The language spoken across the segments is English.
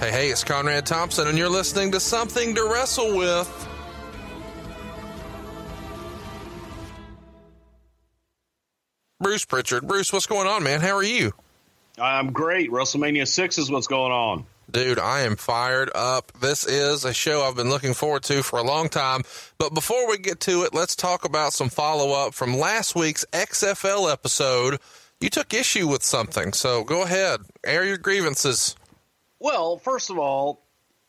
Hey, hey, it's Conrad Thompson, and you're listening to Something to Wrestle with. Bruce Pritchard. Bruce, what's going on, man? How are you? I'm great. WrestleMania 6 is what's going on. Dude, I am fired up. This is a show I've been looking forward to for a long time. But before we get to it, let's talk about some follow up from last week's XFL episode. You took issue with something, so go ahead, air your grievances. Well, first of all,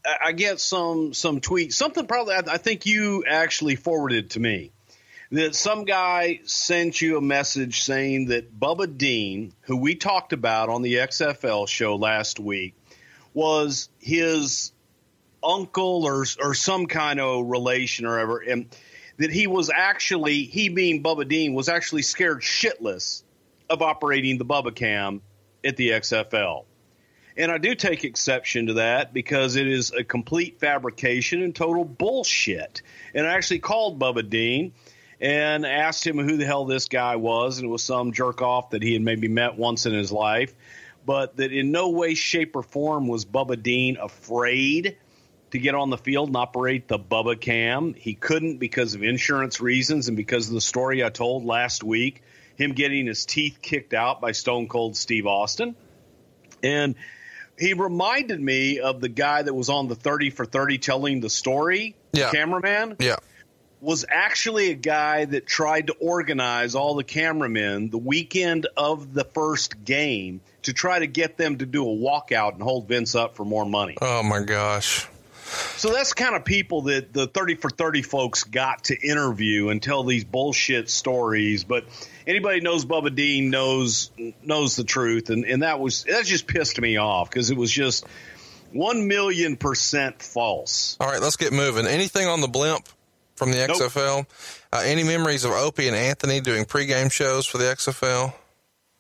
I get some some tweets. Something probably I think you actually forwarded to me that some guy sent you a message saying that Bubba Dean, who we talked about on the XFL show last week, was his uncle or or some kind of relation or ever, and that he was actually he being Bubba Dean was actually scared shitless of operating the Bubba Cam at the XFL. And I do take exception to that because it is a complete fabrication and total bullshit. And I actually called Bubba Dean and asked him who the hell this guy was, and it was some jerk off that he had maybe met once in his life, but that in no way, shape, or form was Bubba Dean afraid to get on the field and operate the Bubba Cam. He couldn't because of insurance reasons and because of the story I told last week, him getting his teeth kicked out by Stone Cold Steve Austin. And he reminded me of the guy that was on the 30 for 30 telling the story, Yeah. cameraman Yeah. was actually a guy that tried to organize all the cameramen the weekend of the first game to try to get them to do a walkout and hold Vince up for more money. Oh my gosh. So that's the kind of people that the 30 for 30 folks got to interview and tell these bullshit stories. But anybody knows Bubba Dean knows knows the truth, and, and that was that just pissed me off because it was just one million percent false. All right, let's get moving. Anything on the blimp from the Nope. XFL? Uh, any memories of Opie and Anthony doing pregame shows for the XFL?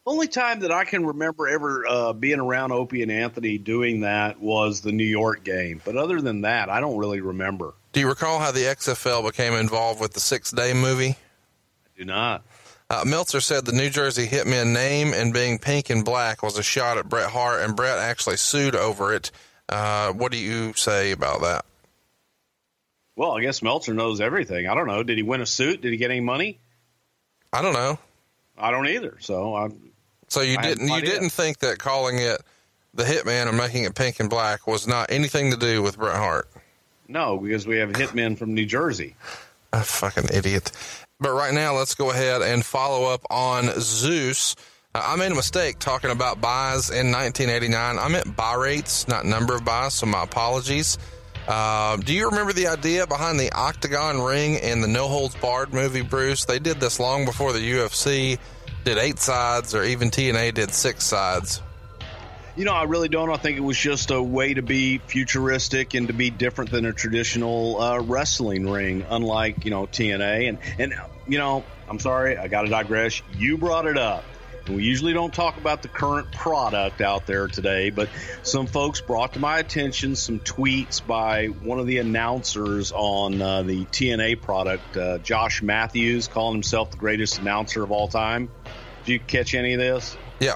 Only time that I can remember ever uh, being around Opie and Anthony doing that was the New York game. But other than that, I don't really remember. Do you recall how the XFL became involved with the Six Day movie? I do not. Uh, Meltzer said the New Jersey Hitmen name and being pink and black was a shot at Bret Hart, and Bret actually sued over it. Uh, what do you say about that? Well, I guess Meltzer knows everything. I don't know. Did he win a suit? Did he get any money? I don't know. I don't either. So I, So you I didn't you didn't think that calling it the Hitman and making it pink and black was not anything to do with Bret Hart? no, because we have hitmen from New Jersey. A fucking idiot. But right now, let's go ahead and follow up on Zeus. Uh, I made a mistake talking about buys in 1989. I meant buy rates, not number of buys, so my apologies. Uh, do you remember the idea behind the octagon ring in the No Holds Barred movie, Bruce? They did this long before the UFC did eight sides, or even TNA did six sides. You know, I really don't. I think it was just a way to be futuristic and to be different than a traditional uh, wrestling ring, unlike you know TNA. And and you know, I'm sorry, I got to digress. You brought it up. We usually don't talk about the current product out there today, but some folks brought to my attention some tweets by one of the announcers on uh, the TNA product, uh, Josh Matthews, calling himself the greatest announcer of all time. Did you catch any of this? Yeah.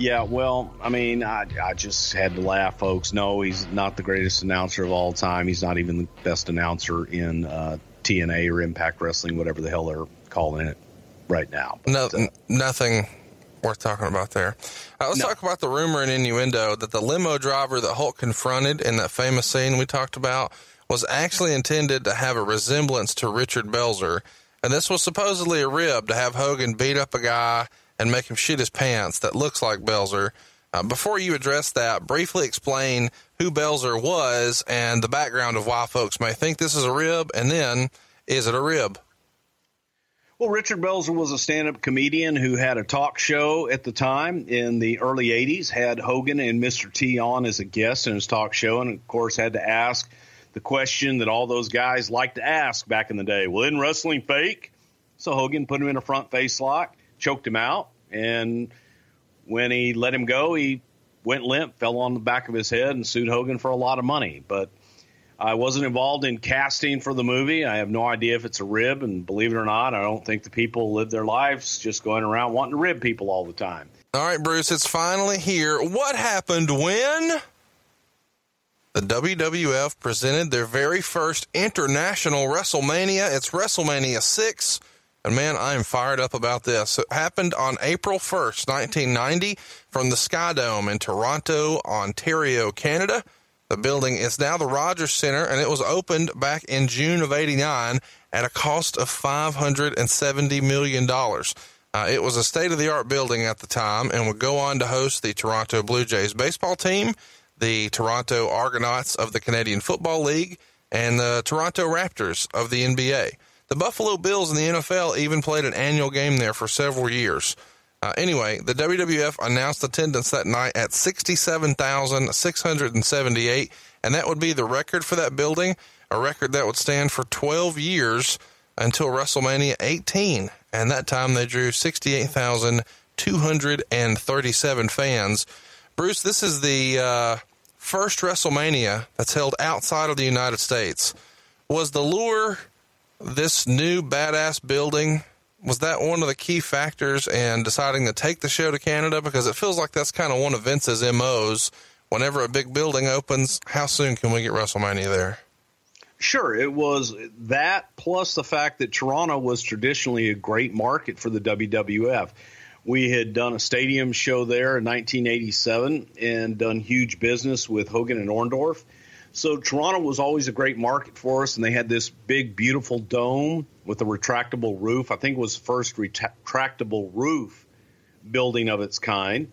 Yeah, well, I mean, I, I just had to laugh, folks. No, he's not the greatest announcer of all time. He's not even the best announcer in uh, TNA or Impact Wrestling, whatever the hell they're calling it right now. But, No, uh, nothing worth talking about there. Uh, let's No. talk about the rumor and innuendo that the limo driver that Hulk confronted in that famous scene we talked about was actually intended to have a resemblance to Richard Belzer. And this was supposedly a rib to have Hogan beat up a guy and make him shit his pants that looks like Belzer. Uh, before you address that, briefly explain who Belzer was and the background of why folks may think this is a rib, and then is it a rib? Well, Richard Belzer was a stand up comedian who had a talk show at the time in the early 80s, had Hogan and Mr. T on as a guest in his talk show, and of course had to ask the question that all those guys liked to ask back in the day Well, isn't wrestling fake? So Hogan put him in a front face lock, choked him out, and when he let him go, he went limp, fell on the back of his head, and sued Hogan for a lot of money. But I wasn't involved in casting for the movie. I have no idea if it's a rib, and believe it or not, I don't think the people live their lives just going around wanting to rib people all the time. All right, Bruce, it's finally here. What happened when the WWF presented their very first international WrestleMania? It's WrestleMania 6. And man, I am fired up about this. It happened on April 1st, 1990, from the Sky Dome in Toronto, Ontario, Canada. The building is now the Rogers Center, and it was opened back in June of 89 at a cost of $570 million. Uh, it was a state of the art building at the time and would go on to host the Toronto Blue Jays baseball team, the Toronto Argonauts of the Canadian Football League, and the Toronto Raptors of the NBA. The Buffalo Bills in the NFL even played an annual game there for several years. Uh, anyway, the WWF announced attendance that night at 67,678, and that would be the record for that building, a record that would stand for 12 years until WrestleMania 18. And that time they drew 68,237 fans. Bruce, this is the uh, first WrestleMania that's held outside of the United States. Was the lure this new badass building was that one of the key factors in deciding to take the show to Canada? Because it feels like that's kind of one of Vince's MOs. Whenever a big building opens, how soon can we get WrestleMania there? Sure, it was that plus the fact that Toronto was traditionally a great market for the WWF. We had done a stadium show there in 1987 and done huge business with Hogan and Orndorff. So Toronto was always a great market for us, and they had this big, beautiful dome with a retractable roof. I think it was the first retractable roof building of its kind.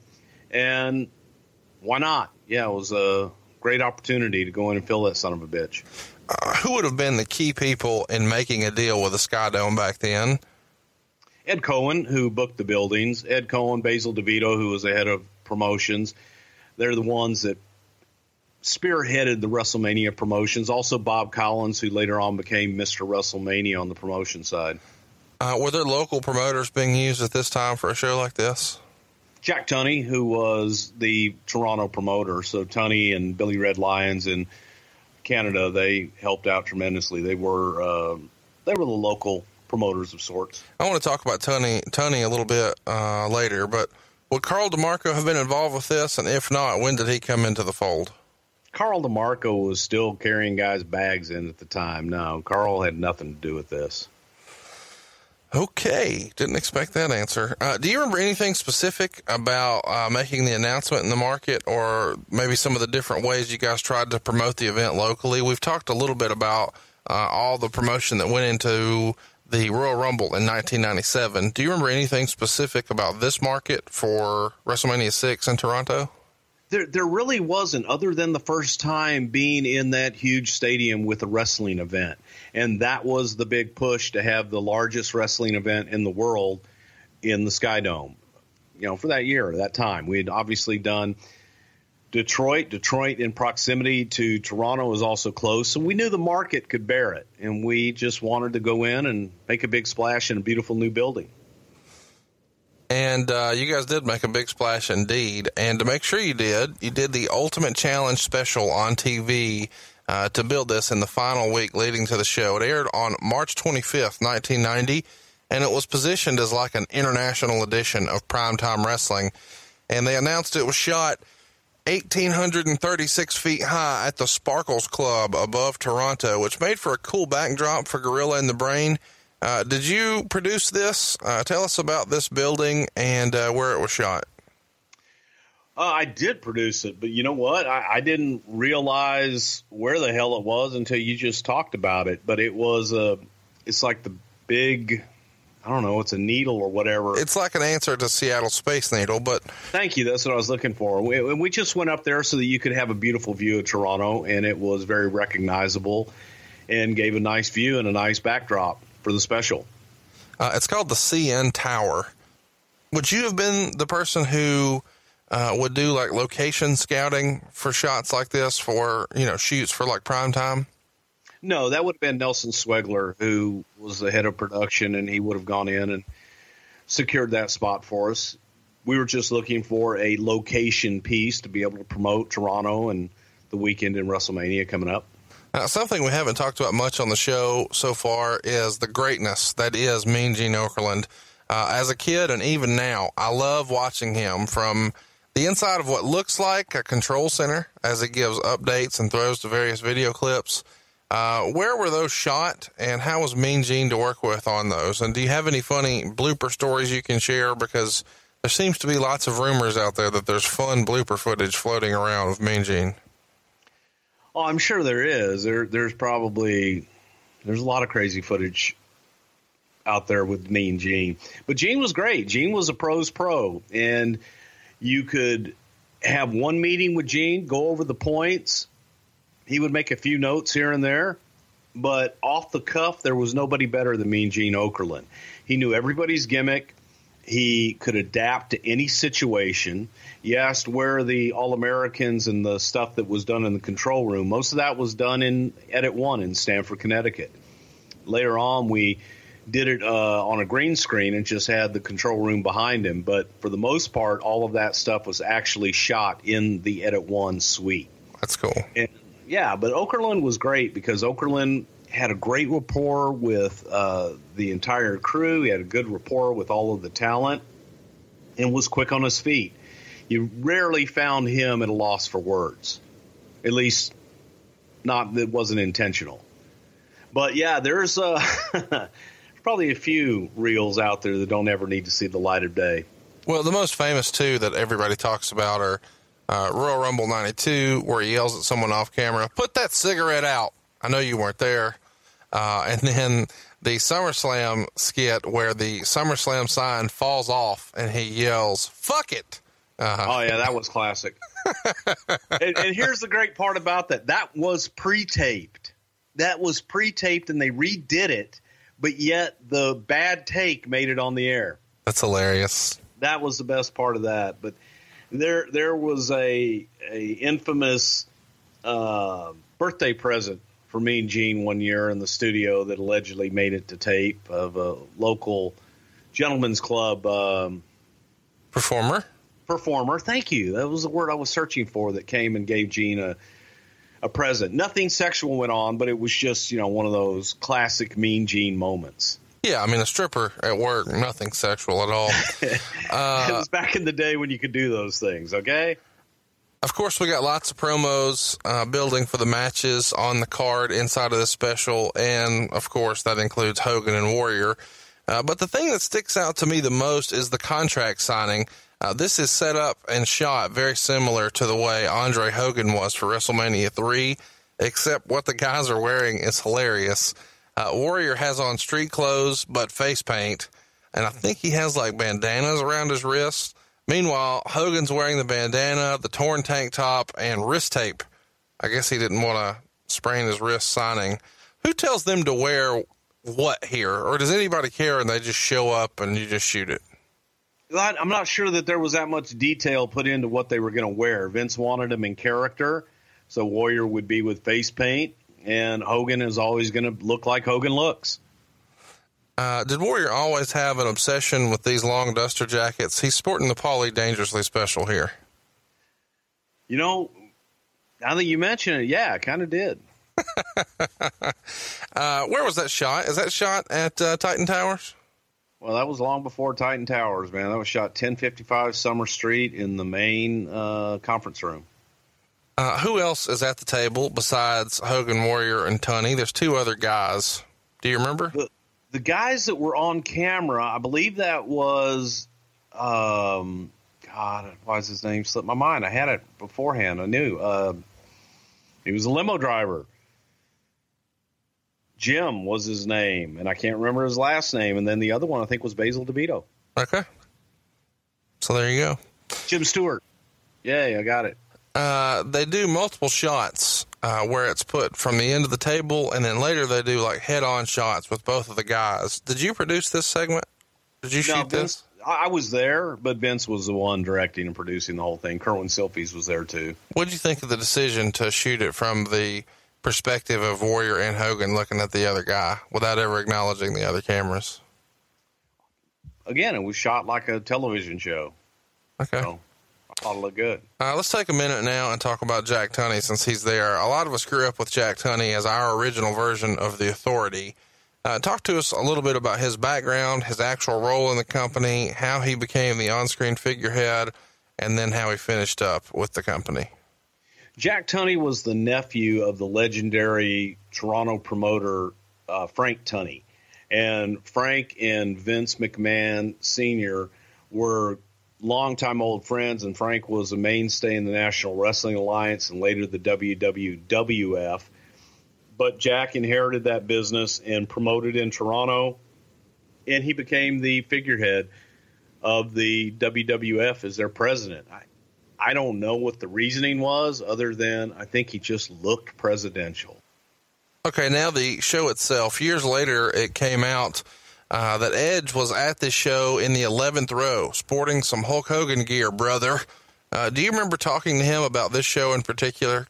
And why not? Yeah, it was a great opportunity to go in and fill that son of a bitch. Uh, who would have been the key people in making a deal with the Sky Dome back then? Ed Cohen, who booked the buildings. Ed Cohen, Basil DeVito, who was the head of promotions. They're the ones that spearheaded the WrestleMania promotions. Also, Bob Collins, who later on became Mr. WrestleMania on the promotion side. Uh, were there local promoters being used at this time for a show like this? Jack Tunney, who was the Toronto promoter. So Tunney and Billy Red Lyons in Canada, they helped out tremendously. They were uh, they were the local promoters of sorts. I want to talk about Tunney Tunney a little bit uh, later, but would Carl DeMarco have been involved with this? And if not, when did he come into the fold? Carl DeMarco was still carrying guys' bags in at the time. No, Carl had nothing to do with this. Okay, didn't expect that answer. Uh, do you remember anything specific about uh, making the announcement in the market, or maybe some of the different ways you guys tried to promote the event locally? We've talked a little bit about uh, all the promotion that went into the Royal Rumble in 1997. Do you remember anything specific about this market for WrestleMania 6 in Toronto? There there really wasn't other than the first time being in that huge stadium with a wrestling event. And that was the big push to have the largest wrestling event in the world in the sky dome. You know for that year that time. We had obviously done detroit. Detroit in proximity to toronto was also close. So we knew the market could bear it. And we just wanted to go in and make a big splash in a beautiful new building and uh, you guys did make a big splash indeed. And to make sure you did, you did the Ultimate Challenge special on TV uh, to build this in the final week leading to the show. It aired on March 25th, 1990, and it was positioned as like an international edition of primetime wrestling. And they announced it was shot 1,836 feet high at the Sparkles Club above Toronto, which made for a cool backdrop for Gorilla in the Brain. Uh, did you produce this? Uh, tell us about this building and uh, where it was shot. Uh, I did produce it, but you know what? I, I, didn't realize where the hell it was until you just talked about it. But it was a, it's like the big, I don't know, it's a needle or whatever. It's like an answer to Seattle Space Needle, but thank you. That's what I was looking for. We, we just went up there so that you could have a beautiful view of Toronto, and it was very recognizable, and gave a nice view and a nice backdrop for the special. Uh, it's called the CN Tower. Would you have been the person who? uh, would do like location scouting for shots like this for you know shoots for like prime time? No, that would have been Nelson Sweglar, who was the head of production, and he would have gone in and secured that spot for us. We were just looking for a location piece to be able to promote Toronto and the weekend in WrestleMania coming up. Now, something we haven't talked about much on the show so far is the greatness that is Mean Gene Okerlund. Uh, as a kid and even now, I love watching him from the inside of what looks like a control center as it gives updates and throws to various video clips. Uh, where were those shot and how was Mean Gene to work with on those? And do you have any funny blooper stories you can share? Because there seems to be lots of rumors out there that there's fun blooper footage floating around with Mean Gene. Oh, I'm sure there is. There, there's probably there's a lot of crazy footage out there with me and Gene. But Gene was great. Gene was a pro's pro, and you could have one meeting with Gene, go over the points. He would make a few notes here and there, but off the cuff, there was nobody better than Mean Gene Okerlund. He knew everybody's gimmick. He could adapt to any situation. You asked where the All Americans and the stuff that was done in the control room. Most of that was done in Edit One in Stamford, Connecticut. Later on, we did it uh, on a green screen and just had the control room behind him. But for the most part, all of that stuff was actually shot in the Edit One suite. That's cool. And, yeah, but Okerlund was great because Okerlund had a great rapport with uh, the entire crew. He had a good rapport with all of the talent, and was quick on his feet. You rarely found him at a loss for words, at least not that wasn't intentional. But yeah, there's uh, probably a few reels out there that don't ever need to see the light of day. Well, the most famous two that everybody talks about are uh, Royal Rumble 92, where he yells at someone off camera, put that cigarette out. I know you weren't there. Uh, and then the SummerSlam skit where the SummerSlam sign falls off and he yells, fuck it. Uh-huh. Oh, yeah, that was classic. and, and here's the great part about that that was pre taped. That was pre taped and they redid it but yet the bad take made it on the air. That's hilarious. That was the best part of that. But there there was a a infamous uh, birthday present for me and Gene one year in the studio that allegedly made it to tape of a local gentleman's club um, performer. Performer, thank you. That was the word I was searching for. That came and gave Gene a a present. Nothing sexual went on, but it was just you know one of those classic Mean Gene moments. Yeah, I mean a stripper at work, nothing sexual at all. uh, it was back in the day when you could do those things. Okay. Of course, we got lots of promos uh, building for the matches on the card inside of the special, and of course that includes Hogan and Warrior. Uh, but the thing that sticks out to me the most is the contract signing. Uh, this is set up and shot very similar to the way Andre Hogan was for WrestleMania 3, except what the guys are wearing is hilarious. Uh, Warrior has on street clothes but face paint, and I think he has like bandanas around his wrists. Meanwhile, Hogan's wearing the bandana, the torn tank top, and wrist tape. I guess he didn't want to sprain his wrist signing. Who tells them to wear what here? Or does anybody care and they just show up and you just shoot it? I'm not sure that there was that much detail put into what they were going to wear. Vince wanted them in character, so Warrior would be with face paint, and Hogan is always going to look like Hogan looks. Uh, did Warrior always have an obsession with these long duster jackets? He's sporting the Paulie Dangerously special here. You know, now that you mention it, yeah, I kind of did. uh, where was that shot? Is that shot at uh, Titan Towers? Well, that was long before Titan Towers, man. That was shot 1055 Summer Street in the main uh, conference room. Uh, who else is at the table besides Hogan, Warrior, and Tunney? There's two other guys. Do you remember? The, the guys that were on camera, I believe that was um, God, why is his name slip my mind? I had it beforehand. I knew. Uh, he was a limo driver. Jim was his name, and I can't remember his last name. And then the other one, I think, was Basil DeVito. Okay. So there you go. Jim Stewart. Yay, I got it. Uh, they do multiple shots uh, where it's put from the end of the table, and then later they do like head-on shots with both of the guys. Did you produce this segment? Did you No, shoot Vince, this? I I was there, but Vince was the one directing and producing the whole thing. Kerwin Silfies was there too. What did you think of the decision to shoot it from the perspective of Warrior and Hogan looking at the other guy without ever acknowledging the other cameras? Again, it was shot like a television show. Okay. So I thought it looked good. Uh, let's take a minute now and talk about Jack Tunney since he's there. A lot of us grew up with Jack Tunney as our original version of the authority. Uh, talk to us a little bit about his background, his actual role in the company, how he became the on screen figurehead, and then how he finished up with the company. Jack Tunney was the nephew of the legendary Toronto promoter uh, Frank Tunney. And Frank and Vince McMahon Sr. were longtime old friends, and Frank was a mainstay in the National Wrestling Alliance and later the WWWF. But Jack inherited that business and promoted in Toronto, and he became the figurehead of the WWF as their president. I, I don't know what the reasoning was, other than I think he just looked presidential. Okay, now the show itself. Years later, it came out uh, that Edge was at this show in the 11th row, sporting some Hulk Hogan gear, brother. Uh, do you remember talking to him about this show in particular?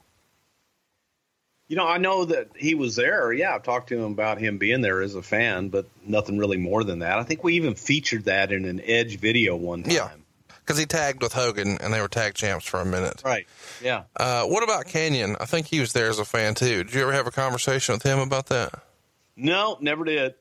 You know, I know that he was there. Yeah, I've talked to him about him being there as a fan, but nothing really more than that. I think we even featured that in an Edge video one time. Yeah. Because he tagged with Hogan and they were tag champs for a minute. Right. Yeah. Uh, what about Canyon? I think he was there as a fan too. Did you ever have a conversation with him about that? No, never did.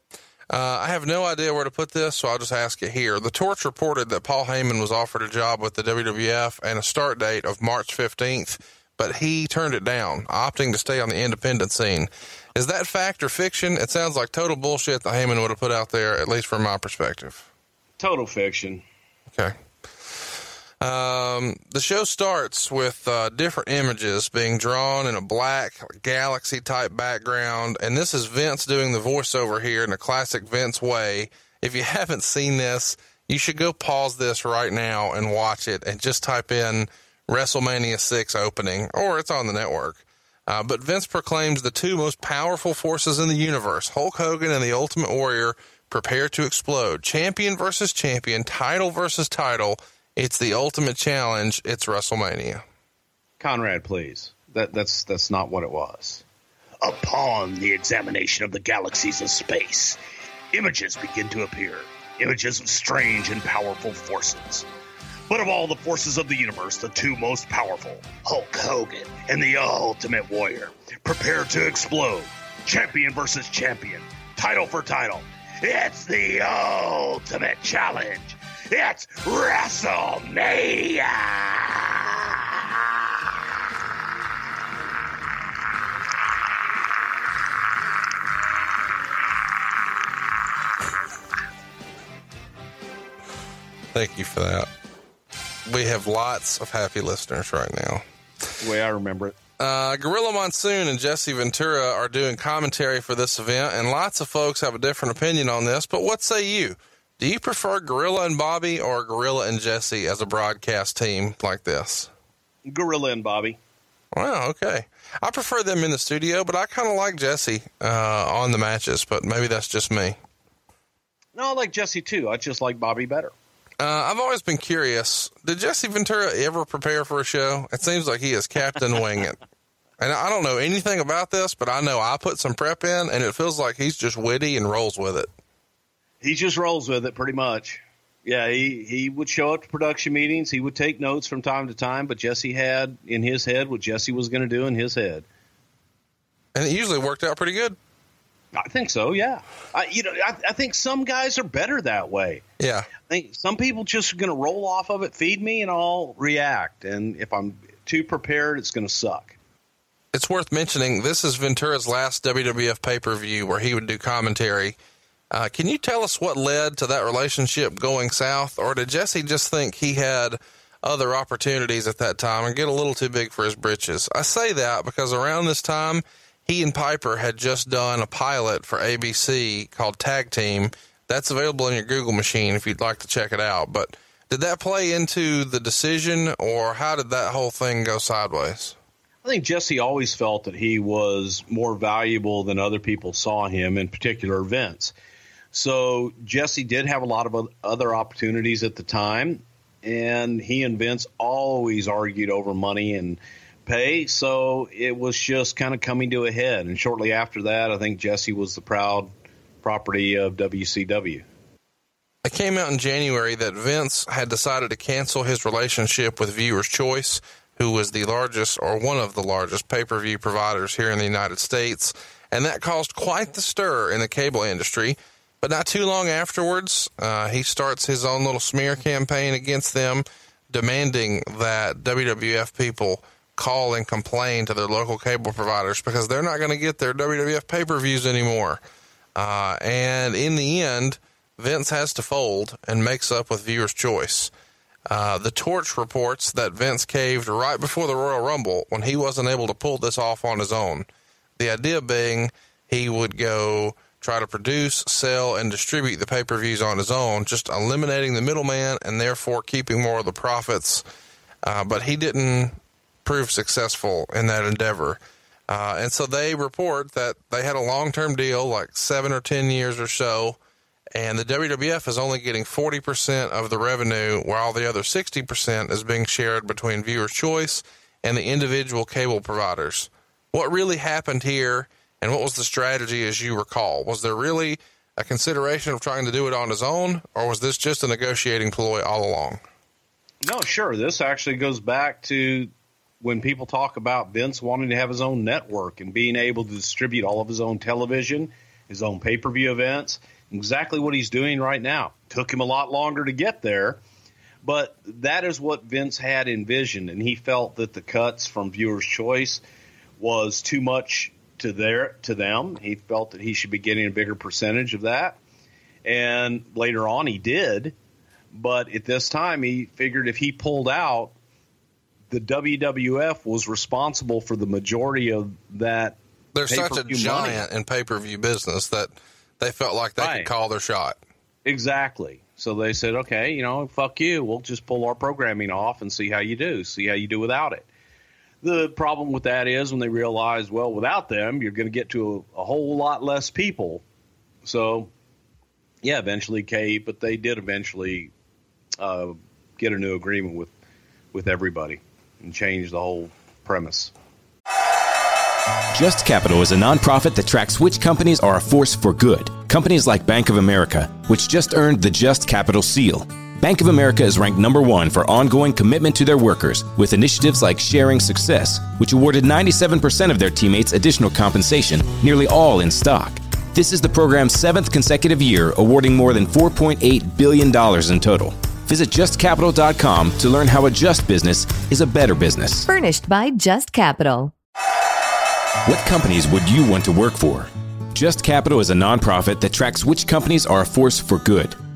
Uh, I have no idea where to put this, so I'll just ask it here. The Torch reported that Paul Heyman was offered a job with the WWF and a start date of March 15th, but he turned it down, opting to stay on the independent scene. Is that fact or fiction? It sounds like total bullshit that Heyman would have put out there, at least from my perspective. Total fiction. Okay. Um, the show starts with uh, different images being drawn in a black galaxy type background, and this is Vince doing the voiceover here in a classic Vince way. If you haven't seen this, you should go pause this right now and watch it, and just type in WrestleMania six opening, or it's on the network. Uh, but Vince proclaims the two most powerful forces in the universe, Hulk Hogan and the Ultimate Warrior, prepare to explode. Champion versus champion, title versus title. It's the ultimate challenge. It's WrestleMania. Conrad, please. That that's that's not what it was. Upon the examination of the galaxies of space, images begin to appear. Images of strange and powerful forces. But of all the forces of the universe, the two most powerful, Hulk Hogan and the Ultimate Warrior, prepare to explode. Champion versus champion, title for title. It's the ultimate challenge. It's WrestleMania! Thank you for that. We have lots of happy listeners right now. The way I remember it. Uh, Gorilla Monsoon and Jesse Ventura are doing commentary for this event, and lots of folks have a different opinion on this. But what say you? Do you prefer Gorilla and Bobby or Gorilla and Jesse as a broadcast team like this? Gorilla and Bobby. Wow, okay. I prefer them in the studio, but I kind of like Jesse uh, on the matches, but maybe that's just me. No, I like Jesse too. I just like Bobby better. Uh, I've always been curious. Did Jesse Ventura ever prepare for a show? It seems like he is Captain Wing It. And I don't know anything about this, but I know I put some prep in, and it feels like he's just witty and rolls with it. He just rolls with it pretty much. Yeah, he, he would show up to production meetings. He would take notes from time to time, but Jesse had in his head what Jesse was going to do in his head. And it usually worked out pretty good. I think so. Yeah, I, you know, I, I think some guys are better that way. Yeah. I think some people just are going to roll off of it, feed me, and I'll react. And if I'm too prepared, it's going to suck. It's worth mentioning this is Ventura's last WWF pay per view where he would do commentary. Uh, can you tell us what led to that relationship going south, or did Jesse just think he had other opportunities at that time and get a little too big for his britches. I say that because around this time, he and Piper had just done a pilot for ABC called Tag Team. That's available in your Google machine if you'd like to check it out. But did that play into the decision, or how did that whole thing go sideways? I think Jesse always felt that he was more valuable than other people saw him, in particular Vince. So Jesse did have a lot of other opportunities at the time, and he and Vince always argued over money and pay. So it was just kind of coming to a head. And shortly after that, I think Jesse was the proud property of WCW. It came out in January that Vince had decided to cancel his relationship with Viewers Choice, who was the largest or one of the largest pay per view providers here in the United States. And that caused quite the stir in the cable industry. But not too long afterwards, uh, he starts his own little smear campaign against them, demanding that WWF people call and complain to their local cable providers because they're not going to get their WWF pay per views anymore. Uh, and in the end, Vince has to fold and makes up with viewer's choice. Uh, the Torch reports that Vince caved right before the Royal Rumble when he wasn't able to pull this off on his own. The idea being he would go try to produce, sell, and distribute the pay per views on his own, just eliminating the middleman and therefore keeping more of the profits. Uh, but he didn't prove successful in that endeavor. Uh, and so they report that they had a long term deal, like seven or 10 years or so, and the WWF is only getting 40% of the revenue, while the other 60% is being shared between Viewer's Choice and the individual cable providers. What really happened here, and what was the strategy as you recall? Was there really a consideration of trying to do it on his own, or was this just a negotiating ploy all along? No, sure. This actually goes back to when people talk about Vince wanting to have his own network and being able to distribute all of his own television, his own pay per view events exactly what he's doing right now. Took him a lot longer to get there, but that is what Vince had envisioned, and he felt that the cuts from viewers' choice was too much to their to them. He felt that he should be getting a bigger percentage of that, and later on he did. But at this time, he figured if he pulled out, the WWF was responsible for the majority of that. They're such a giant money. in pay per view business that they felt like they right. could call their shot. Exactly. So they said, okay, you know, fuck you. We'll just pull our programming off and see how you do, see how you do without it. The problem with that is when they realized, well, without them, you're going to get to a, a, whole lot less people. So, yeah, eventually Kate, but they did eventually uh, get a new agreement with with everybody and change the whole premise. Just Capital is a nonprofit that tracks which companies are a force for good. Companies like Bank of America, which just earned the Just Capital seal. Bank of America is ranked number one for ongoing commitment to their workers with initiatives like Sharing Success, which awarded 97% of their teammates additional compensation, nearly all in stock. This is the program's seventh consecutive year, awarding more than $4.8 billion in total. Visit justcapital.com to learn how a just business is a better business. Furnished by Just Capital. What companies would you want to work for? Just Capital is a nonprofit that tracks which companies are a force for good.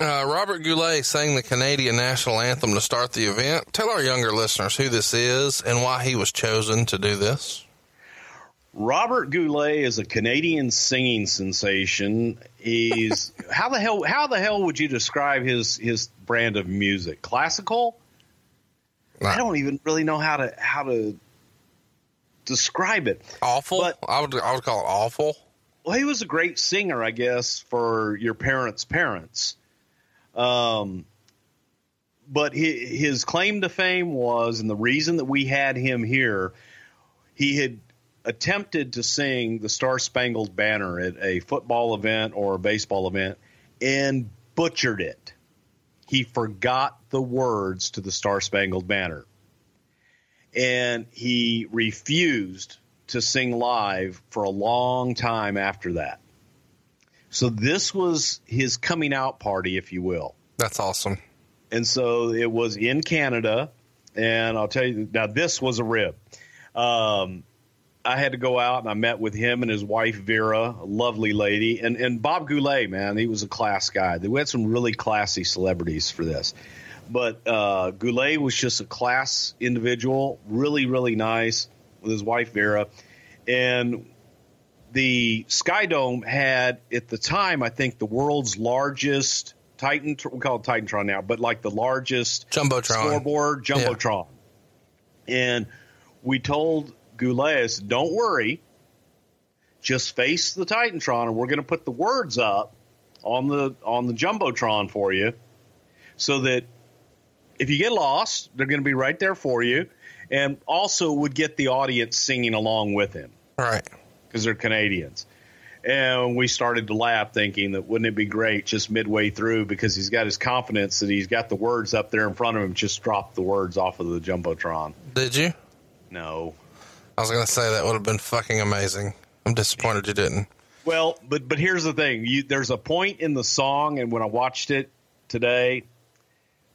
Uh, Robert Goulet sang the Canadian national anthem to start the event. Tell our younger listeners who this is and why he was chosen to do this. Robert Goulet is a Canadian singing sensation. He's how the hell how the hell would you describe his his brand of music? Classical? I don't even really know how to how to describe it. Awful. But, I would I would call it awful. Well, he was a great singer, I guess, for your parents' parents. Um, but his, his claim to fame was, and the reason that we had him here, he had attempted to sing the Star Spangled Banner at a football event or a baseball event and butchered it. He forgot the words to the Star Spangled Banner. And he refused to sing live for a long time after that. So this was his coming out party, if you will. That's awesome. And so it was in Canada. And I'll tell you now, this was a rib. Um, I had to go out and I met with him and his wife Vera, a lovely lady, and and Bob Goulet, man, he was a class guy. We had some really classy celebrities for this, but uh, Goulet was just a class individual, really really nice with his wife Vera, and the Sky Dome had at the time I think the world's largest Titan, we call it Titantron now, but like the largest jumbotron scoreboard jumbotron, yeah. and we told Goulet, don't worry, just face the Titantron, and we're going to put the words up on the on the jumbotron for you, so that if you get lost, they're going to be right there for you, and also would get the audience singing along with him, right? Because they're Canadians. And we started to laugh, thinking that wouldn't it be great just midway through because he's got his confidence that he's got the words up there in front of him, just drop the words off of the jumbotron. Did you? No. I was going to say that would have been fucking amazing. I'm disappointed you didn't. Well, but but here's the thing: you, there's a point in the song, and when I watched it today,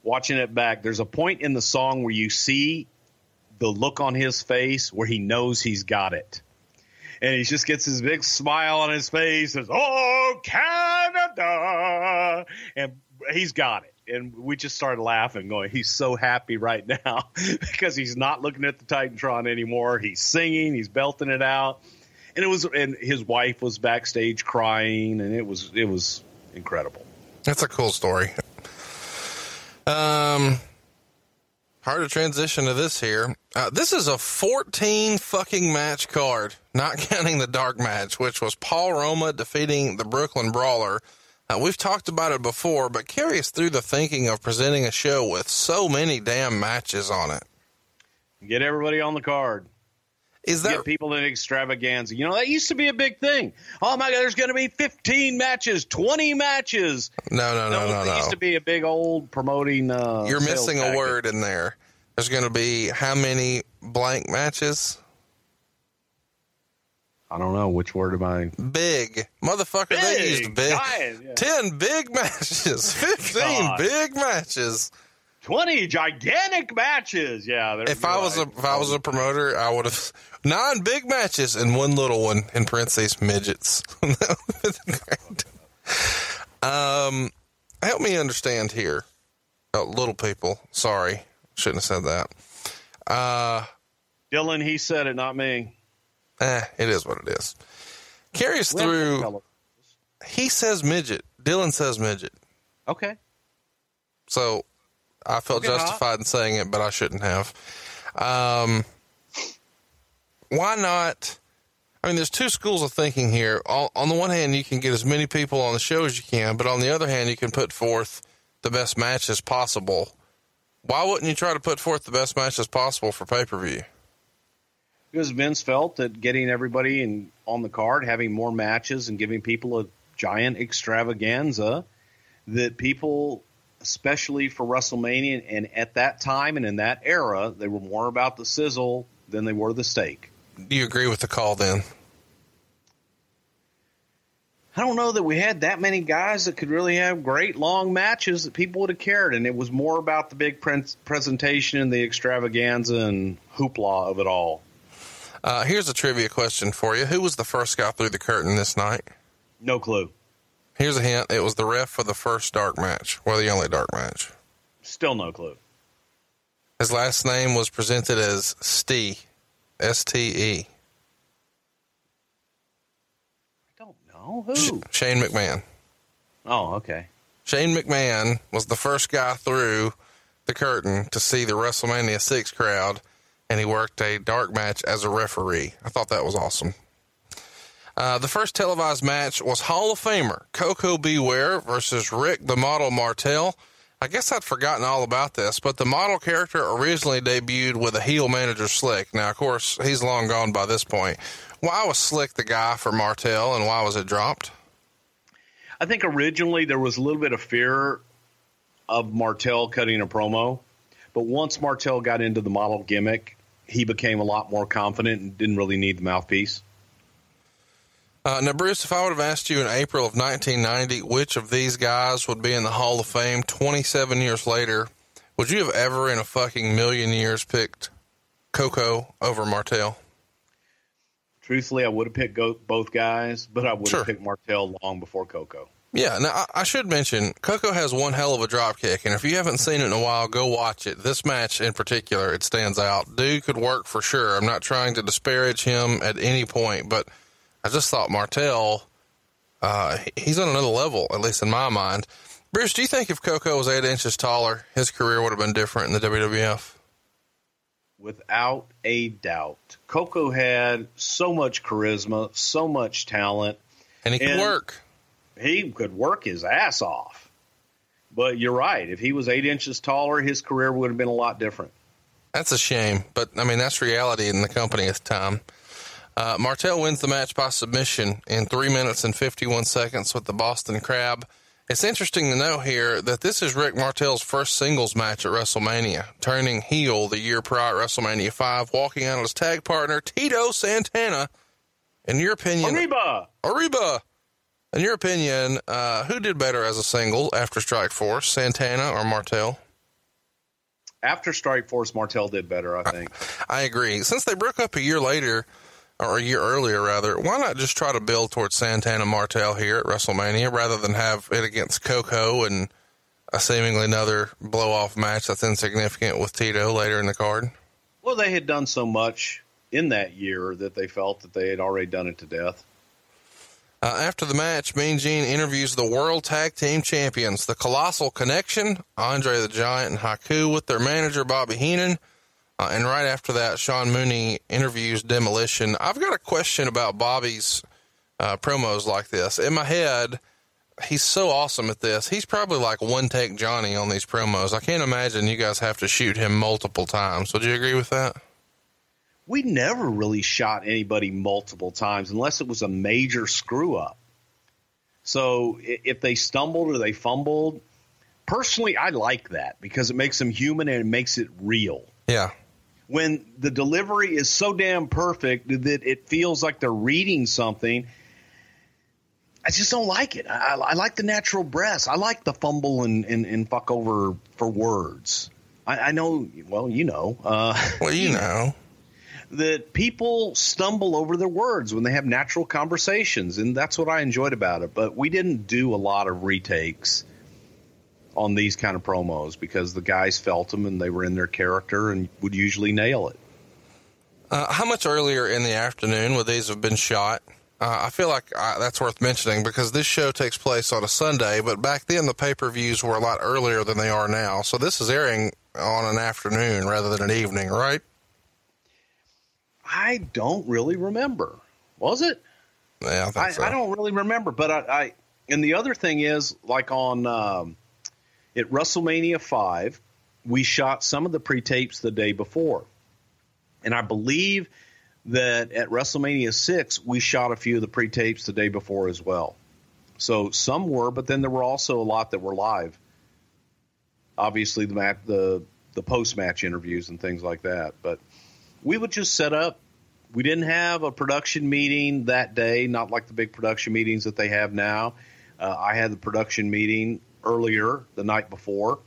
watching it back, there's a point in the song where you see the look on his face where he knows he's got it, and he just gets his big smile on his face, says, "Oh, Canada," and he's got it and we just started laughing, going, "He's so happy right now because he's not looking at the Titantron anymore. He's singing, he's belting it out." And it was, and his wife was backstage crying, and it was, it was incredible. That's a cool story. Um, hard to transition to this here. Uh, this is a 14 fucking match card, not counting the dark match, which was Paul Roma defeating the Brooklyn Brawler uh, we've talked about it before, but carry us through the thinking of presenting a show with so many damn matches on it. Get everybody on the card. Is that Get people in extravaganza? You know that used to be a big thing. Oh my God, there's going to be 15 matches, 20 matches. No, no, no, no, no. It used to be a big old promoting. Uh, You're missing tactic. a word in there. There's going to be how many blank matches? I don't know which word am I. Big motherfucker. Big, they used big. giant, yeah. Ten big matches. Fifteen God. big matches. 20 gigantic matches. Yeah. If I was a if I was a promoter, I would have nine big matches and one little one in parentheses midgets. That would've been great. um, help me understand here. Oh, little people. Sorry, shouldn't have said that. Uh, Dylan, he said it, not me. eh, it is what it is. Carry us We have to through. He says midget. Dylan says midget. Okay. So I felt justified in saying it, but I shouldn't have. Um, why not? I mean, there's two schools of thinking here. On, on the one hand, you can get as many people on the show as you can, but on the other hand, you can put forth the best matches possible. Why wouldn't you try to put forth the best matches possible for pay per view? Because Vince felt that getting everybody in, on the card, having more matches, and giving people a giant extravaganza, that people, especially for WrestleMania, and at that time and in that era, they were more about the sizzle than they were the steak. Do you agree with the call then? I don't know that we had that many guys that could really have great long matches that people would have cared, and it was more about the big pre- presentation and the extravaganza and hoopla of it all. Uh, here's a trivia question for you. Who was the first guy through the curtain this night? No clue. Here's a hint. It was the ref for the first dark match, or the only dark match. Still no clue. His last name was presented as Stee, S T E. Don't who. Shane McMahon. Oh, okay. Shane McMahon was the first guy through the curtain to see the WrestleMania 6 crowd, and he worked a dark match as a referee. I thought that was awesome. Uh, the first televised match was Hall of Famer Koko B. Ware versus Rick the Model Martel. I guess I'd forgotten all about this, but the model character originally debuted with a heel manager Slick. Now, of course, he's long gone by this point. Why was Slick the guy for Martel, and why was it dropped? I think originally there was a little bit of fear of Martel cutting a promo, but once Martel got into the model gimmick, he became a lot more confident and didn't really need the mouthpiece. Uh, now, Bruce, if I would have asked you in April of 1990 which of these guys would be in the Hall of Fame 27 years later, would you have ever in a fucking million years picked Koko over Martel? Truthfully, I would have picked go- both guys, but I would Sure. have picked Martel long before Koko. Yeah, now I, I should mention Koko has one hell of a drop kick, and if you haven't seen it in a while, go watch it. This match in particular, it stands out. Dude could work for sure. I'm not trying to disparage him at any point, but I just thought Martel, uh, he's on another level, at least in my mind. Bruce, do you think if Koko was eight inches taller, his career would have been different in the WWF? Without a doubt. Koko had so much charisma, so much talent. And he could And- work. He could work his ass off. But you're right. If he was eight inches taller, his career would have been a lot different. That's a shame, but I mean that's reality in the company at the time. Uh, Martel wins the match by submission in three minutes and fifty-one seconds with the Boston Crab. It's interesting to know here that this is Rick Martel's first singles match at WrestleMania, turning heel the year prior at WrestleMania five, walking out on his tag partner Tito Santana. In your opinion, Arriba! Ariba. In your opinion, uh, who did better as a single after Strike Force, Santana or Martel? After Strike Force, Martel did better, I think. I agree. Since they broke up a year later, or a year earlier rather, why not just try to build towards Santana Martel here at WrestleMania rather than have it against Koko and a seemingly another blow off match that's insignificant with Tito later in the card? Well, they had done so much in that year that they felt that they had already done it to death. Uh, after the match, Mean Gene interviews the World Tag Team Champions, the Colossal Connection, Andre the Giant and Haku, with their manager Bobby Heenan. Uh, and right after that, Sean Mooney interviews Demolition. I've got a question about Bobby's uh, promos like this. In my head, he's so awesome at this. He's probably like one take Johnny on these promos. I can't imagine you guys have to shoot him multiple times. Would you agree with that? We never really shot anybody multiple times unless it was a major screw up. So if they stumbled or they fumbled, personally, I like that because it makes them human and it makes it real. Yeah. When the delivery is so damn perfect that it feels like they're reading something. I just don't like it. I, I like the natural breaths. I like the fumble and, and, and fuck over for words. I, I know, well, you know, uh, Well, you know. that people stumble over their words when they have natural conversations, and that's what I enjoyed about it. But we didn't do a lot of retakes on these kind of promos because the guys felt them and they were in their character and would usually nail it. Uh, how much earlier in the afternoon would these have been shot? Uh, I feel like uh, that's worth mentioning because this show takes place on a Sunday, but back then the pay per views were a lot earlier than they are now. So this is airing on an afternoon rather than an evening, right? I don't really remember. Was it? Yeah, I think I, so. I don't really remember. But I, I and the other thing is like on um, at WrestleMania five, we shot some of the pre tapes the day before, and I believe that at WrestleMania six we shot a few of the pre tapes the day before as well. So some were, but then there were also a lot that were live. Obviously, the mat, the the post match interviews and things like that. But we would just set up. We didn't have a production meeting that day, not like the big production meetings that they have now. Uh, I had the production meeting earlier the night before,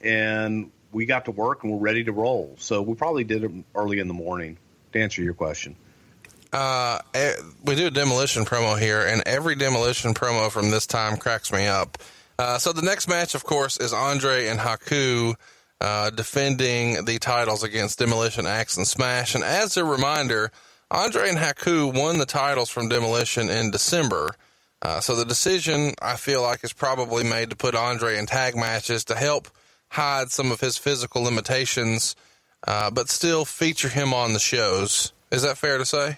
and we got to work and we're ready to roll. So we probably did it early in the morning. To answer your question, Uh, eh, we do a demolition promo here, and every demolition promo from this time cracks me up. Uh, so the next match, of course, is Andre and Haku uh, defending the titles against Demolition, Axe, and Smash. And as a reminder, Andre and Haku won the titles from Demolition in December. Uh, so the decision, I feel like, is probably made to put Andre in tag matches to help hide some of his physical limitations, uh, but still feature him on the shows. Is that fair to say?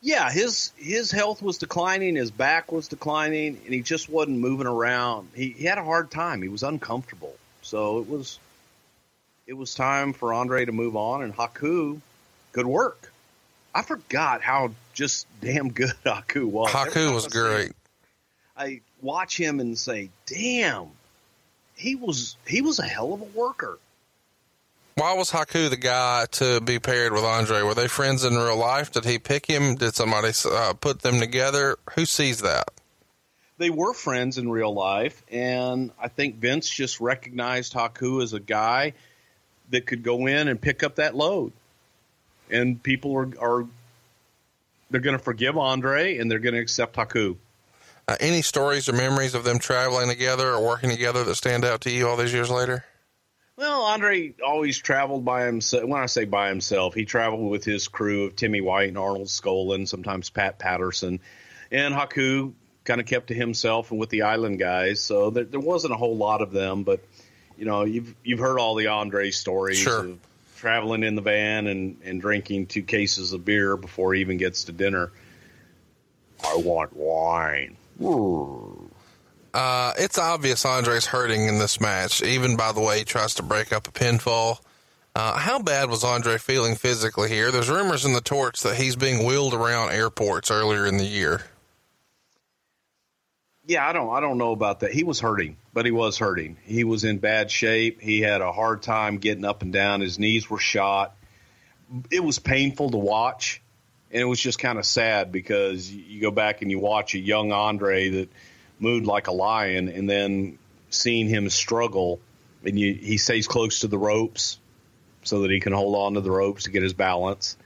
yeah, his his health was declining, his back was declining, and he just wasn't moving around. He, he had a hard time. He was uncomfortable. So it was it was time for Andre to move on, and Haku could work. I forgot how just damn good Haku was. Haku was I great. I watch him and say, "Damn, he was he was a hell of a worker." Why was Haku the guy to be paired with Andre? Were they friends in real life? Did he pick him? Did somebody uh, put them together? Who sees that? They were friends in real life, and I think Vince just recognized Haku as a guy that could go in and pick up that load. And people are, are they're going to forgive Andre and they're going to accept Haku. Uh, any stories or memories of them traveling together or working together that stand out to you all these years later? Well, Andre always traveled by himself. When I say by himself, he traveled with his crew of Timmy White and Arnold Skaaland, sometimes Pat Patterson, and Haku kind of kept to himself and with the Island guys. So there, there wasn't a whole lot of them, but you know, you've you've heard all the Andre stories sure. of traveling in the van and and drinking two cases of beer before he even gets to dinner. I want wine. Uh, it's obvious Andre's hurting in this match, even by the way he tries to break up a pinfall. Uh, how bad was Andre feeling physically here? There's rumors in the torch that he's being wheeled around airports earlier in the year. Yeah, I don't I don't know about that. He was hurting, but he was hurting. He was in bad shape. He had a hard time getting up and down. His knees were shot. It was painful to watch, and it was just kind of sad because you go back and you watch a young Andre that moved like a lion, and then seeing him struggle, and you, he stays close to the ropes so that he can hold on to the ropes to get his balance,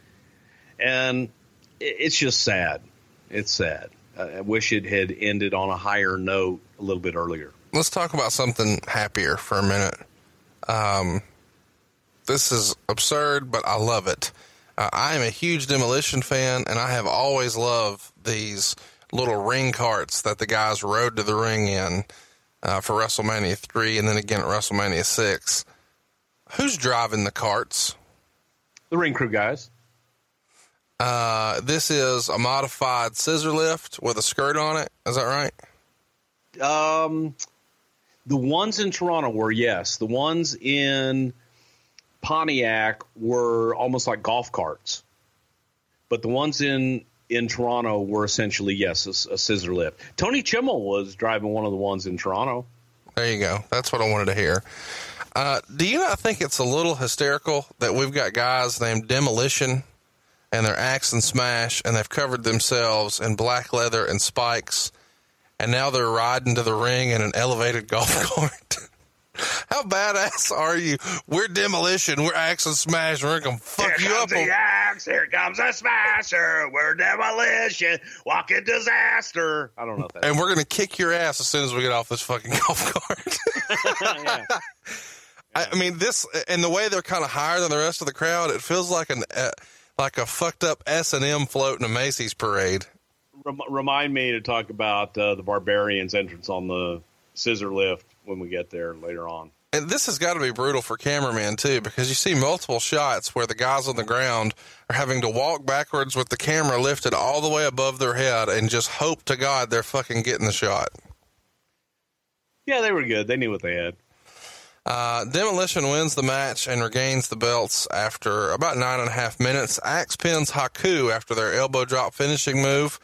and it's just sad. It's sad. I wish it had ended on a higher note a little bit earlier. Let's talk about something happier for a minute. Um, this is absurd, but I love it. Uh, I am a huge demolition fan, and I have always loved these little ring carts that the guys rode to the ring in uh, for WrestleMania 3 and then again at WrestleMania 6. Who's driving the carts? The ring crew guys. Uh, this is a modified scissor lift with a skirt on it. Is that right? Um, the ones in Toronto were yes. The ones in Pontiac were almost like golf carts, but the ones in in Toronto were essentially yes a, a scissor lift. Tony Chimel was driving one of the ones in Toronto. There you go. That's what I wanted to hear. Uh, do you not think it's a little hysterical that we've got guys named Demolition and they're axe and smash and they've covered themselves in black leather and spikes and now they're riding to the ring in an elevated golf cart. How badass are you? We're demolition. We're axe and smash. We're gonna fuck Here you up. comes the axe. Here comes a smasher. We're demolition. Walking disaster. I don't know and we're gonna kick your ass as soon as we get off this fucking golf cart. yeah. I, I mean, this and the way they're kind of higher than the rest of the crowd, it feels like an uh, like a fucked up S and M float in a Macy's parade. Remind me to talk about uh, the Barbarians' entrance on the scissor lift when we get there later on. And this has got to be brutal for cameramen too, because you see multiple shots where the guys on the ground are having to walk backwards with the camera lifted all the way above their head and just hope to God they're fucking getting the shot. Yeah, they were good. They knew what they had. Uh, Demolition wins the match and regains the belts after about nine and a half minutes. Axe pins Haku after their elbow drop finishing move.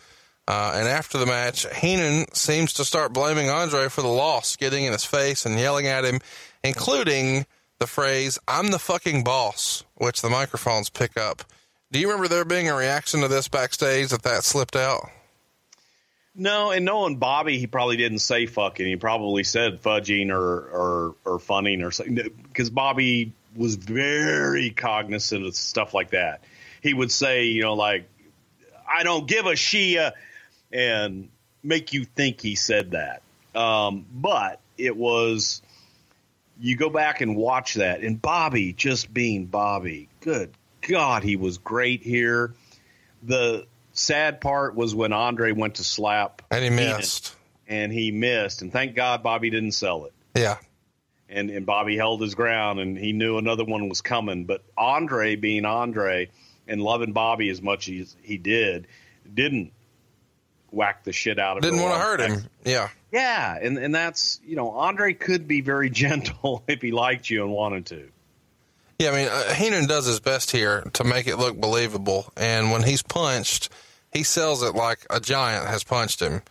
Uh, and after the match, Heenan seems to start blaming Andre for the loss, getting in his face and yelling at him, including the phrase, I'm the fucking boss, which the microphones pick up. Do you remember there being a reaction to this backstage that that slipped out? No, and knowing Bobby, he probably didn't say fucking. He probably said fudging or or, or funning or something because Bobby was very cognizant of stuff like that. He would say, you know, like, I don't give a shia and make you think he said that. Um, but it was, you go back and watch that, and Bobby just being Bobby. Good God, he was great here. The sad part was when Andre went to slap And he missed. and he missed, and thank God Bobby didn't sell it. Yeah. And and Bobby held his ground, and he knew another one was coming. But Andre, being Andre, and loving Bobby as much as he did, didn't whack the shit out of him. Didn't want to hurt him. Yeah. Yeah, and and that's you know Andre could be very gentle if he liked you and wanted to. Yeah, I mean, uh, Heenan does his best here to make it look believable. And when he's punched, he sells it like a giant has punched him.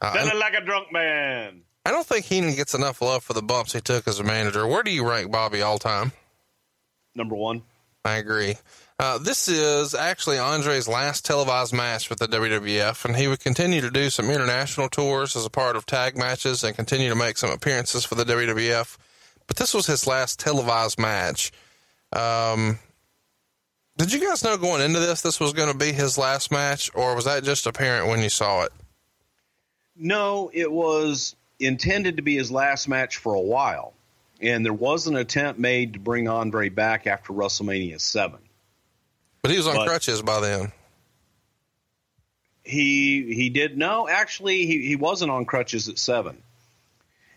Uh, it like a drunk man. I don't think Heenan gets enough love for the bumps he took as a manager. Where do you rank Bobby all time? Number one. I agree. Uh, this is actually Andre's last televised match with the WWF, and he would continue to do some international tours as a part of tag matches and continue to make some appearances for the WWF. But this was his last televised match. Um, did you guys know going into this this was going to be his last match, or was that just apparent when you saw it? No, it was intended to be his last match for a while, and there was an attempt made to bring Andre back after WrestleMania Seven. But he was on But- crutches by then. He he did no, actually he, he wasn't on crutches at seven.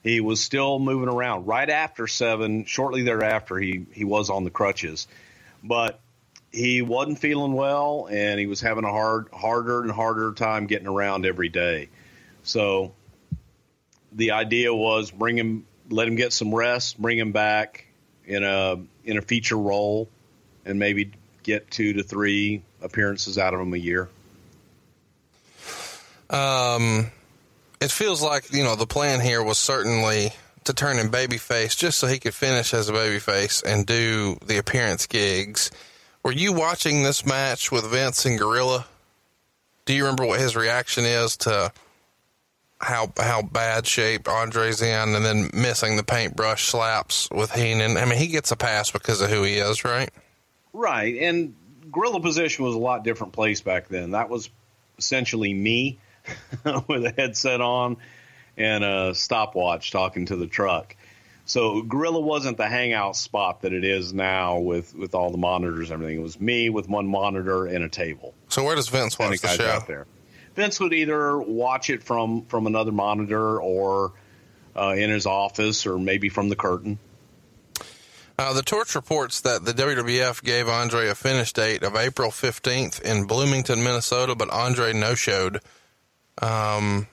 He was still moving around. Right after seven, shortly thereafter, he he was on the crutches, but he wasn't feeling well, and he was having a hard harder and harder time getting around every day. So the idea was bring him, let him get some rest, bring him back in a in a feature role, and maybe get two to three appearances out of him a year. Um, it feels like you know the plan here was certainly to turn him babyface just so he could finish as a babyface and do the appearance gigs. Were you watching this match with Vince and Gorilla? Do you remember what his reaction is to how how bad shape Andre's in, and then missing the paintbrush slaps with Heenan? I mean, he gets a pass because of who he is, right? Right, and gorilla position was a lot different place back then. That was essentially me with a headset on and a stopwatch talking to the truck. So gorilla wasn't the hangout spot that it is now with with all the monitors and everything. It was me with one monitor and a table. So where does Vince watch the show? out there. Vince would either watch it from from another monitor or uh, in his office or maybe from the curtain. Uh, the torch reports that the WWF gave Andre a finish date of April 15th in Bloomington, Minnesota, but Andre no showed. Um,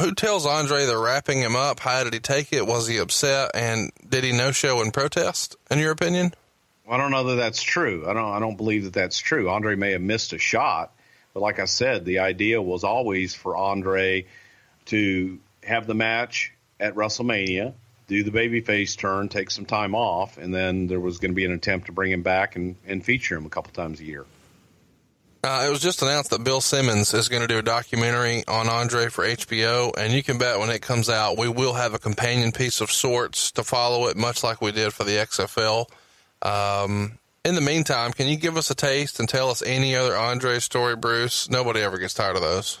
who tells Andre they're wrapping him up? How did he take it? Was he upset? And did he no show in protest, in your opinion? I don't know that that's true. I don't. I don't believe that that's true. Andre may have missed a shot, but like I said, the idea was always for Andre to have the match at WrestleMania, do the babyface turn, take some time off, and then there was going to be an attempt to bring him back and, and feature him a couple times a year. Uh, it was just announced that Bill Simmons is going to do a documentary on Andre for HBO, and you can bet when it comes out, we will have a companion piece of sorts to follow it, much like we did for the XFL. Um, in the meantime, can you give us a taste and tell us any other Andre story, Bruce? Nobody ever gets tired of those.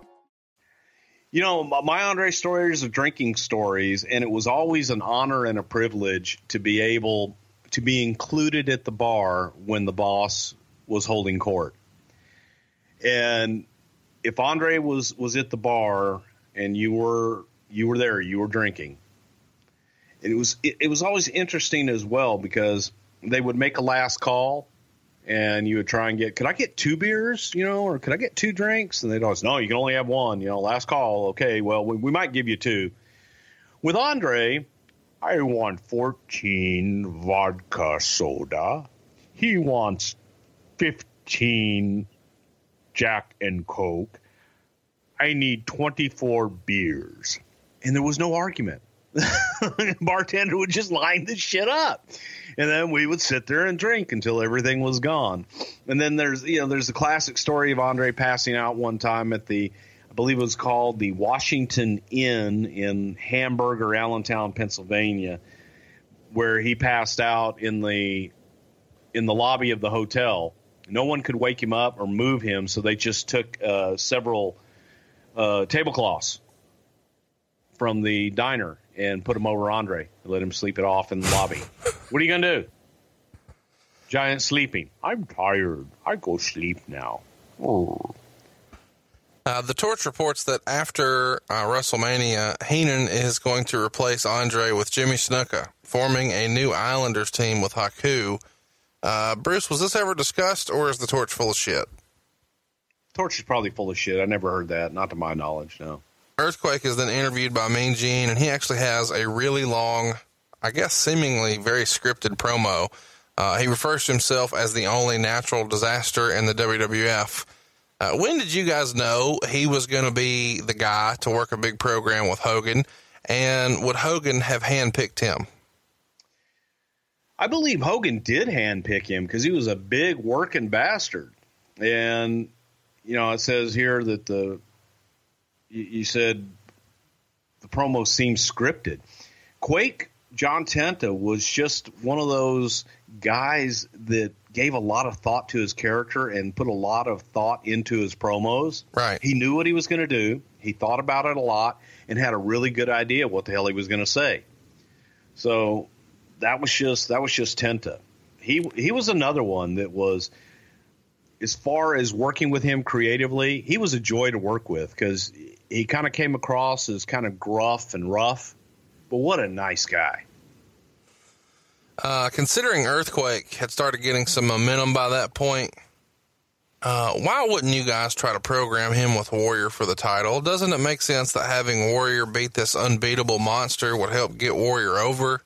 You know, my Andre stories are drinking stories, and it was always an honor and a privilege to be able to be included at the bar when the boss was holding court. And if Andre was was at the bar and you were you were there, you were drinking. And it was it, it was always interesting as well because they would make a last call and you would try and get could I get two beers, you know, or could I get two drinks? And they'd always no, you can only have one, you know, last call. Okay, well we, we might give you two. With Andre, I want 14 vodka soda. He wants 15 Jack and Coke. I need 24 beers. And there was no argument. Bartender would just line the shit up. And then we would sit there and drink until everything was gone. And then there's you know there's the classic story of Andre passing out one time at the I believe it was called the Washington Inn in Hamburg or Allentown, Pennsylvania. where he passed out in the in the lobby of the hotel. No one could wake him up or move him, so they just took uh, several uh, tablecloths from the diner and put him over Andre and let him sleep it off in the lobby. what are you gonna do? Giant sleeping. I'm tired. I go sleep now. Oh. Uh, the Torch reports that after uh, WrestleMania, Heenan is going to replace Andre with Jimmy Snuka, forming a new Islanders team with Haku. Uh, Bruce, was this ever discussed, or is the Torch full of shit? Torch is probably full of shit. I never heard that, not to my knowledge. No. Earthquake is then interviewed by Mean Gene, and he actually has a really long, I guess, seemingly very scripted promo. Uh, he refers to himself as the only natural disaster in the WWF. Uh, when did you guys know he was going to be the guy to work a big program with Hogan? And would Hogan have handpicked him? I believe Hogan did handpick him because he was a big working bastard. And, you know, it says here that the, you, said the promo seems scripted. Quake John Tenta was just one of those guys that gave a lot of thought to his character and put a lot of thought into his promos. Right. He knew what he was going to do. He thought about it a lot and had a really good idea what the hell he was going to say. So that was just that was just Tenta. He he was another one that was as far as working with him creatively, he was a joy to work with because he kind of came across as kind of gruff and rough, but what a nice guy. Uh, considering Earthquake had started getting some momentum by that point, uh, why wouldn't you guys try to program him with Warrior for the title? Doesn't it make sense that having Warrior beat this unbeatable monster would help get Warrior over?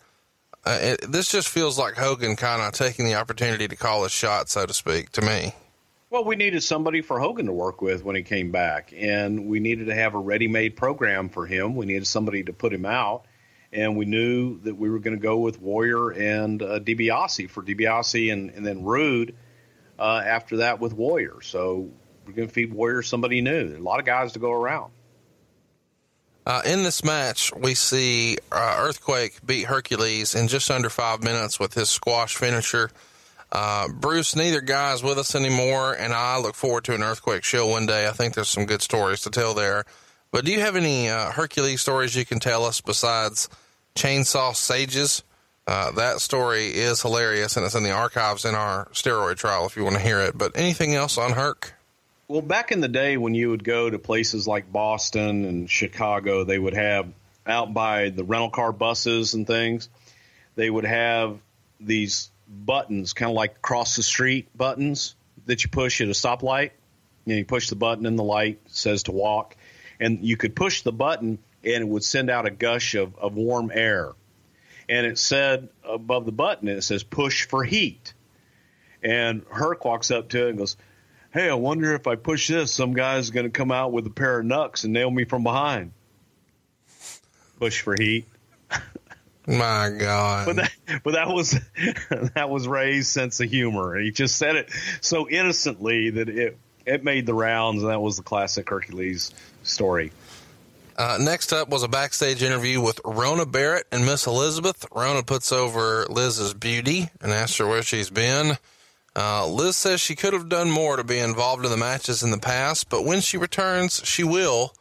Uh, it, this just feels like Hogan kind of taking the opportunity to call his shot, so to speak, to me. Well, we needed somebody for Hogan to work with when he came back, and we needed to have a ready-made program for him. We needed somebody to put him out, and we knew that we were going to go with Warrior and uh, DiBiase for DiBiase, and, and then Rude uh, after that with Warrior. So we're going to feed Warrior somebody new. A lot of guys to go around. Uh, in this match, we see uh, Earthquake beat Hercules in just under five minutes with his squash finisher. Uh, Bruce, neither guy's with us anymore, and I look forward to an Earthquake show one day. I think there's some good stories to tell there. But do you have any uh, Hercules stories you can tell us besides Chainsaw Sages? Uh, that story is hilarious, and it's in the archives in our steroid trial if you want to hear it. But anything else on Herc? Well, back in the day when you would go to places like Boston and Chicago, they would have out by the rental car buses and things, they would have these buttons, kind of like cross the street buttons that you push at a stoplight. You, know, you push the button and the light says to walk, and you could push the button and it would send out a gush of, of warm air. And it said above the button, it says push for heat. And Herc walks up to it and goes, hey, I wonder if I push this, some guy's going to come out with a pair of knucks and nail me from behind. Push for heat. My God. But that, but that was that was Ray's sense of humor. He just said it so innocently that it it made the rounds, and that was the classic Hercules story. Uh, next up was a backstage interview with Rona Barrett and Miss Elizabeth. Rona puts over Liz's beauty and asks her where she's been. Uh, Liz says she could have done more to be involved in the matches in the past, but when she returns, she will.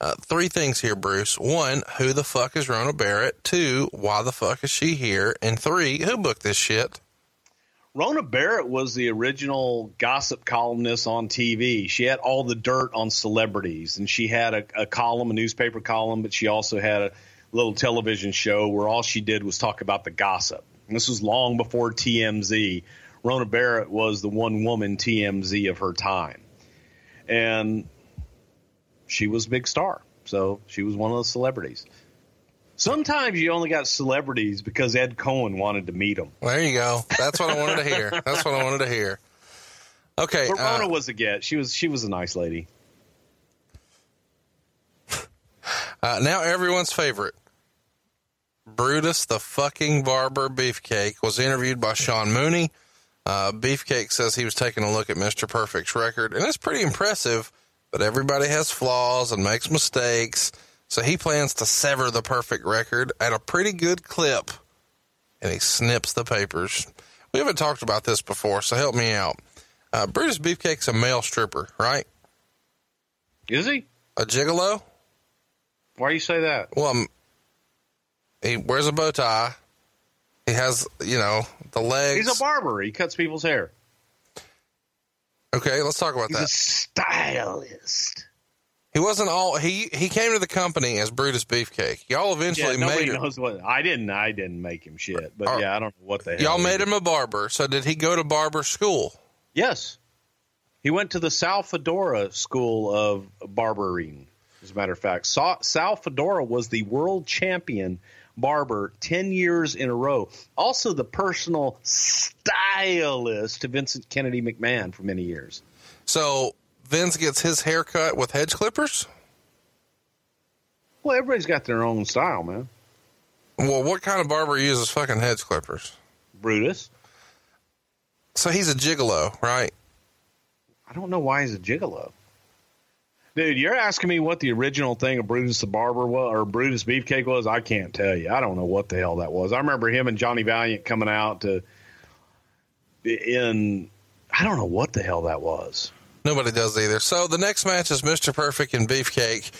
Uh, three things here, Bruce. One, who the fuck is Rona Barrett? Two, why the fuck is she here? And three, who booked this shit? Rona Barrett was the original gossip columnist on TV. She had all the dirt on celebrities, and she had a, a column, a newspaper column, but she also had a little television show where all she did was talk about the gossip. And this was long before TMZ. Rona Barrett was the one woman TMZ of her time. And she was a big star. So she was one of the celebrities. Sometimes you only got celebrities because Ed Cohen wanted to meet them. There you go. That's what I wanted to hear. That's what I wanted to hear. Okay. But Rona uh, was a get. She was she was a nice lady. Uh, now everyone's favorite. Brutus the fucking barber beefcake was interviewed by Sean Mooney. Uh, Beefcake says he was taking a look at Mr. Perfect's record, and it's pretty impressive, but everybody has flaws and makes mistakes. So he plans to sever the perfect record at a pretty good clip. and he snips the papers. We haven't talked about this before, so help me out. Uh, Brutus Beefcake's a male stripper, right? Is he? A gigolo? Why do you say that? Well, um, he wears a bow tie. He has, you know, the legs. He's a barber. He cuts people's hair. Okay, let's talk about He's that. a stylist. He wasn't all he he came to the company as Brutus Beefcake. Y'all eventually yeah, nobody made him. knows what. I didn't. I didn't make him shit. But yeah, I don't know what the hell. Y'all made him a barber. So did he go to barber school? Yes, he went to the Sal Fedora School of Barbering. As a matter of fact, Sa- Sal Fedora was the world champion barber ten years in a row. Also, the personal stylist to Vincent Kennedy McMahon for many years. So Vince gets his hair cut with hedge clippers. Well, everybody's got their own style, man. Well, what kind of barber uses fucking hedge clippers? Brutus. So he's a gigolo, right? I don't know why he's a gigolo. Dude, you're asking me what the original thing of Brutus the Barber was, or Brutus Beefcake was. I can't tell you. I don't know what the hell that was. I remember him and Johnny Valiant coming out to in. I don't know what the hell that was. Nobody does either. So the next match is Mr. Perfect and Beefcake.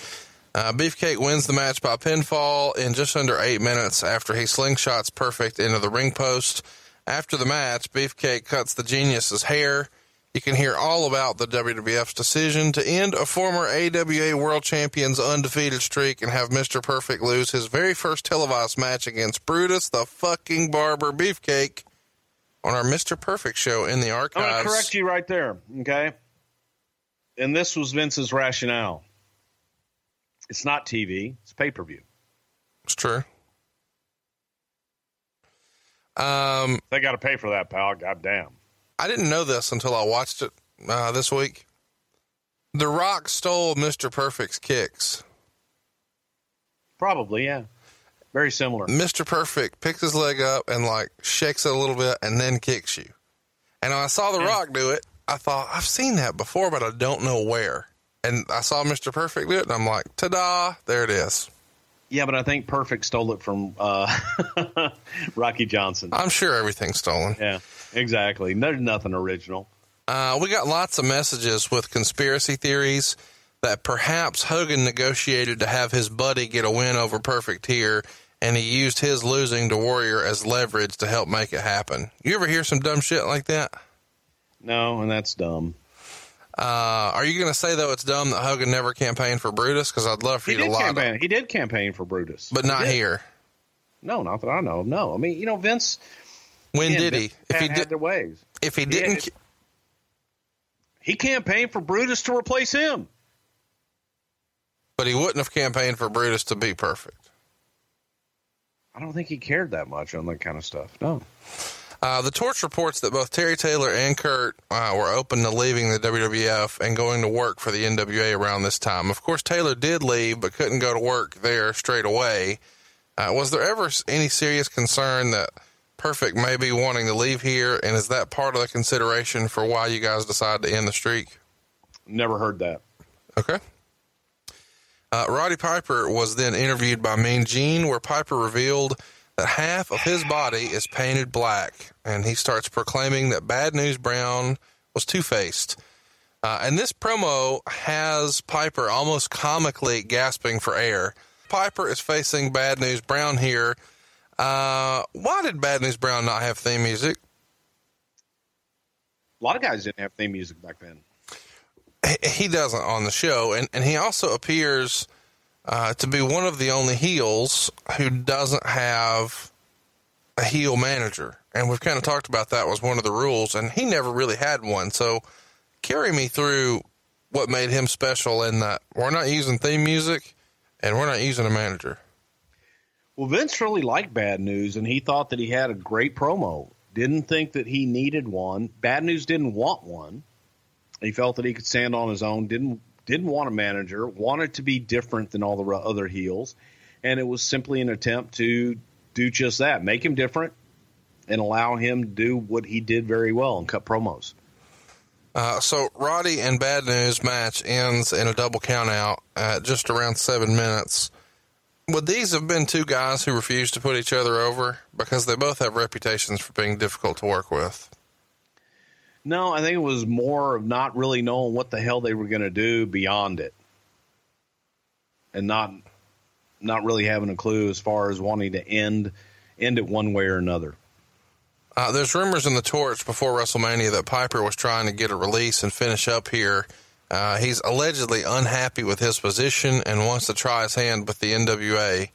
Uh, Beefcake wins the match by pinfall in just under eight minutes after he slingshots Perfect into the ring post. After the match, Beefcake cuts the genius's hair. You can hear all about the WWF's decision to end a former AWA World Champion's undefeated streak and have Mr. Perfect lose his very first televised match against Brutus the fucking Barber Beefcake on our Mr. Perfect show in the archives. I'm going to correct you right there. Okay. And this was Vince's rationale. It's not TV. It's pay per view. It's true. Um, They got to pay for that, pal. Goddamn. I didn't know this until I watched it uh, this week. The Rock stole Mr. Perfect's kicks. Probably, yeah. Very similar. Mr. Perfect picks his leg up and like shakes it a little bit and then kicks you. And I saw The Rock do it, I thought I've seen that before, but I don't know where. And I saw Mr. Perfect do it, and I'm like, ta-da! There it is. Yeah, but I think Perfect stole it from uh, Rocky Johnson. I'm sure everything's stolen. Yeah, exactly. There's nothing original. Uh, we got lots of messages with conspiracy theories that perhaps Hogan negotiated to have his buddy get a win over Perfect here, and he used his losing to Warrior as leverage to help make it happen. You ever hear some dumb shit like that? No, and that's dumb. Uh, are you going to say though it's dumb that Hogan never campaigned for Brutus? Because I'd love for He you to did lie, campaign. He did campaign for Brutus, but He not did. here. No, not that I know of. No, I mean, you know, Vince. When did he? If he had did, ways. if he He didn't, had- He campaigned for Brutus to replace him. but he wouldn't have campaigned for Brutus to be perfect. I don't think he cared that much on that kind of stuff. No. Uh, the Torch reports that both Terry Taylor and Curt uh, were open to leaving the WWF and going to work for the NWA around this time. Of course, Taylor did leave, but couldn't go to work there straight away. Uh, was there ever any serious concern that Perfect may be wanting to leave here, and is that part of the consideration for why you guys decide to end the streak? Never heard that. Okay. Uh, Roddy Piper was then interviewed by Mean Gene, where Piper revealed that half of his body is painted black, and he starts proclaiming that Bad News Brown was two faced. Uh, and this promo has Piper almost comically gasping for air. Piper is facing Bad News Brown here. Uh, why did Bad News Brown not have theme music? A lot of guys didn't have theme music back then. he- he doesn't on the show, and, and he also appears uh, to be one of the only heels who doesn't have a heel manager. And we've kind of talked about that was one of the rules, and he never really had one. So carry me through what made him special in that we're not using theme music and we're not using a manager. Well, Vince really liked Bad News, and he thought that he had a great promo. Didn't think that he needed one. Bad News didn't want one. He felt that he could stand on his own. Didn't didn't want a manager. Wanted to be different than all the other heels, and it was simply an attempt to do just that, make him different, and allow him to do what he did very well and cut promos. Uh, so Roddy and Bad News match ends in a double count out at just around seven minutes. Would these have been two guys who refused to put each other over because they both have reputations for being difficult to work with? No, I think it was more of not really knowing what the hell they were going to do beyond it, and not not really having a clue as far as wanting to end end it one way or another. Uh, there's rumors in the torch before WrestleMania that Piper was trying to get a release and finish up here uh, he's allegedly unhappy with his position and wants to try his hand with the NWA.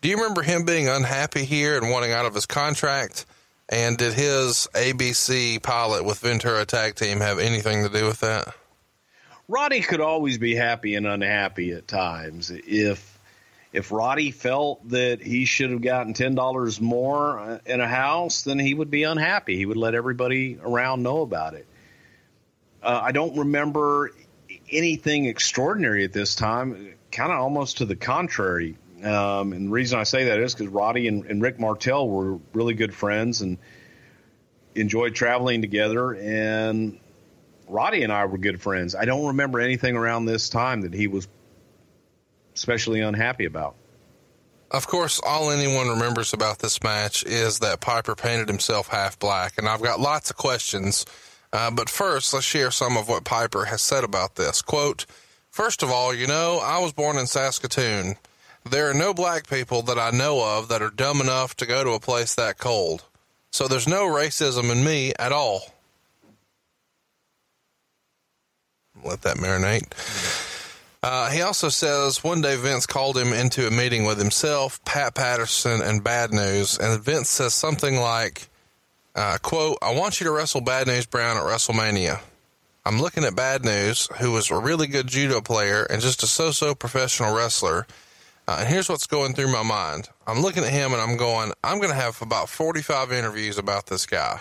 Do you remember him being unhappy here and wanting out of his contract? And did his ABC pilot with Ventura Tag Team have anything to do with that? Roddy could always be happy and unhappy at times. If if Roddy felt that he should have gotten ten dollars more uh, in a house, then he would be unhappy. He would let everybody around know about it. Uh, I don't remember anything extraordinary at this time. Kind of almost to the contrary. Um, and the reason I say that is because Roddy and, and, Rick Martel were really good friends and enjoyed traveling together. And Roddy and I were good friends. I don't remember anything around this time that he was especially unhappy about. Of course, all anyone remembers about this match is that Piper painted himself half black. And I've got lots of questions uh, but first, let's share some of what Piper has said about this. Quote, First of all, you know, I was born in Saskatoon. There are no black people that I know of that are dumb enough to go to a place that cold. So there's no racism in me at all. Let that marinate. Uh, he also says one day Vince called him into a meeting with himself, Pat Patterson, and Bad News, and Vince says something like, uh, quote, I want you to wrestle Bad News Brown at WrestleMania. I'm looking at Bad News, who was a really good judo player and just a so so professional wrestler. Uh, and here's what's going through my mind. I'm looking at him and I'm going, I'm going to have about 45 interviews about this guy.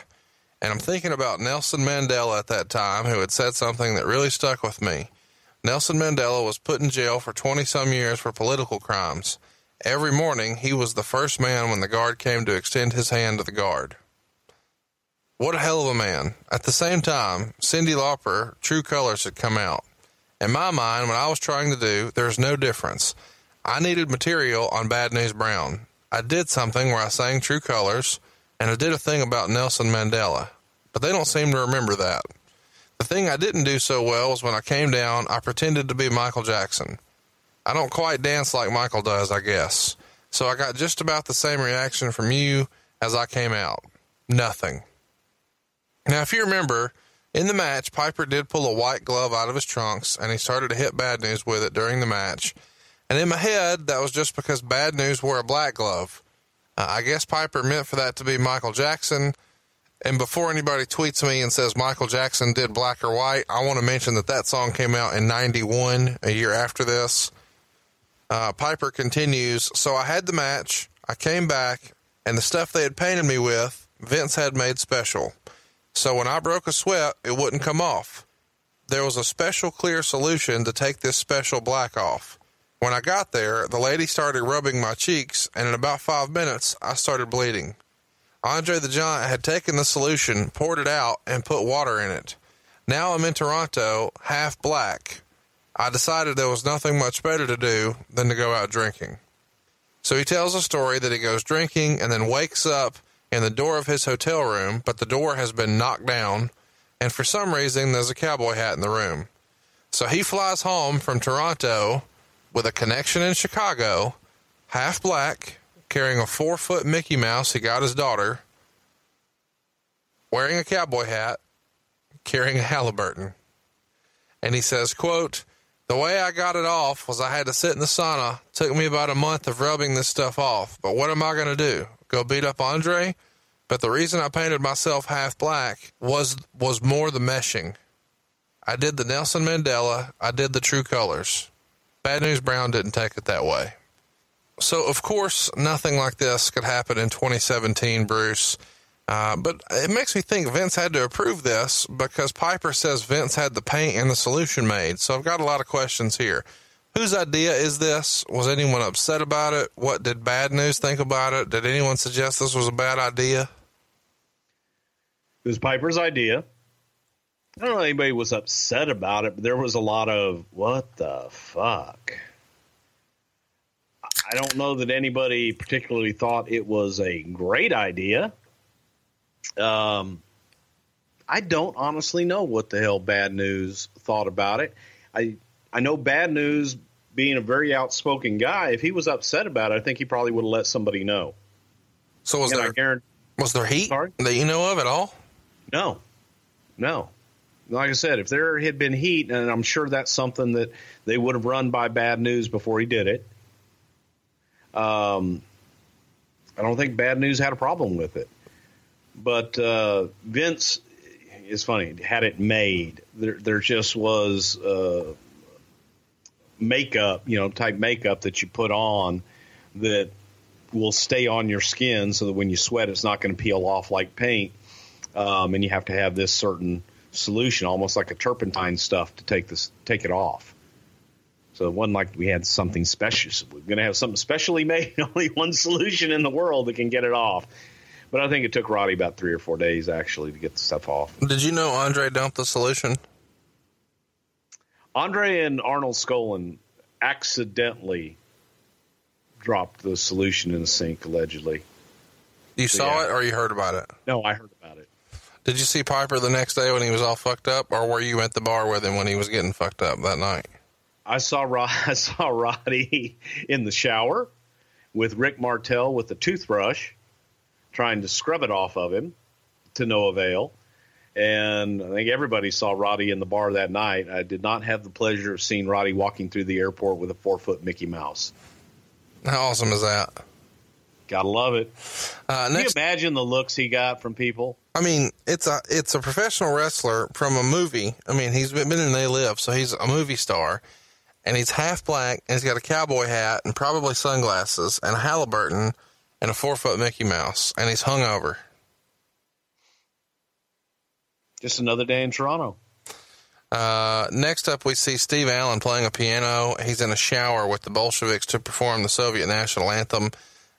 And I'm thinking about Nelson Mandela at that time, who had said something that really stuck with me. Nelson Mandela was put in jail for 20 some years for political crimes. Every morning, he was the first man when the guard came to extend his hand to the guard. What a hell of a man. At the same time, Cyndi Lauper, True Colors had come out. In my mind, what I was trying to do, there's no difference. I needed material on Bad News Brown. I did something where I sang True Colors, and I did a thing about Nelson Mandela. But they don't seem to remember that. The thing I didn't do so well was when I came down, I pretended to be Michael Jackson. I don't quite dance like Michael does, I guess. So I got just about the same reaction from you as I came out. Nothing. Now, if you remember, in the match, Piper did pull a white glove out of his trunks and he started to hit Bad News with it during the match. And in my head, that was just because Bad News wore a black glove. Uh, I guess Piper meant for that to be Michael Jackson. And before anybody tweets me and says Michael Jackson did black or white, I want to mention that that song came out in 91, a year after this. Uh, Piper continues So I had the match, I came back, and the stuff they had painted me with, Vince had made special. So when I broke a sweat, it wouldn't come off. There was a special clear solution to take this special black off. When I got there, the lady started rubbing my cheeks, and in about five minutes, I started bleeding. Andre the Giant had taken the solution, poured it out, and put water in it. Now I'm in Toronto, half black. I decided there was nothing much better to do than to go out drinking. So he tells a story that he goes drinking and then wakes up in the door of his hotel room, but the door has been knocked down, and for some reason there's a cowboy hat in the room. So he flies home from Toronto with a connection in Chicago, half black, carrying a four foot Mickey Mouse he got his daughter, wearing a cowboy hat, carrying a Halliburton. And he says, quote, the way I got it off was I had to sit in the sauna. Took me about a month of rubbing this stuff off. But what am I going to do? Go beat up Andre. But the reason I painted myself half black was was more the meshing. I did the Nelson Mandela. I did the True Colors. Bad News Brown didn't take it that way. So of course nothing like this could happen in 2017, Bruce. Uh, but it makes me think Vince had to approve this because Piper says Vince had the paint and the solution made. So I've got a lot of questions here. Whose idea is this? Was anyone upset about it? What did Bad News think about it? Did anyone suggest this was a bad idea? It was Piper's idea. I don't know anybody was upset about it, but there was a lot of what the fuck. I don't know that anybody particularly thought it was a great idea. Um, I don't honestly know what the hell Bad News thought about it. I I know Bad News being a very outspoken guy. If he was upset about it, I think he probably would have let somebody know. So was And there was there heat Sorry? that you know of at all? No, no. Like I said, if there had been heat, and I'm sure that's something that they would have run by bad news before he did it. Um, I don't think bad news had a problem with it, but uh, Vince is funny. Had it made, there there just was uh, makeup, you know, type makeup that you put on that will stay on your skin, so that when you sweat, it's not going to peel off like paint um, and you have to have this certain solution, almost like a turpentine stuff, to take this take it off. So it wasn't like we had something special. We're going to have something specially made, only one solution in the world that can get it off. But I think it took Roddy about three or four days actually to get the stuff off. Did you know Andre dumped the solution? Andre and Arnold Skaaland accidentally dropped the solution in the sink, allegedly. You saw Yeah. it or you heard about it? No, I heard about it. Did you see Piper the next day when he was all fucked up, or were you at the bar with him when he was getting fucked up that night? I saw Rod, I saw Roddy in the shower with Rick Martel with the toothbrush, trying to scrub it off of him to no avail. And I think everybody saw Roddy in the bar that night. I did not have the pleasure of seeing Roddy walking through the airport with a four foot Mickey Mouse. How awesome is that? Gotta love it. Uh, Can you imagine the looks he got from people? I mean, it's a it's a professional wrestler from a movie. I mean, he's been in They Live, so he's a movie star, and he's half black, and he's got a cowboy hat and probably sunglasses and a Halliburton and a four foot Mickey Mouse, and he's hungover. Just another day in Toronto. Uh, next up, we see Steve Allen playing a piano. He's in a shower with the Bolsheviks to perform the Soviet national anthem.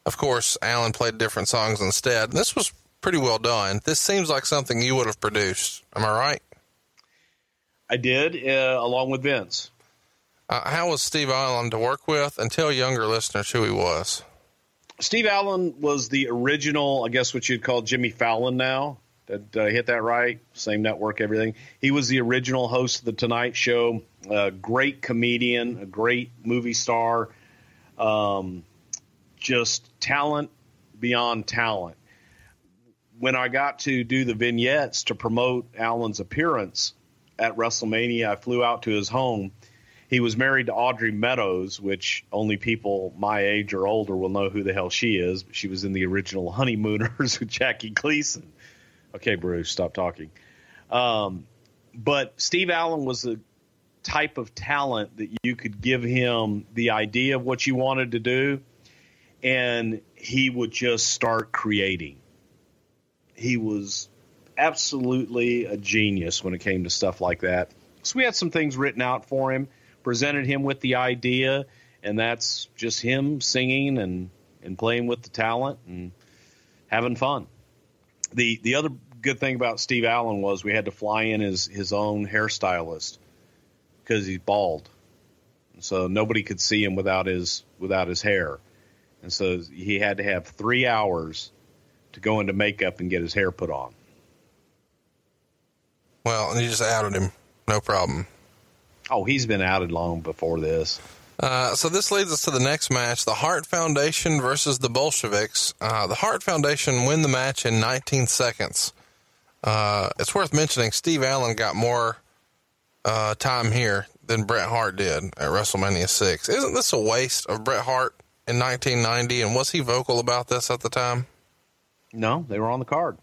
Of course, Allen played different songs instead. This was pretty well done. This seems like something you would have produced. Am I right? I did, uh, along with Vince. Uh, how was Steve Allen to work with? And tell younger listeners who he was. Steve Allen was the original, I guess what you'd call Jimmy Fallon now. Did I hit that right? Same network, everything. He was the original host of The Tonight Show. A great comedian, a great movie star. Um, just talent beyond talent. When I got to do the vignettes to promote Allen's appearance at WrestleMania, I flew out to his home. He was married to Audrey Meadows, which only people my age or older will know who the hell she is. She was in the original Honeymooners with Jackie Gleason. Okay, Bruce, stop talking. Um, but Steve Allen was the type of talent that you could give him the idea of what you wanted to do, and he would just start creating. He was absolutely a genius when it came to stuff like that. So we had some things written out for him, presented him with the idea, and that's just him singing and, and playing with the talent and having fun. The the other good thing about Steve Allen was we had to fly in his his own hairstylist because he's bald, so nobody could see him without his without his hair, and so he had to have three hours to go into makeup and get his hair put on. Well, you just outed him. No problem. Oh, he's been outed long before this. Uh, so this leads us to the next match: the Hart Foundation versus the Bolsheviks. Uh, the Hart Foundation win the match in 19 seconds. Uh, it's worth mentioning Steve Allen got more uh, time here than Bret Hart did at WrestleMania six. Isn't this a waste of Bret Hart in 1990? And was he vocal about this at the time? No, they were on the card.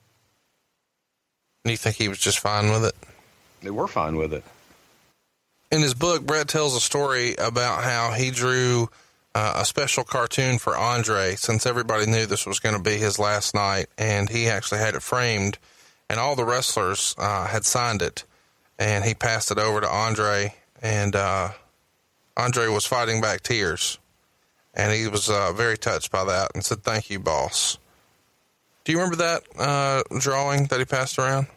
Do you think he was just fine with it? They were fine with it. In his book, Bret tells a story about how he drew uh, a special cartoon for Andre since everybody knew this was going to be his last night, and he actually had it framed, and all the wrestlers uh, had signed it, and he passed it over to Andre, and uh, Andre was fighting back tears, and he was uh, very touched by that and said, "Thank you, boss." Do you remember that uh, drawing that he passed around?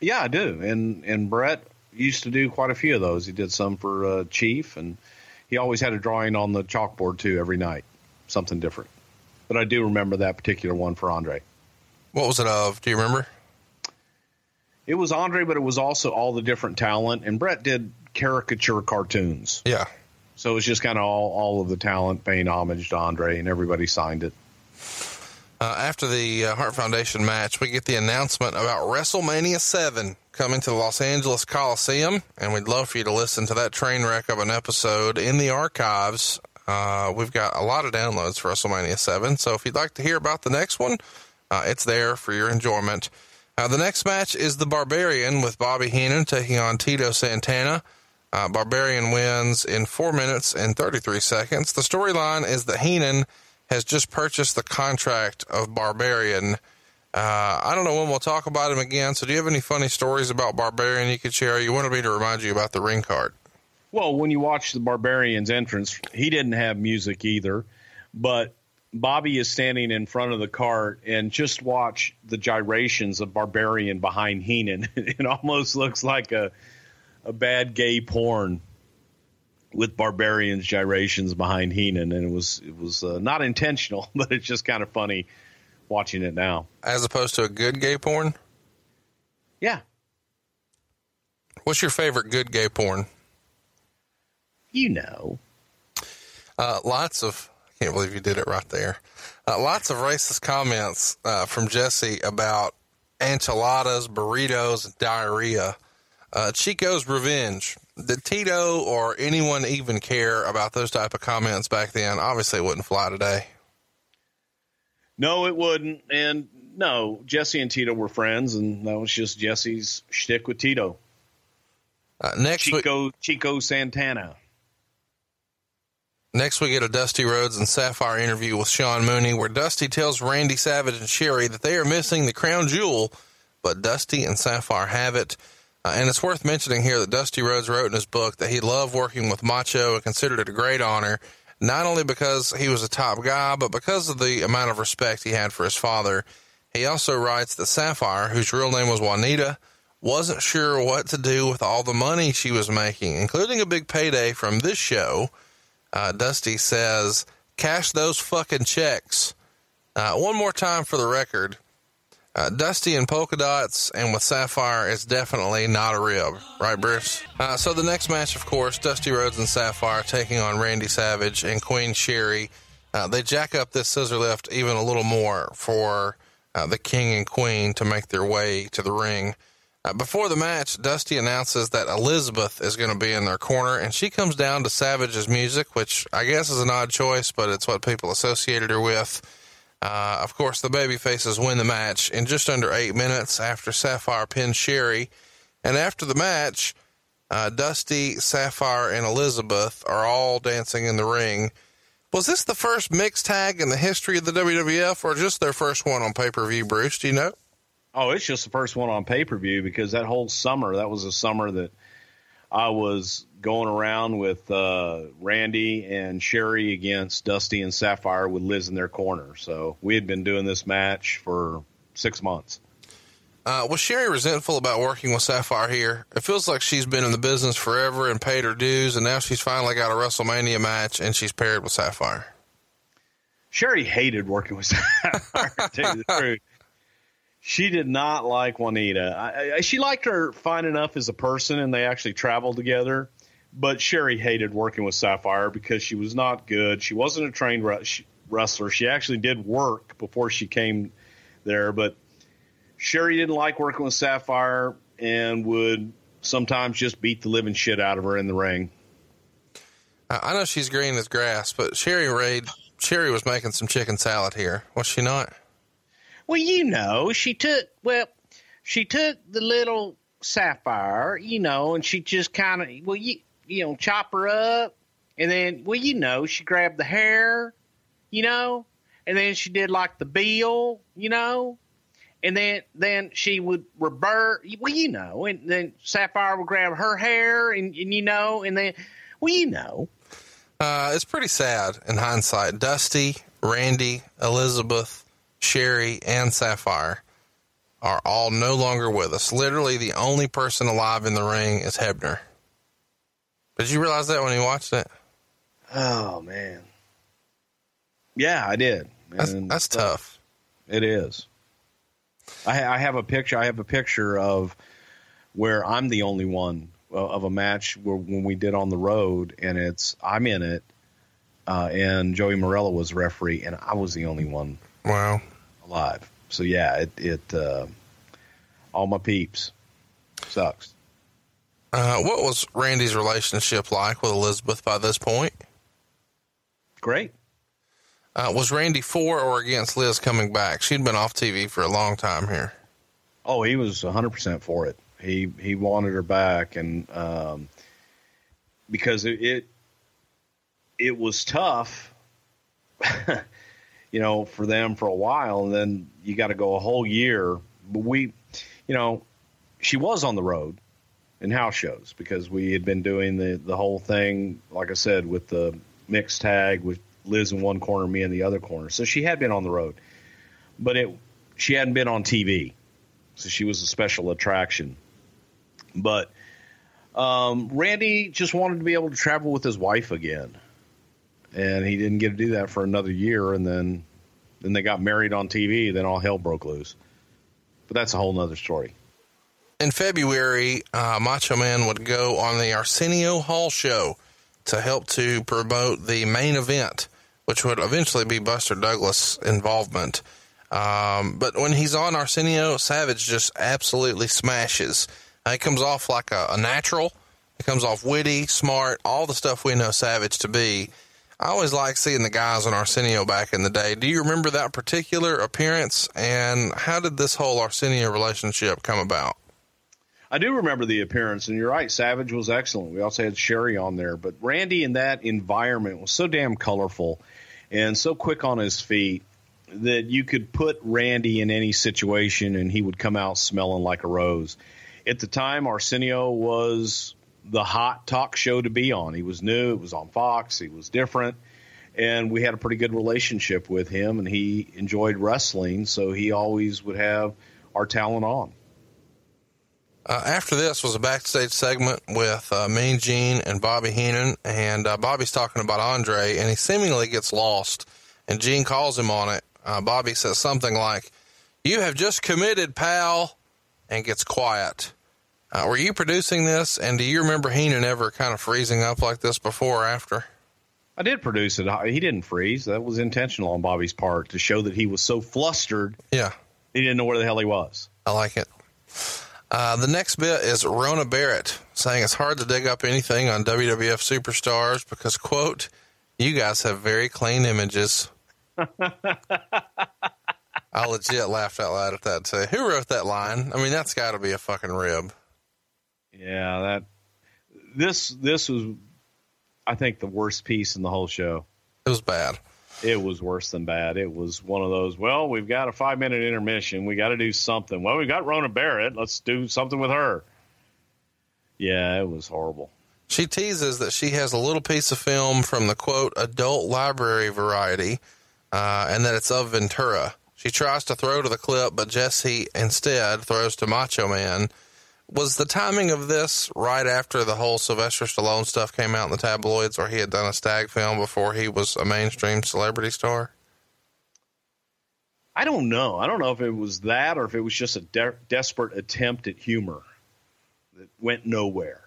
Yeah, I do. And and Bret used to do quite a few of those. He did some for uh, Chief, and he always had a drawing on the chalkboard too every night. something different. But I do remember that particular one for Andre. What was it of? Do you remember? It was Andre, but it was also all the different talent. And Bret did caricature cartoons. Yeah. So it was just kind of all, all of the talent paying homage to Andre, and everybody signed it. Uh, after the uh, Hart Foundation match, we get the announcement about WrestleMania 7 coming to the Los Angeles Coliseum, and we'd love for you to listen to that train wreck of an episode in the archives. Uh, we've got a lot of downloads for WrestleMania 7, so if you'd like to hear about the next one, uh, it's there for your enjoyment. Uh, the next match is the Barbarian with Bobby Heenan taking on Tito Santana. Uh, Barbarian wins in 4 minutes and 33 seconds. The storyline is that Heenan has just purchased the contract of Barbarian. Uh, I don't know when we'll talk about him again. So, do you have any funny stories about Barbarian you could share? You wanted me to remind you about the ring card. Well, when you watch the Barbarian's entrance, he didn't have music either, but Bobby is standing in front of the cart and just watch the gyrations of Barbarian behind Heenan. it almost looks like a a bad gay porn with Barbarian's gyrations behind Heenan, and it was it was uh, not intentional, but it's just kind of funny watching it now. As opposed to a good gay porn. Yeah. What's your favorite good gay porn? You know. Uh, lots of. I can't believe you did it right there. Uh, lots of racist comments uh, from Jesse about enchiladas, burritos, and diarrhea. Uh, Chico's revenge. Did Tito or anyone even care about those type of comments back then? Obviously, it wouldn't fly today. No, it wouldn't. And no, Jesse and Tito were friends, and that was just Jesse's shtick with Tito. Uh, next Chico, week, Chico Santana. Next, we get a Dusty Rhodes and Sapphire interview with Sean Mooney, where Dusty tells Randy Savage and Sherri that they are missing the crown jewel, but Dusty and Sapphire have it. Uh, and it's worth mentioning here that Dusty Rhodes wrote in his book that he loved working with Macho and considered it a great honor, not only because he was a top guy, but because of the amount of respect he had for his father. He also writes that Sapphire, whose real name was Juanita, wasn't sure what to do with all the money she was making, including a big payday from this show. Uh, Dusty says, cash those fucking checks. Uh, one more time for the record. Uh, Dusty and polka dots and with Sapphire is definitely not a rib, right, Bruce? Uh, so the next match, of course, Dusty Rhodes and Sapphire taking on Randy Savage and Queen Sherri. Uh, they jack up this scissor lift even a little more for uh, the King and Queen to make their way to the ring. Uh, before the match, Dusty announces that Elizabeth is going to be in their corner, and she comes down to Savage's music, which I guess is an odd choice, but it's what people associated her with. Uh, of course, the baby faces win the match in just under eight minutes after Sapphire pins Sherri. And after the match, uh, Dusty, Sapphire, and Elizabeth are all dancing in the ring. Was this the first mixed tag in the history of the WWF or just their first one on pay per view, Bruce? Do you know? Oh, it's just the first one on pay per view because that whole summer, that was a summer that I was going around with uh, Randy and Sherri against Dusty and Sapphire with Liz in their corner. So we had been doing this match for six months. Uh, was Sherri resentful about working with Sapphire here? It feels like she's been in the business forever and paid her dues, and now she's finally got a WrestleMania match and she's paired with Sapphire. Sherri hated working with Sapphire, to tell you the truth. She did not like Juanita. I, I, she liked her fine enough as a person, and they actually traveled together. But Sherri hated working with Sapphire because she was not good. She wasn't a trained wrestler. She actually did work before she came there, but Sherri didn't like working with Sapphire and would sometimes just beat the living shit out of her in the ring. I know she's green as grass, but Sherri Raid, Sherri was making some chicken salad here, was she not? Well, you know, she took well, she took the little sapphire, you know, and she just kind of well, you you know, chop her up, and then well, you know, she grabbed the hair, you know, and then she did like the bill, you know, and then then she would revert, well, you know, and then sapphire would grab her hair, and, and you know, and then well, you know. Uh, it's pretty sad in hindsight. Dusty, Randy, Elizabeth, Sherri, and Sapphire are all no longer with us. Literally, the only person alive in the ring is Hebner. Did you realize that when you watched it? Oh man. Yeah, I did. That's, that's tough. It is. I, I have a picture. I have a picture of where I'm the only one of of a match where, when we did on the road, and it's I'm in it, uh, and Joey Marella was referee, and I was the only one Wow. Alive. So yeah, it it uh, all my peeps sucks. Uh, what was Randy's relationship like with Elizabeth by this point? Great. Uh, was Randy for or against Liz coming back? She'd been off TV for a long time here. Oh, he was 100% for it. He he wanted her back and um because it it, it was tough you know for them for a while and then you got to go a whole year. But we you know, she was on the road in house shows because we had been doing the the whole thing like I said with the mixed tag with Liz in one corner, me in the other corner. So she had been on the road. But it she hadn't been on TV so she was a special attraction. But um, Randy just wanted to be able to travel with his wife again, and he didn't get to do that for another year. And then, then they got married on TV. Then all hell broke loose. But that's a whole nother story. In February, uh, Macho Man would go on the Arsenio Hall show to help to promote the main event, which would eventually be Buster Douglas' involvement. Um, but when he's on Arsenio, Savage just absolutely smashes. He comes off like a, a natural. He comes off witty, smart, all the stuff we know Savage to be. I always like seeing the guys on Arsenio back in the day. Do you remember that particular appearance? And how did this whole Arsenio relationship come about? I do remember the appearance, and you're right. Savage was excellent. We also had Sherri on there, but Randy in that environment was so damn colorful and so quick on his feet that you could put Randy in any situation and he would come out smelling like a rose. At the time, Arsenio was the hot talk show to be on. He was new, it was on Fox, he was different, and we had a pretty good relationship with him, and he enjoyed wrestling, so he always would have our talent on. Uh, after this was a backstage segment with uh, Mean Gene and Bobby Heenan, and uh, Bobby's talking about Andre, and he seemingly gets lost, and Gene calls him on it. Uh, Bobby says something like, "You have just committed, pal," and gets quiet. Uh, were you producing this, and do you remember Heenan ever kind of freezing up like this before or after? I did produce it. He didn't freeze. That was intentional on Bobby's part to show that he was so flustered. Yeah. He didn't know where the hell he was. I like it. Uh, the next bit is Rona Barrett saying it's hard to dig up anything on WWF superstars because, quote, you guys have very clean images. I legit laughed out loud at that too. Who wrote that line? I mean, that's got to be a fucking rib. Yeah, that this this was I think the worst piece in the whole show. It was bad. It was worse than bad. It was one of those, well, we've got a 5-minute intermission. We got to do something. Well, we got Rona Barrett. Let's do something with her. Yeah, it was horrible. She teases that she has a little piece of film from the quote adult library variety, uh, and that it's of Ventura. She tries to throw to the clip, but Jesse instead throws to Macho Man. Was the timing of this right after the whole Sylvester Stallone stuff came out in the tabloids, or he had done a stag film before he was a mainstream celebrity star? I don't know. I don't know if it was that or if it was just a de- desperate attempt at humor that went nowhere.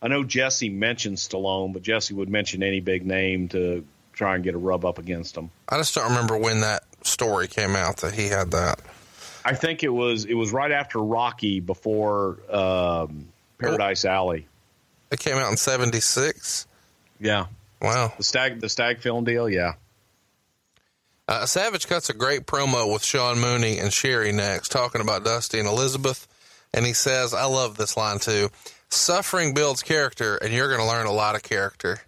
I know Jesse mentioned Stallone, but Jesse would mention any big name to try and get a rub up against him. I just don't remember when that story came out that he had that. I think it was it was right after Rocky, before um, Paradise Alley. It came out in '76. Yeah. Wow. The stag the stag film deal. Yeah. Uh, Savage cuts a great promo with Sean Mooney and Sherri next, talking about Dusty and Elizabeth. And he says, I love this line too. Suffering builds character, and you're going to learn a lot of character.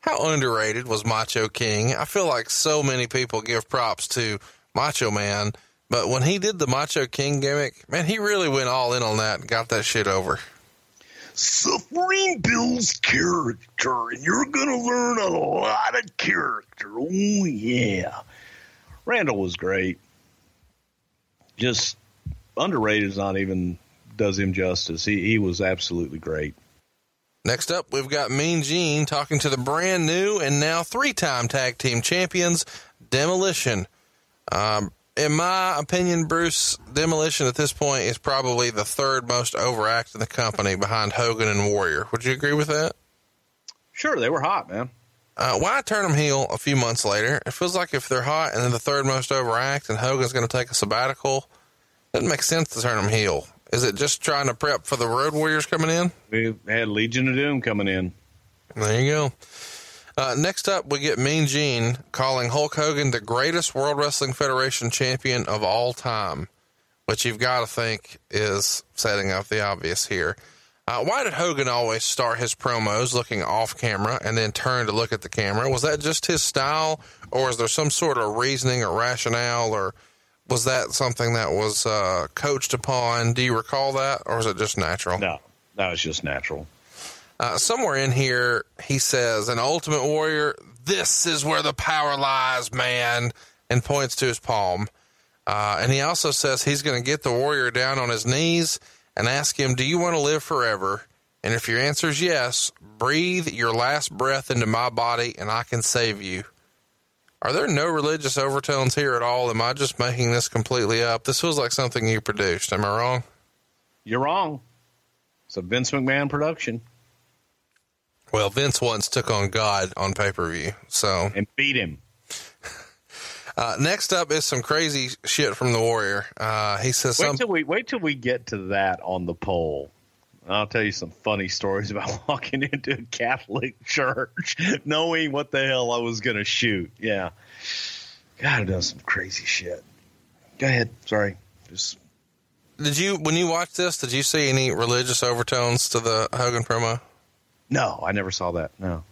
How underrated was Macho King? I feel like so many people give props to Macho Man, but when he did the Macho King gimmick, man, he really went all in on that and got that shit over. Suffering builds character, and you're going to learn a lot of character. Oh, yeah. Randall was great. Just underrated is not even does him justice. He he was absolutely great. Next up, we've got Mean Gene talking to the brand new and now three time tag team champions, Demolition. Um, in my opinion, Bruce, Demolition at this point is probably the third most overact in the company behind Hogan and Warrior. Would you agree with that? Sure, they were hot, man. Uh, why turn them heel a few months later? It feels like if they're hot and they're the third most overact and Hogan's going to take a sabbatical, it doesn't make sense to turn them heel. Is it just trying to prep for the Road Warriors coming in? We had Legion of Doom coming in. There you go. Uh, next up, we get Mean Gene calling Hulk Hogan the greatest World Wrestling Federation champion of all time, which you've got to think is setting up the obvious here. Uh, why did Hogan always start his promos looking off camera and then turn to look at the camera? Was that just his style, or is there some sort of reasoning or rationale, or was that something that was uh, coached upon? Do you recall that, or is it just natural? No, that was just natural. Uh, somewhere in here, he says, "An Ultimate Warrior, this is where the power lies, man," and points to his palm. Uh, and he also says he's going to get the warrior down on his knees and ask him, Do you want to live forever? And if your answer is yes, breathe your last breath into my body and I can save you. Are there no religious overtones here at all? Am I just making this completely up? This feels like something you produced. Am I wrong? You're wrong. It's a Vince McMahon production. Well, Vince once took on God on pay per view, so and beat him. Uh, next up is some crazy shit from the Warrior. Uh, he says, wait some- till we wait till we get to that on the poll. I'll tell you some funny stories about walking into a Catholic church, knowing what the hell I was going to shoot. Yeah, God, I've done some crazy shit. Go ahead. Sorry. Just Did you when you watched this? Did you see any religious overtones to the Hogan promo? No, I never saw that. No,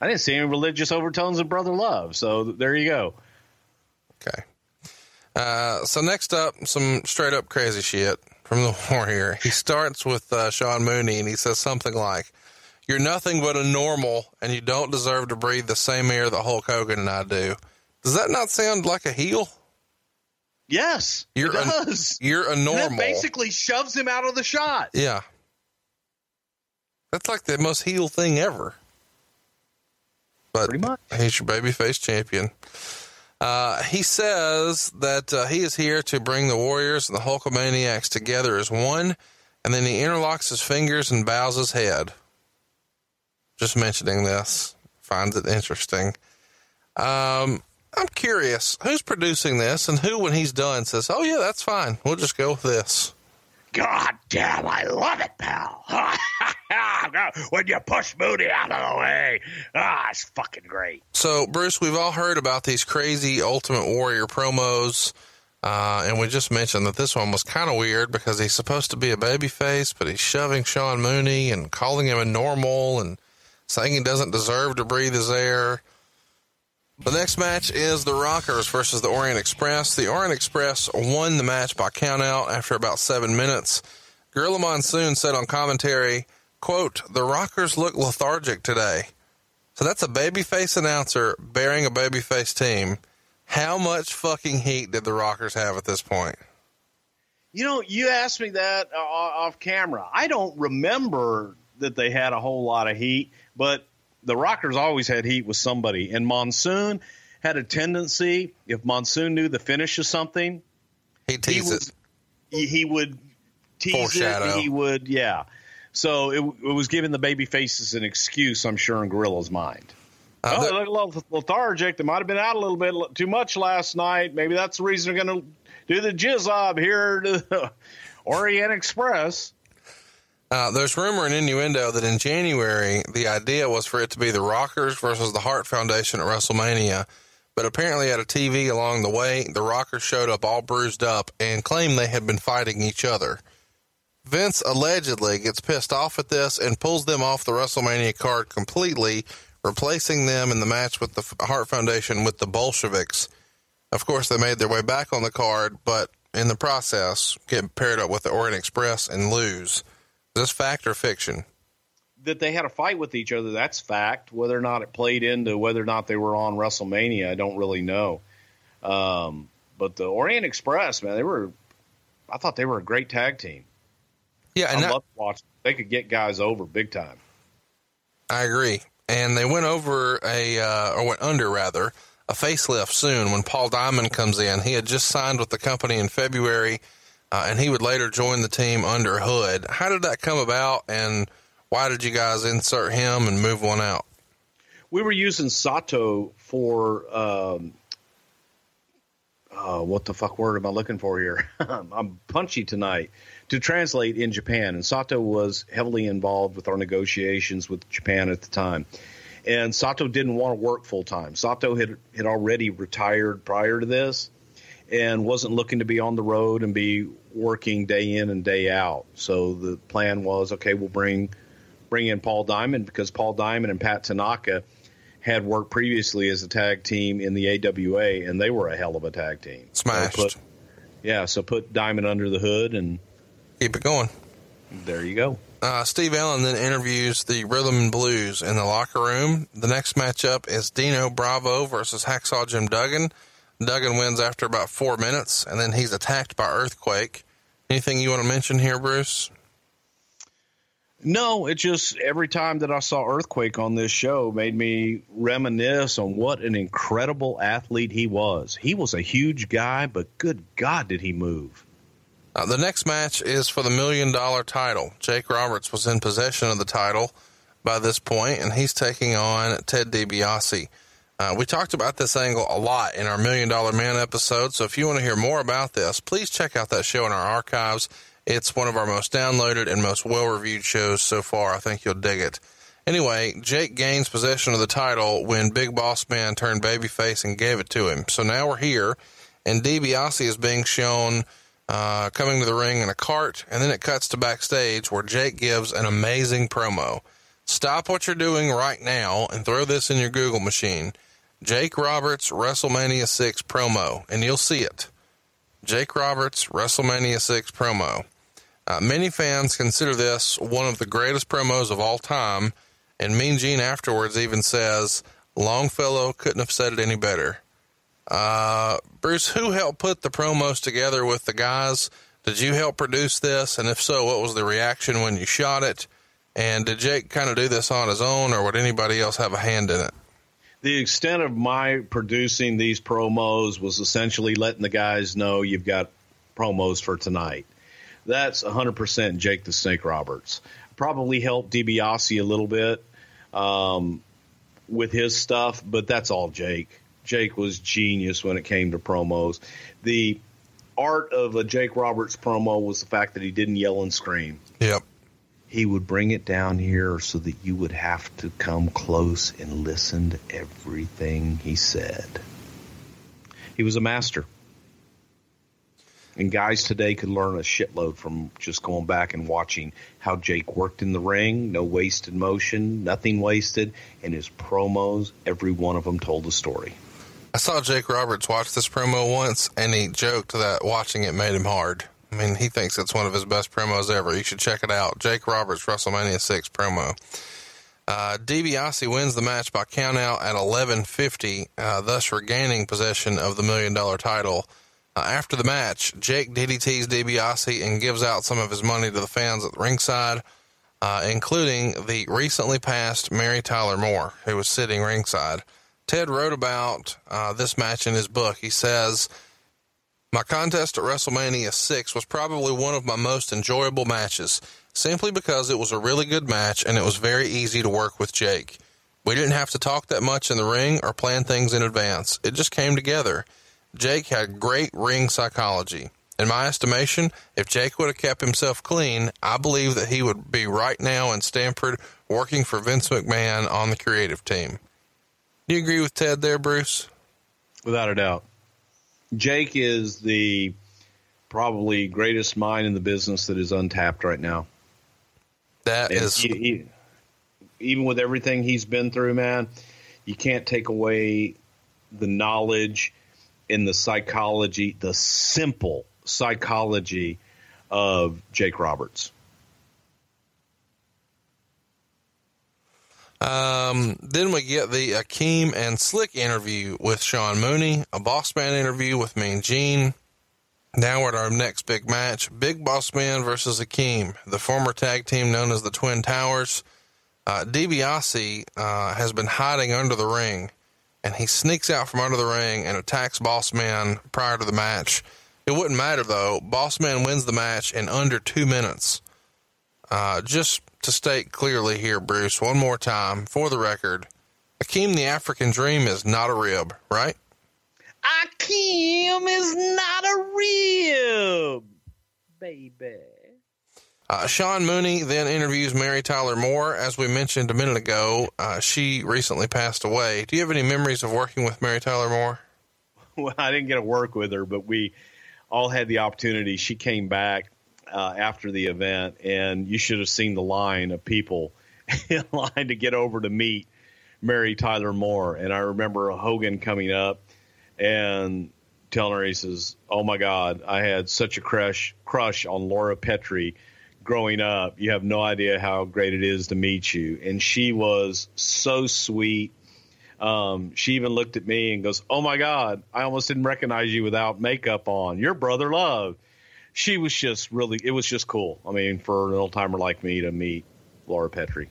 I didn't see any religious overtones of Brother Love. So there you go. Okay. Uh, so next up, some straight up crazy shit from the Warrior. He starts with uh, Sean Mooney and he says something like, "You're nothing but a normal, and you don't deserve to breathe the same air that Hulk Hogan and I do." Does that not sound like a heel? Yes, You're it a- does. you're a And normal. basically shoves him out of the shot. Yeah. That's like the most heel thing ever. But Pretty much. he's your babyface champion. Uh, he says that uh, he is here to bring the Warriors and the Hulkamaniacs together as one, and then he interlocks his fingers and bows his head. Just mentioning this, finds it interesting. Um, I'm curious, who's producing this, and who, when he's done, says, "Oh yeah, that's fine. We'll just go with this." God damn, I love it, pal. when you push Mooney out of the way. Ah, it's fucking great. So, Bruce, we've all heard about these crazy Ultimate Warrior promos, uh, and we just mentioned that this one was kind of weird because he's supposed to be a babyface, but he's shoving Sean Mooney and calling him a normal and saying he doesn't deserve to breathe his air. The next match is the Rockers versus the Orient Express. The Orient Express won the match by countout after about seven minutes. Gorilla Monsoon said on commentary, quote, the Rockers look lethargic today. So that's a babyface announcer bearing a babyface team. How much fucking heat did the Rockers have at this point? You know, you asked me that uh, off camera. I don't remember that they had a whole lot of heat, but the Rockers always had heat with somebody. And Monsoon had a tendency, if Monsoon knew the finish of something, he teased it. He, he would tease Foreshadow. it. He would, yeah. So it, it was giving the baby faces an excuse, I'm sure, in Gorilla's mind. Uh, oh, they look a little lethargic. They might have been out a little bit too much last night. Maybe that's the reason they're going to do the jizzob here to the Orient Express. Uh, there's rumor and innuendo that in January, the idea was for it to be the Rockers versus the Hart Foundation at WrestleMania. But apparently, at a TV along the way, the Rockers showed up all bruised up and claimed they had been fighting each other. Vince allegedly gets pissed off at this and pulls them off the WrestleMania card completely, replacing them in the match with the Hart Foundation with the Bolsheviks. Of course, they made their way back on the card, but in the process, get paired up with the Orient Express and lose. Is this fact or fiction? That they had a fight with each other, that's fact. Whether or not it played into whether or not they were on WrestleMania, I don't really know. Um, but the Orient Express, man, they were, I thought they were a great tag team. Yeah, and I that- love watching. They could get guys over big time. I agree. And they went over a, uh, or went under rather, a facelift soon when Paul Diamond comes in. He had just signed with the company in February, uh, and he would later join the team under Hood. How did that come about, and why did you guys insert him and move one out? We were using Sato for um, uh, what the fuck word am I looking for here? I'm punchy tonight to translate in Japan, and Sato was heavily involved with our negotiations with Japan at the time. And Sato didn't want to work full time. Sato had had already retired prior to this, and wasn't looking to be on the road and be working day in and day out. So the plan was, okay, we'll bring bring in Paul Diamond because Paul Diamond and Pat Tanaka had worked previously as a tag team in the AWA, and they were a hell of a tag team. Smashed. So put, yeah, so put Diamond under the hood and keep it going. There you go. Uh, Steve Allen then interviews the Rhythm and Blues in the locker room. The next matchup is Dino Bravo versus Hacksaw Jim Duggan. Duggan wins after about four minutes, and then he's attacked by Earthquake. Anything you want to mention here, Bruce? No, it just every time that I saw Earthquake on this show made me reminisce on what an incredible athlete he was. He was a huge guy, but good God, did he move! Uh, the next match is for the million dollar title. Jake Roberts was in possession of the title by this point, and he's taking on Ted DiBiase. Uh, we talked about this angle a lot in our Million Dollar Man episode, so if you want to hear more about this, please check out that show in our archives. It's one of our most downloaded and most well reviewed shows so far. I think you'll dig it. Anyway, Jake gains possession of the title when Big Boss Man turned babyface and gave it to him. So now we're here, and DiBiase is being shown uh, coming to the ring in a cart, and then it cuts to backstage where Jake gives an amazing promo. Stop what you're doing right now and throw this in your Google machine. Jake Roberts WrestleMania 6 promo, and you'll see it. Jake Roberts WrestleMania 6 promo. Uh, many fans consider this one of the greatest promos of all time, and Mean Gene afterwards even says, Longfellow couldn't have said it any better. Uh, Bruce, who helped put the promos together with the guys? Did you help produce this? And if so, what was the reaction when you shot it? And did Jake kind of do this on his own, or would anybody else have a hand in it? The extent of my producing these promos was essentially letting the guys know you've got promos for tonight. That's 100% Jake the Snake Roberts. Probably helped DiBiase a little bit um, with his stuff, but that's all Jake. Jake was genius when it came to promos. The art of a Jake Roberts promo was the fact that he didn't yell and scream. Yep. He would bring it down here so that you would have to come close and listen to everything he said. He was a master. And guys today could learn a shitload from just going back and watching how Jake worked in the ring. No wasted motion, nothing wasted. And his promos, every one of them told a story. I saw Jake Roberts watch this promo once, and he joked that watching it made him hard. I mean, he thinks it's one of his best promos ever. You should check it out. Jake Roberts WrestleMania 6 promo. Uh, DiBiase wins the match by countout at 11:50, uh, thus regaining possession of the million dollar title. Uh, after the match, Jake DDTs DiBiase and gives out some of his money to the fans at the ringside, uh, including the recently passed Mary Tyler Moore, who was sitting ringside. Ted wrote about uh, this match in his book. He says, My contest at WrestleMania 6 was probably one of my most enjoyable matches, simply because it was a really good match and it was very easy to work with Jake. We didn't have to talk that much in the ring or plan things in advance. It just came together. Jake had great ring psychology. In my estimation, if Jake would have kept himself clean, I believe that he would be right now in Stamford working for Vince McMahon on the creative team. Do you agree with Ted there, Bruce? Without a doubt. Jake is the probably greatest mind in the business that is untapped right now. That And is, he- he- even with everything he's been through, man, you can't take away the knowledge and the psychology, the simple psychology of Jake Roberts. Um, then we get the Akeem and Slick interview with Sean Mooney, a Boss Man interview with Mean Gene. Now we're at our next big match: Big Boss Man versus Akeem, the former tag team known as the Twin Towers. uh, DiBiase uh, has been hiding under the ring, and he sneaks out from under the ring and attacks Boss Man prior to the match. It wouldn't matter though. Boss Man wins the match in under two minutes. Uh, just to state clearly here, Bruce, one more time for the record, Akeem the African Dream is not a rib, right? Akeem is not a rib, baby. Uh, Sean Mooney then interviews Mary Tyler Moore. As we mentioned a minute ago, uh, she recently passed away. Do you have any memories of working with Mary Tyler Moore? Well, I didn't get to work with her, but we all had the opportunity. She came back uh, after the event, and you should have seen the line of people in line to get over to meet Mary Tyler Moore. And I remember Hogan coming up and telling her, he says, "Oh my God, I had such a crush crush on Laura Petrie." growing up, you have no idea how great it is to meet you. And she was so sweet. Um, she even looked at me and goes, Oh my God, I almost didn't recognize you without makeup on. Your brother love. She was just really, it was just cool. I mean, for an old timer like me to meet Laura Petrie.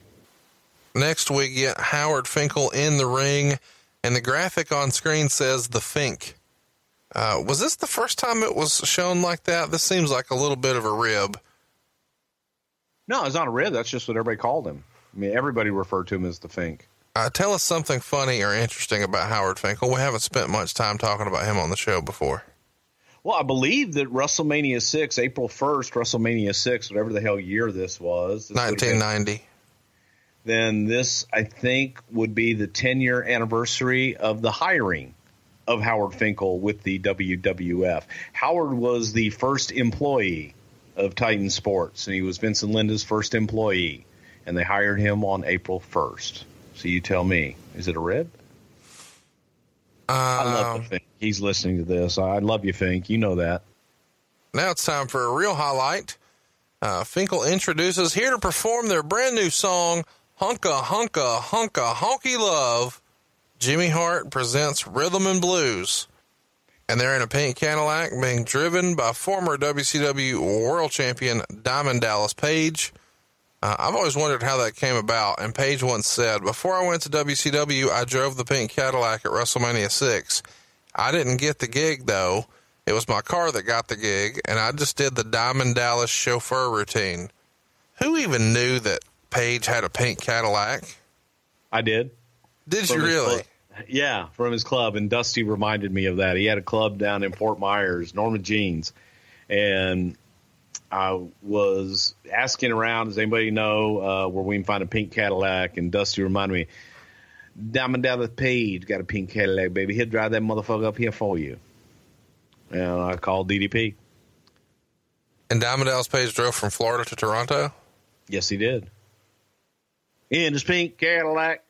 Next, we get Howard Finkel in the ring, and the graphic on screen says the Fink. Uh, was this the first time it was shown like that? This seems like a little bit of a rib. No, it's not a rib. That's just what everybody called him. I mean, everybody referred to him as the Fink. Uh, tell us something funny or interesting about Howard Finkel. We haven't spent much time talking about him on the show before. Well, I believe that WrestleMania 6, April 1st, WrestleMania 6, whatever the hell year this was. 1990. Then this, I think, would be the 10 year anniversary of the hiring of Howard Finkel with the WWF. Howard was the first employee of Titan Sports, and he was Vincent Linda's first employee, and they hired him on April 1st. So you tell me, is it a rib? Uh, I love the Fink. He's listening to this. I love you, Fink. You know that. Now it's time for a real highlight. Uh, Finkel introduces here to perform their brand new song, Hunka Hunka Hunka Honky Love. Jimmy Hart presents Rhythm and Blues and they're in a pink Cadillac being driven by former WCW World Champion Diamond Dallas Page. Uh, I've always wondered how that came about, and Page once said, Before I went to WCW, I drove the pink Cadillac at WrestleMania 6. I didn't get the gig, though. It was my car that got the gig, and I just did the Diamond Dallas chauffeur routine. Who even knew that Page had a pink Cadillac? I did. Did From you really? Yeah, from his club, and Dusty reminded me of that. He had a club down in Fort Myers, Norma Jeans, and I was asking around, does anybody know uh, where we can find a pink Cadillac? And Dusty reminded me, Diamond Dallas Page got a pink Cadillac, baby. He'll drive that motherfucker up here for you. And I called DDP. And Diamond Dallas Page drove from Florida to Toronto? Yes, he did. In his pink Cadillac.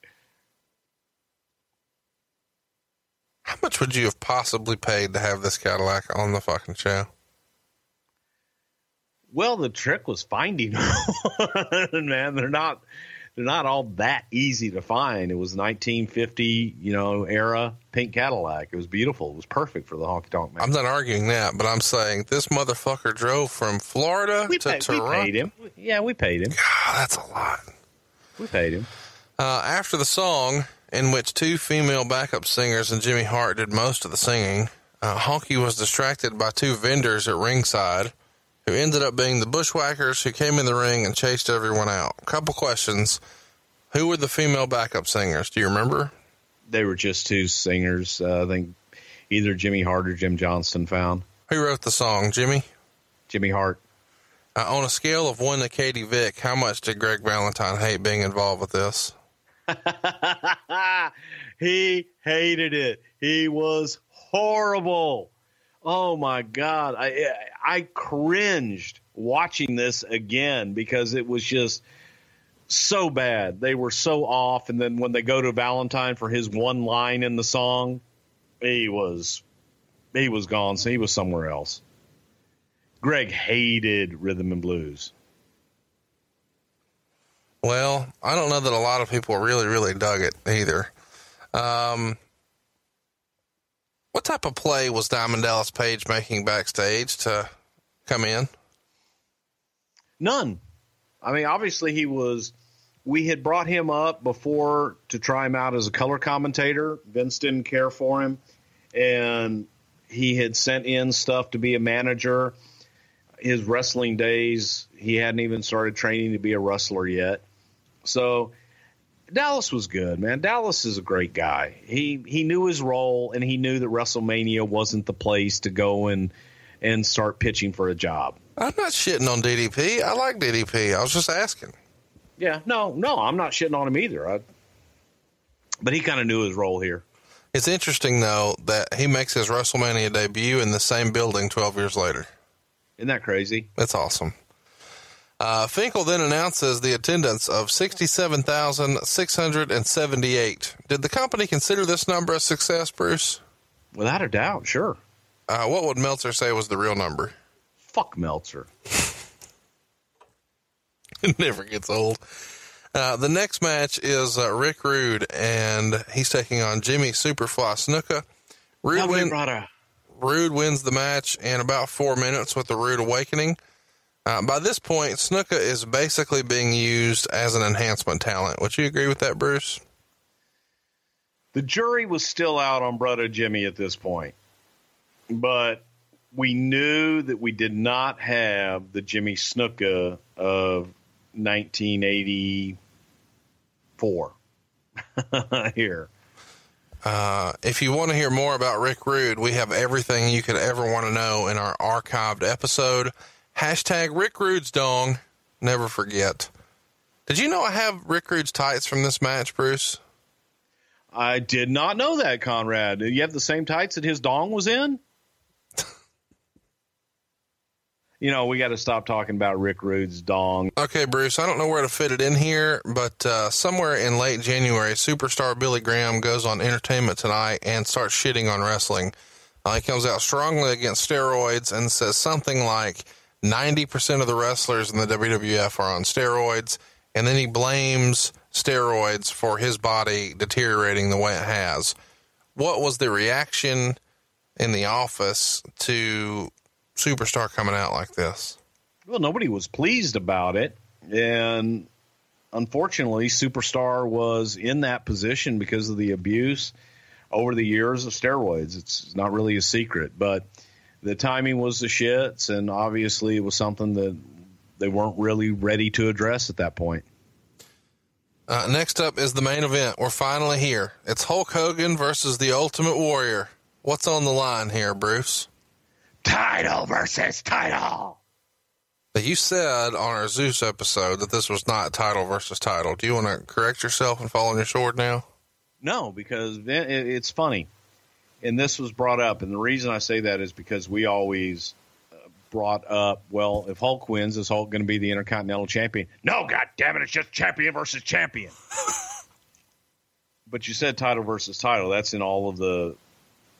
How much would you have possibly paid to have this Cadillac on the fucking show? Well, the trick was finding them, man. They're not they're not all that easy to find. It was 1950, you know, era pink Cadillac. It was beautiful. It was perfect for the honky tonk man. I'm not arguing that, but I'm saying this motherfucker drove from Florida we to pay, Toronto. We paid him. Yeah, we paid him. God, that's a lot. We paid him. Uh, after the song, in which two female backup singers and Jimmy Hart did most of the singing. Uh, Honky was distracted by two vendors at ringside who ended up being the bushwhackers who came in the ring and chased everyone out. Couple questions. Who were the female backup singers? Do you remember? They were just two singers. Uh, I think either Jimmy Hart or Jim Johnston found. Who wrote the song? Jimmy? Jimmy Hart. Uh, on a scale of one to Katie Vick, how much did Greg Valentine hate being involved with this? he hated it. He was horrible. Oh my god, I I cringed watching this again because it was just so bad. They were so off, and then when they go to Valentine for his one line in the song, he was he was gone. So he was somewhere else. Greg hated rhythm and blues. Well, I don't know that a lot of people really, really dug it either. Um, what type of play was Diamond Dallas Page making backstage to come in? None. I mean, obviously he was we had brought him up before to try him out as a color commentator. Vince didn't care for him, and he had sent in stuff to be a manager. His wrestling days, he hadn't even started training to be a wrestler yet. So Dallas was good, man. Dallas is a great guy. He he knew his role and he knew that WrestleMania wasn't the place to go and and start pitching for a job. I'm not shitting on DDP. I like DDP. I was just asking. Yeah, no, no, I'm not shitting on him either. I, but he kind of knew his role here. It's interesting though that he makes his WrestleMania debut in the same building 12 years later. Isn't that crazy? That's awesome. Uh, Finkel then announces the attendance of 67,678. Did the company consider this number a success, Bruce? Without a doubt, sure. Uh, what would Meltzer say was the real number? Fuck Meltzer. it never gets old. Uh, the next match is uh, Rick Rude, and he's taking on Jimmy Superfly Snuka. Rude, win- Rude wins the match in about four minutes with the Rude Awakening. Uh, by this point, Snuka is basically being used as an enhancement talent. Would you agree with that, Bruce? The jury was still out on Brother Jimmy at this point, but we knew that we did not have the Jimmy Snuka of 1984 here. Uh, if you want to hear more about Rick Rude, we have everything you could ever want to know in our archived episode. Hashtag Rick Rude's dong. Never forget. Did you know I have Rick Rude's tights from this match, Bruce? I did not know that, Conrad. You have the same tights that his dong was in? you know, we got to stop talking about Rick Rude's dong. Okay, Bruce, I don't know where to fit it in here, but uh, somewhere in late January, superstar Billy Graham goes on Entertainment Tonight and starts shitting on wrestling. Uh, he comes out strongly against steroids and says something like, 90% of the wrestlers in the WWF are on steroids. And then he blames steroids for his body deteriorating the way it has. What was the reaction in the office to Superstar coming out like this? Well, nobody was pleased about it. And unfortunately, Superstar was in that position because of the abuse over the years of steroids. It's not really a secret, but the timing was the shits, and obviously it was something that they weren't really ready to address at that point. Uh, next up is the main event. We're finally here. It's Hulk Hogan versus the Ultimate Warrior. What's on the line here, Bruce? Title versus title. You said on our Zeus episode that this was not title versus title. Do you want to correct yourself and fall on your sword now? No, because it's funny and this was brought up, and the reason I say that is because we always uh, brought up, well, if Hulk wins, is Hulk going to be the Intercontinental Champion? No, God damn it, it's just champion versus champion. but you said title versus title. That's in all of the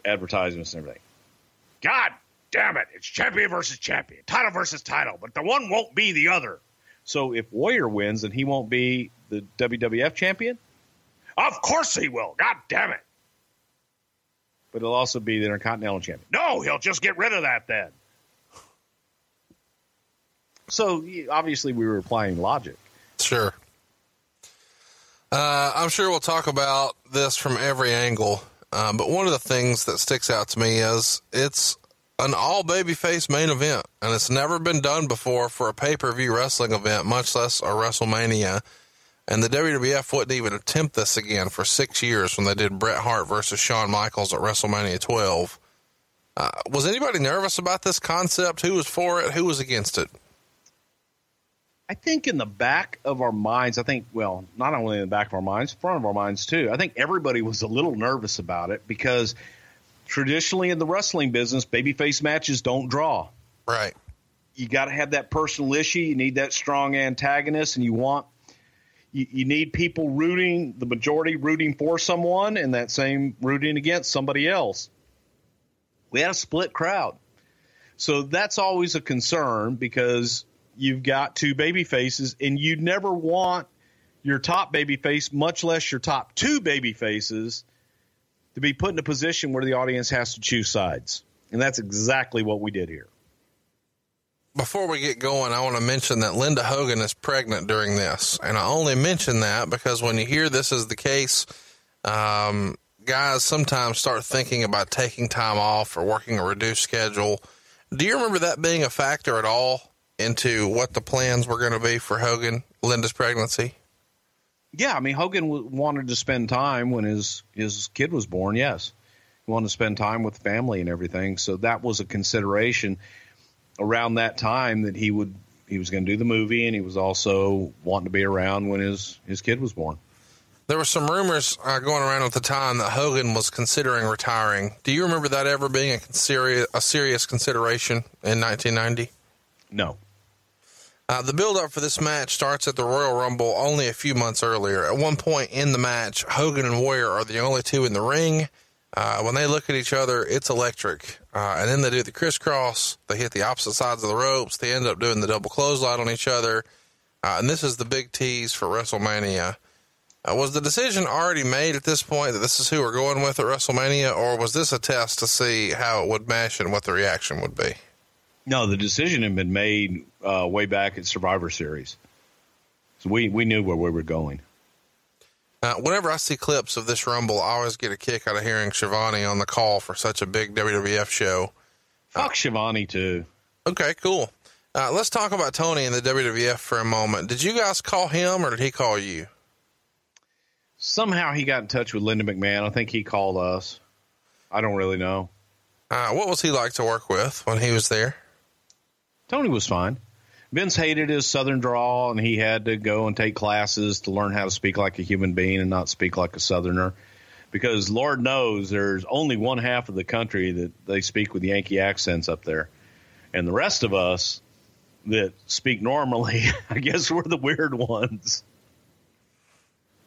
advertisements and everything. God damn it, it's champion versus champion, title versus title, but the one won't be the other. So if Warrior wins, then he won't be the WWF champion? Of course he will. God damn it but he'll also be the Intercontinental Champion. No, he'll just get rid of that then. So obviously, we were applying logic. Sure. Uh, I'm sure we'll talk about this from every angle, uh, but one of the things that sticks out to me is it's an all babyface main event, and it's never been done before for a pay per view wrestling event, much less a WrestleMania. And the WWF wouldn't even attempt this again for six years when they did Bret Hart versus Shawn Michaels at WrestleMania 12. Uh, was anybody nervous about this concept? Who was for it? Who was against it? I think in the back of our minds, I think, well, not only in the back of our minds, front of our minds too. I think everybody was a little nervous about it because traditionally in the wrestling business, babyface matches don't draw. Right. You got to have that personal issue. You need that strong antagonist, and you want you, you need people rooting, the majority rooting for someone, and that same rooting against somebody else. We had a split crowd. So that's always a concern because you've got two baby faces, and you never want your top baby face, much less your top two baby faces, to be put in a position where the audience has to choose sides. And that's exactly what we did here. Before we get going, I want to mention that Linda Hogan is pregnant during this. And I only mention that because when you hear this is the case, um, guys sometimes start thinking about taking time off or working a reduced schedule. Do you remember that being a factor at all into what the plans were going to be for Hogan, Linda's pregnancy? Yeah, I mean Hogan wanted to spend time when his his kid was born. Yes, he wanted to spend time with family and everything. So that was a consideration around that time that he would he was going to do the movie, and he was also wanting to be around when his his kid was born. There were some rumors uh, going around at the time that Hogan was considering retiring. Do you remember that ever being a serious a serious consideration in 1990? No. Uh, the build up for this match starts at the Royal Rumble only a few months earlier. At one point in the match, Hogan and Warrior are the only two in the ring. Uh, when they look at each other, it's electric. Uh, and then they do the crisscross. They hit the opposite sides of the ropes. They end up doing the double clothesline on each other. Uh, and this is the big tease for WrestleMania. Uh, was the decision already made at this point that this is who we're going with at WrestleMania, or was this a test to see how it would mesh and what the reaction would be? No, the decision had been made uh, way back at Survivor Series, so we we knew where we were going. Uh, whenever I see clips of this Rumble, I always get a kick out of hearing Schiavone on the call for such a big WWF show. Fuck uh, Schiavone too. Okay, cool. Uh, let's talk about Tony and the WWF for a moment. Did you guys call him or did he call you? Somehow he got in touch with Linda McMahon. I think he called us. I don't really know. Uh, what was he like to work with when he was there? Tony was fine. Vince hated his southern drawl, and he had to go and take classes to learn how to speak like a human being and not speak like a southerner. Because Lord knows there's only one half of the country that they speak with Yankee accents up there. And the rest of us that speak normally, I guess we're the weird ones.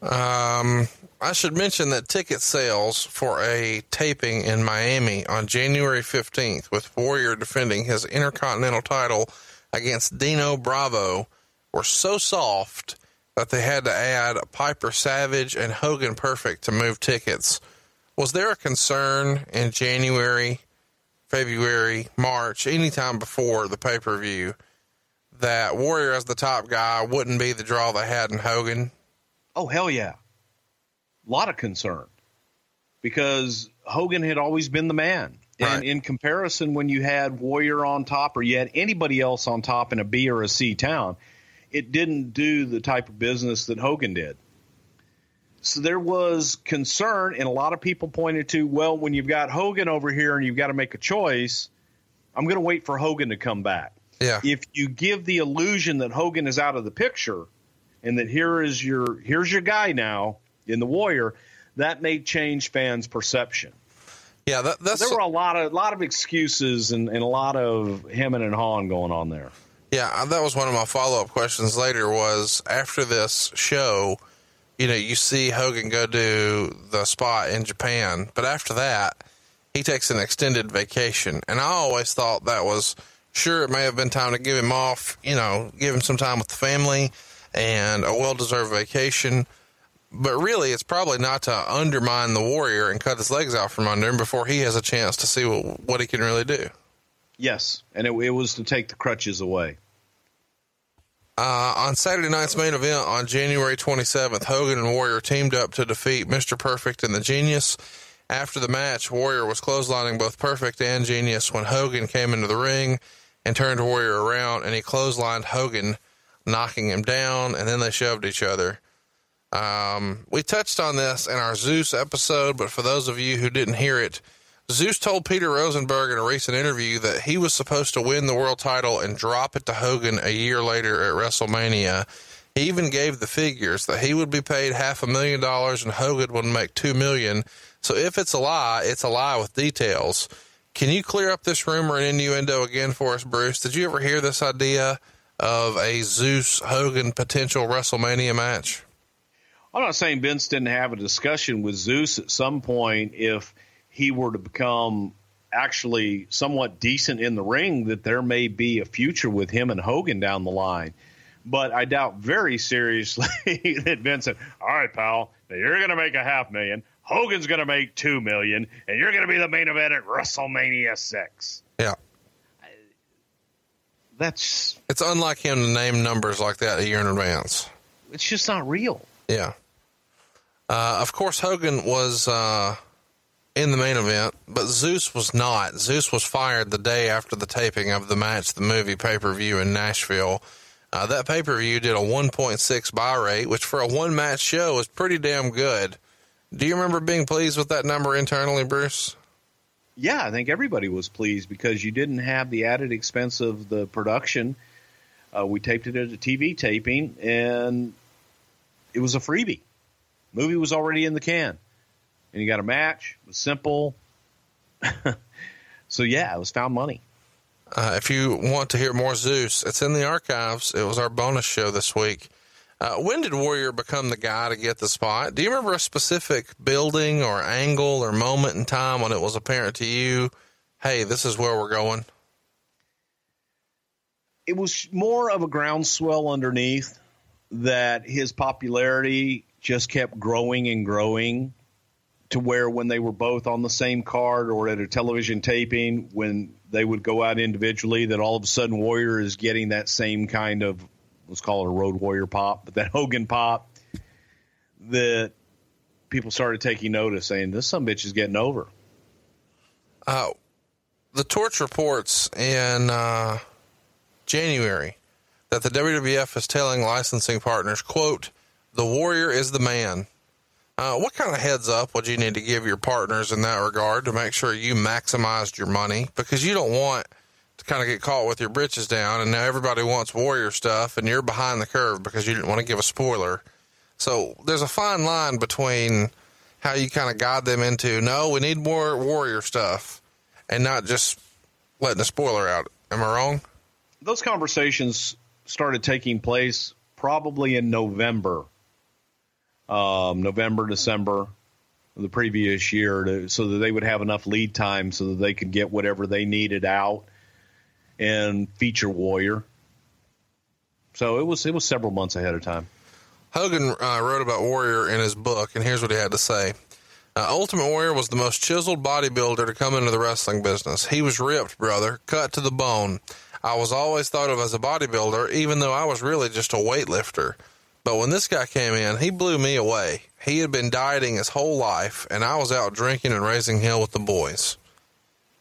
Um, I should mention that ticket sales for a taping in Miami on January 15th, with Warrior defending his Intercontinental title against Dino Bravo, were so soft that they had to add Piper Savage and Hogan Perfect to move tickets. Was there a concern in January, February, March, anytime before the pay per view, that Warrior as the top guy wouldn't be the draw they had in Hogan? Oh, hell yeah. A lot of concern because Hogan had always been the man. Right. And in comparison, when you had Warrior on top or you had anybody else on top in a B or a C town, it didn't do the type of business that Hogan did. So there was concern, and a lot of people pointed to, well, when you've got Hogan over here and you've got to make a choice, I'm going to wait for Hogan to come back. Yeah. If you give the illusion that Hogan is out of the picture – and that here is your here's your guy now in the Warrior, that may change fans' perception. Yeah, that, that's there were a lot of lot of excuses and, and a lot of hemming and hawing going on there. Yeah, uh, that was one of my follow up questions later. Was after this show, you know, you see Hogan go do the spot in Japan, but after that, he takes an extended vacation, and I always thought that was sure it may have been time to give him off, you know, give him some time with the family and a well deserved vacation. But really, it's probably not to undermine the warrior and cut his legs out from under him before he has a chance to see what, what he can really do. Yes, and it, it was to take the crutches away. Uh, on Saturday night's main event on January 27th, Hogan and Warrior teamed up to defeat Mr. Perfect and the Genius. After the match, Warrior was clotheslining both Perfect and Genius when Hogan came into the ring and turned Warrior around, and he clotheslined Hogan knocking him down, and then they shoved each other. Um, we touched on this in our Zeus episode, but for those of you who didn't hear it, Zeus told Peter Rosenberg in a recent interview that he was supposed to win the world title and drop it to Hogan a year later at WrestleMania. He even gave the figures that he would be paid half a million dollars and Hogan would make two million. So if it's a lie, it's a lie with details. Can you clear up this rumor and innuendo again for us, Bruce? Did you ever hear this idea? of a Zeus Hogan potential WrestleMania match? I'm not saying Vince didn't have a discussion with Zeus at some point if he were to become actually somewhat decent in the ring, that there may be a future with him and Hogan down the line. But I doubt very seriously that Vince said, All right, pal, you're going to make a half million. Hogan's going to make two million, and you're going to be the main event at WrestleMania 6. Yeah that's it's unlike him to name numbers like that a year in advance. It's just not real. Yeah. Uh, of course, Hogan was uh, in the main event, but Zeus was not. Zeus was fired the day after the taping of the match, the movie pay per view in Nashville. Uh, that pay per view did a 1.6 buy rate, which for a one match show is pretty damn good. Do you remember being pleased with that number internally, Bruce? Yeah, I think everybody was pleased because you didn't have the added expense of the production. Uh, we taped it at a TV taping, and it was a freebie. Movie was already in the can, and you got a match. It was simple. so yeah, it was found money. Uh, if you want to hear more Zeus, it's in the archives. It was our bonus show this week. Uh, when did Warrior become the guy to get the spot? Do you remember a specific building or angle or moment in time when it was apparent to you, hey, this is where we're going? It was more of a groundswell underneath that his popularity just kept growing and growing to where when they were both on the same card or at a television taping, when they would go out individually, that all of a sudden Warrior is getting that same kind of let's call it a Road Warrior pop, but that Hogan pop that people started taking notice, saying this some bitch is getting over. Uh, the Torch reports in uh, January that the WWF is telling licensing partners, "quote The Warrior is the man." Uh, what kind of heads up would you need to give your partners in that regard to make sure you maximized your money? Because you don't want to kind of get caught with your britches down, and now everybody wants warrior stuff, and you're behind the curve because you didn't want to give a spoiler. So there's a fine line between how you kind of guide them into no, we need more warrior stuff, and not just letting a spoiler out. Am I wrong? Those conversations started taking place probably in November, um, November, December of the previous year, to, so that they would have enough lead time so that they could get whatever they needed out and feature Warrior. So it was it was several months ahead of time. Hogan uh, wrote about Warrior in his book, and here's what he had to say. Uh, Ultimate Warrior was the most chiseled bodybuilder to come into the wrestling business. He was ripped, brother, cut to the bone. I was always thought of as a bodybuilder, even though I was really just a weightlifter. But when this guy came in, he blew me away. He had been dieting his whole life, and I was out drinking and raising hell with the boys.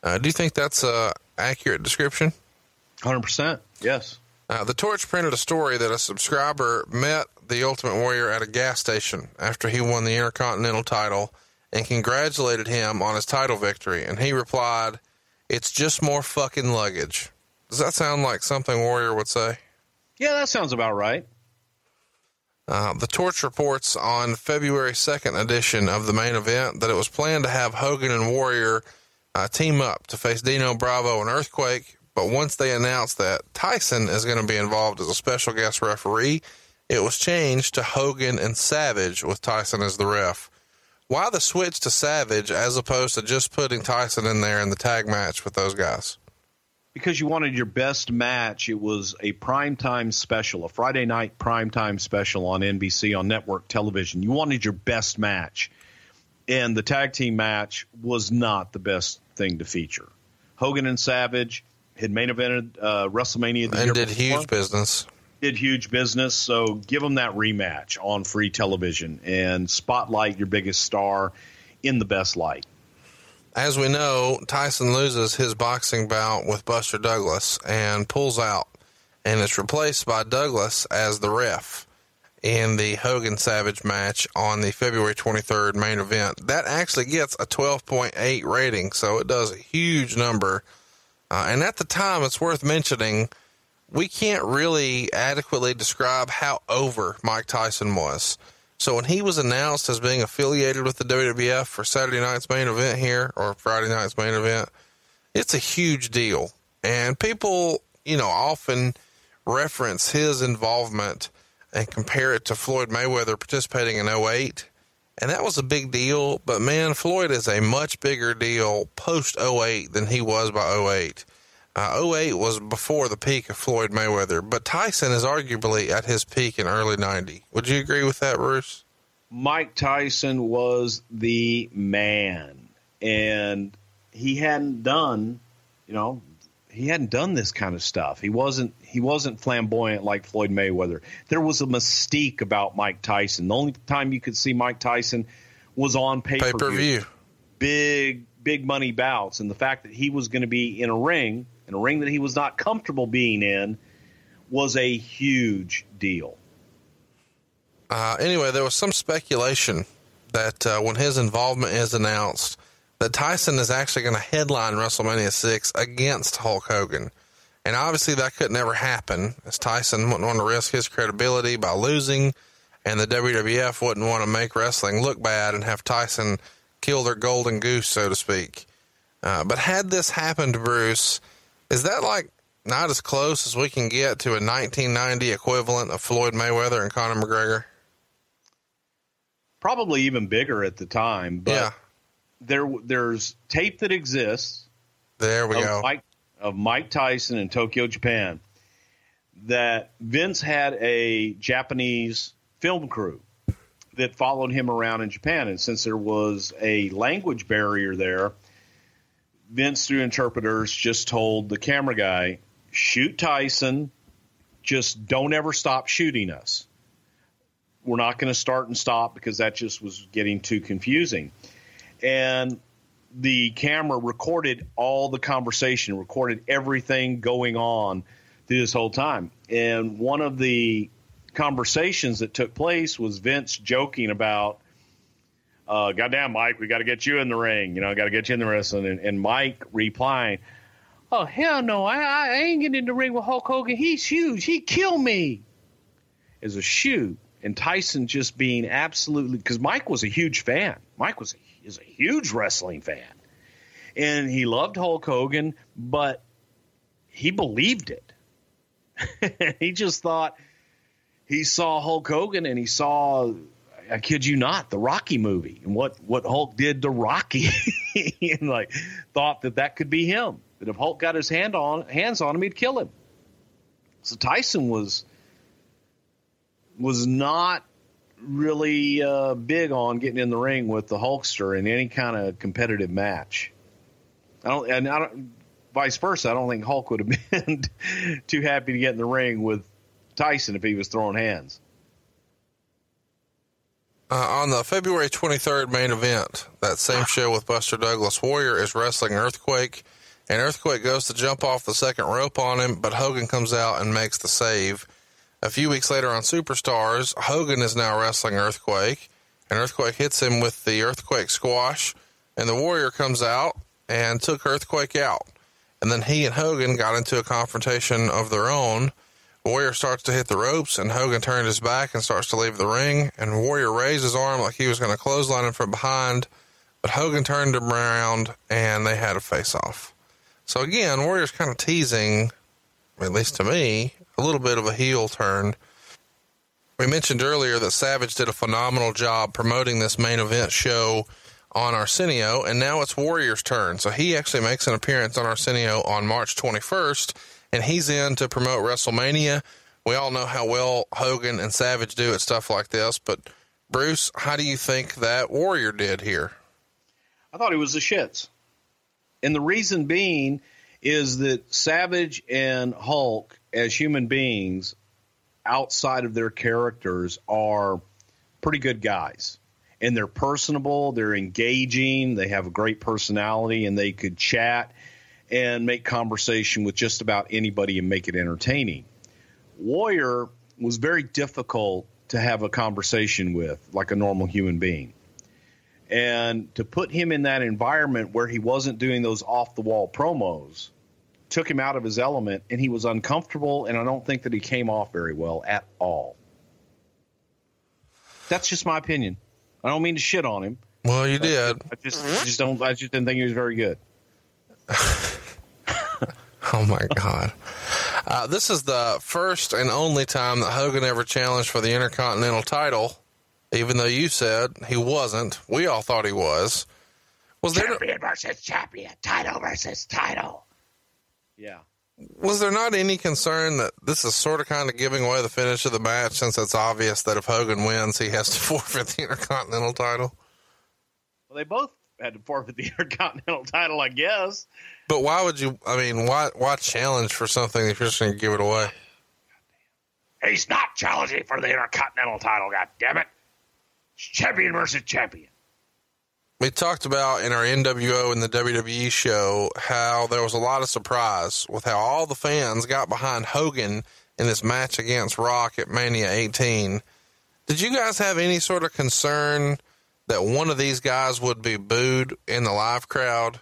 Uh, do you think that's a accurate description? Hundred percent. Yes. Uh, the Torch printed a story that a subscriber met the Ultimate Warrior at a gas station after he won the Intercontinental title and congratulated him on his title victory. And he replied, It's just more fucking luggage. Does that sound like something Warrior would say? Yeah, that sounds about right. Uh, the Torch reports on February 2nd edition of the main event that it was planned to have Hogan and Warrior uh, team up to face Dino Bravo and Earthquake. But once they announced that Tyson is going to be involved as a special guest referee, it was changed to Hogan and Savage with Tyson as the ref. Why the switch to Savage as opposed to just putting Tyson in there in the tag match with those guys? Because you wanted your best match. It was a primetime special, a Friday night primetime special on NBC on network television. You wanted your best match. And the tag team match was not the best thing to feature. Hogan and Savage had main evented uh, WrestleMania the and year did before. huge business. Did huge business. So give them that rematch on free television and spotlight your biggest star in the best light. As we know, Tyson loses his boxing bout with Buster Douglas and pulls out, and is replaced by Douglas as the ref in the Hogan Savage match on the February 23rd main event. That actually gets a 12.8 rating, so it does a huge number. Uh, and at the time, it's worth mentioning we can't really adequately describe how over Mike Tyson was. So when he was announced as being affiliated with the WWF for Saturday night's main event here or Friday night's main event, it's a huge deal. And people, you know, often reference his involvement and compare it to Floyd Mayweather participating in 08. And that was a big deal, but man, Floyd is a much bigger deal post 08 than he was by 08. Uh, 08 was before the peak of Floyd Mayweather, but Tyson is arguably at his peak in early 90. Would you agree with that, Bruce? Mike Tyson was the man, and he hadn't done, you know, he hadn't done this kind of stuff. He wasn't he wasn't flamboyant like Floyd Mayweather. There was a mystique about Mike Tyson. The only time you could see Mike Tyson was on pay per view, big big money bouts, and the fact that he was going to be in a ring, in a ring that he was not comfortable being in, was a huge deal. Uh, anyway, there was some speculation that uh, when his involvement is announced, that Tyson is actually going to headline WrestleMania 6 against Hulk Hogan. And obviously, that could never happen, as Tyson wouldn't want to risk his credibility by losing, and the WWF wouldn't want to make wrestling look bad and have Tyson kill their golden goose, so to speak. Uh, but had this happened, Bruce, is that like not as close as we can get to a 1990 equivalent of Floyd Mayweather and Conor McGregor? Probably even bigger at the time, but yeah. there there's tape that exists. There we of go. Mike, of Mike Tyson in Tokyo, Japan, that Vince had a Japanese film crew that followed him around in Japan, and since there was a language barrier there, Vince through interpreters just told the camera guy, "Shoot Tyson, just don't ever stop shooting us." we're not going to start and stop because that just was getting too confusing. And the camera recorded all the conversation, recorded everything going on through this whole time. And one of the conversations that took place was Vince joking about, uh, "Goddamn, Mike, we got to get you in the ring. You know, got to get you in the wrestling." And, and Mike replying, "Oh hell no, I, I ain't getting in the ring with Hulk Hogan. He's huge. He kill me." As a shoot, and Tyson just being absolutely because Mike was a huge fan. Mike was a, is a huge wrestling fan, and he loved Hulk Hogan, but he believed it. he just thought he saw Hulk Hogan and he saw, I kid you not, the Rocky movie and what what Hulk did to Rocky, and like thought that that could be him. That if Hulk got his hand on hands on him, he'd kill him. So Tyson was was not really uh, big on getting in the ring with the Hulkster in any kind of competitive match. I don't, and I don't, vice versa. I don't think Hulk would have been too happy to get in the ring with Tyson if he was throwing hands. Uh, on the February 23rd main event, that same show with Buster Douglas, Warrior is wrestling Earthquake, and Earthquake goes to jump off the second rope on him, but Hogan comes out and makes the save. A few weeks later on Superstars, Hogan is now wrestling Earthquake, and Earthquake hits him with the Earthquake squash, and the Warrior comes out and took Earthquake out. And then he and Hogan got into a confrontation of their own. Warrior starts to hit the ropes, and Hogan turns his back and starts to leave the ring. And Warrior raised his arm like he was going to clothesline him from behind, but Hogan turned him around, and they had a face off. So again, Warrior's kind of teasing, at least to me, a little bit of a heel turn. We mentioned earlier that Savage did a phenomenal job promoting this main event show on Arsenio, and now it's Warrior's turn. So he actually makes an appearance on Arsenio on March 21st, and he's in to promote WrestleMania. We all know how well Hogan and Savage do at stuff like this, but Bruce, how do you think that Warrior did here? I thought he was the shits. And the reason being is that Savage and Hulk as human beings outside of their characters are pretty good guys and they're personable, they're engaging, they have a great personality, and they could chat and make conversation with just about anybody and make it entertaining. Warrior was very difficult to have a conversation with, like a normal human being. And to put him in that environment where he wasn't doing those off the wall promos took him out of his element, and he was uncomfortable. And I don't think that he came off very well at all. That's just my opinion. I don't mean to shit on him. Well, you did. I just, I just don't. I just didn't think he was very good. oh my god! Uh, this is the first and only time that Hogan ever challenged for the Intercontinental title, even though you said he wasn't. We all thought he was. Was champion there versus champion, title versus title. Yeah. Was there not any concern that this is sort of kind of giving away the finish of the match since it's obvious that if Hogan wins, he has to forfeit the Intercontinental title? Well, they both had to forfeit the Intercontinental title, I guess. But why would you? I mean, why why challenge for something if you're just going to give it away? He's not challenging for the Intercontinental title. God damn it! It's champion versus champion. We talked about in our NWO and the WWE show how there was a lot of surprise with how all the fans got behind Hogan in this match against Rock at Mania 18. Did you guys have any sort of concern that one of these guys would be booed in the live crowd?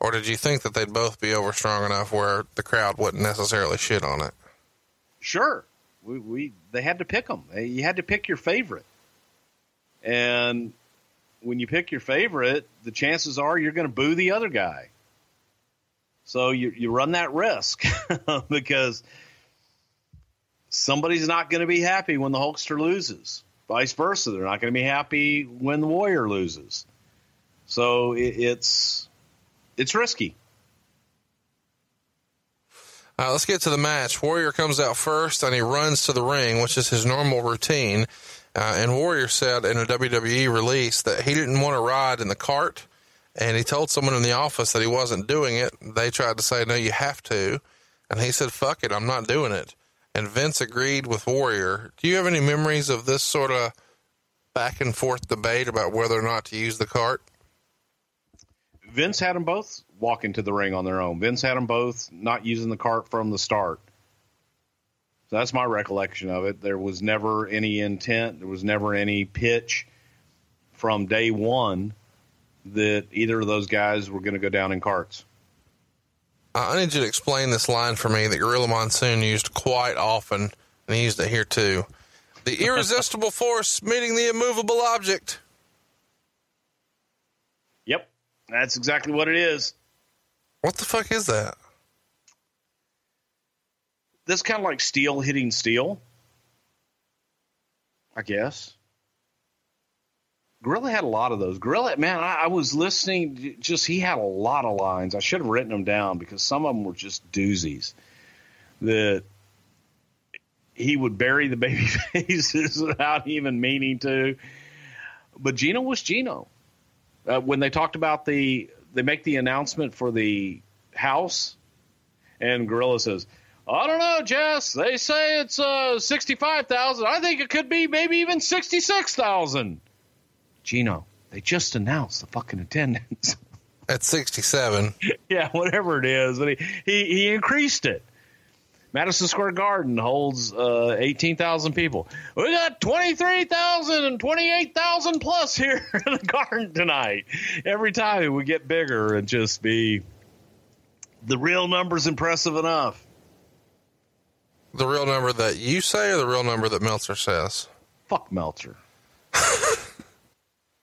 Or did you think that they'd both be over strong enough where the crowd wouldn't necessarily shit on it? Sure. We, we they had to pick them. You had to pick your favorite. And when you pick your favorite, the chances are you're going to boo the other guy. So you you run that risk because somebody's not going to be happy when the Hulkster loses. Vice versa, they're not going to be happy when the Warrior loses. So it, it's it's risky. Uh, let's get to the match. Warrior comes out first and he runs to the ring, which is his normal routine. Uh, and Warrior said in a WWE release that he didn't want to ride in the cart. And he told someone in the office that he wasn't doing it. They tried to say, no, you have to. And he said, fuck it, I'm not doing it. And Vince agreed with Warrior. Do you have any memories of this sort of back and forth debate about whether or not to use the cart? Vince had them both walk into the ring on their own. Vince had them both not using the cart from the start. So that's my recollection of it. There was never any intent, there was never any pitch from day one that either of those guys were going to go down in carts. I need you to explain this line for me that Gorilla Monsoon used quite often, and he used it here too. The irresistible force meeting the immovable object. Yep, that's exactly what it is. What the fuck is that? This kind of like steel hitting steel, I guess. Gorilla had a lot of those. Gorilla, man, I, I, was listening. Just he had a lot of lines. I should have written them down because some of them were just doozies. That he would bury the baby faces without even meaning to. But Gino was Gino. Uh, when they talked about the, they make the announcement for the house, and Gorilla says, I don't know, Jess. They say it's uh, 65,000. I think it could be maybe even 66,000. Gino, they just announced the fucking attendance. At 67. yeah, whatever it is. But he, he, he increased it. Madison Square Garden holds uh, 18,000 people. We got 23,000 and 28,000 plus here in the garden tonight. Every time it would get bigger and just be the real number's impressive enough. The real number that you say or the real number that Meltzer says? Fuck Meltzer.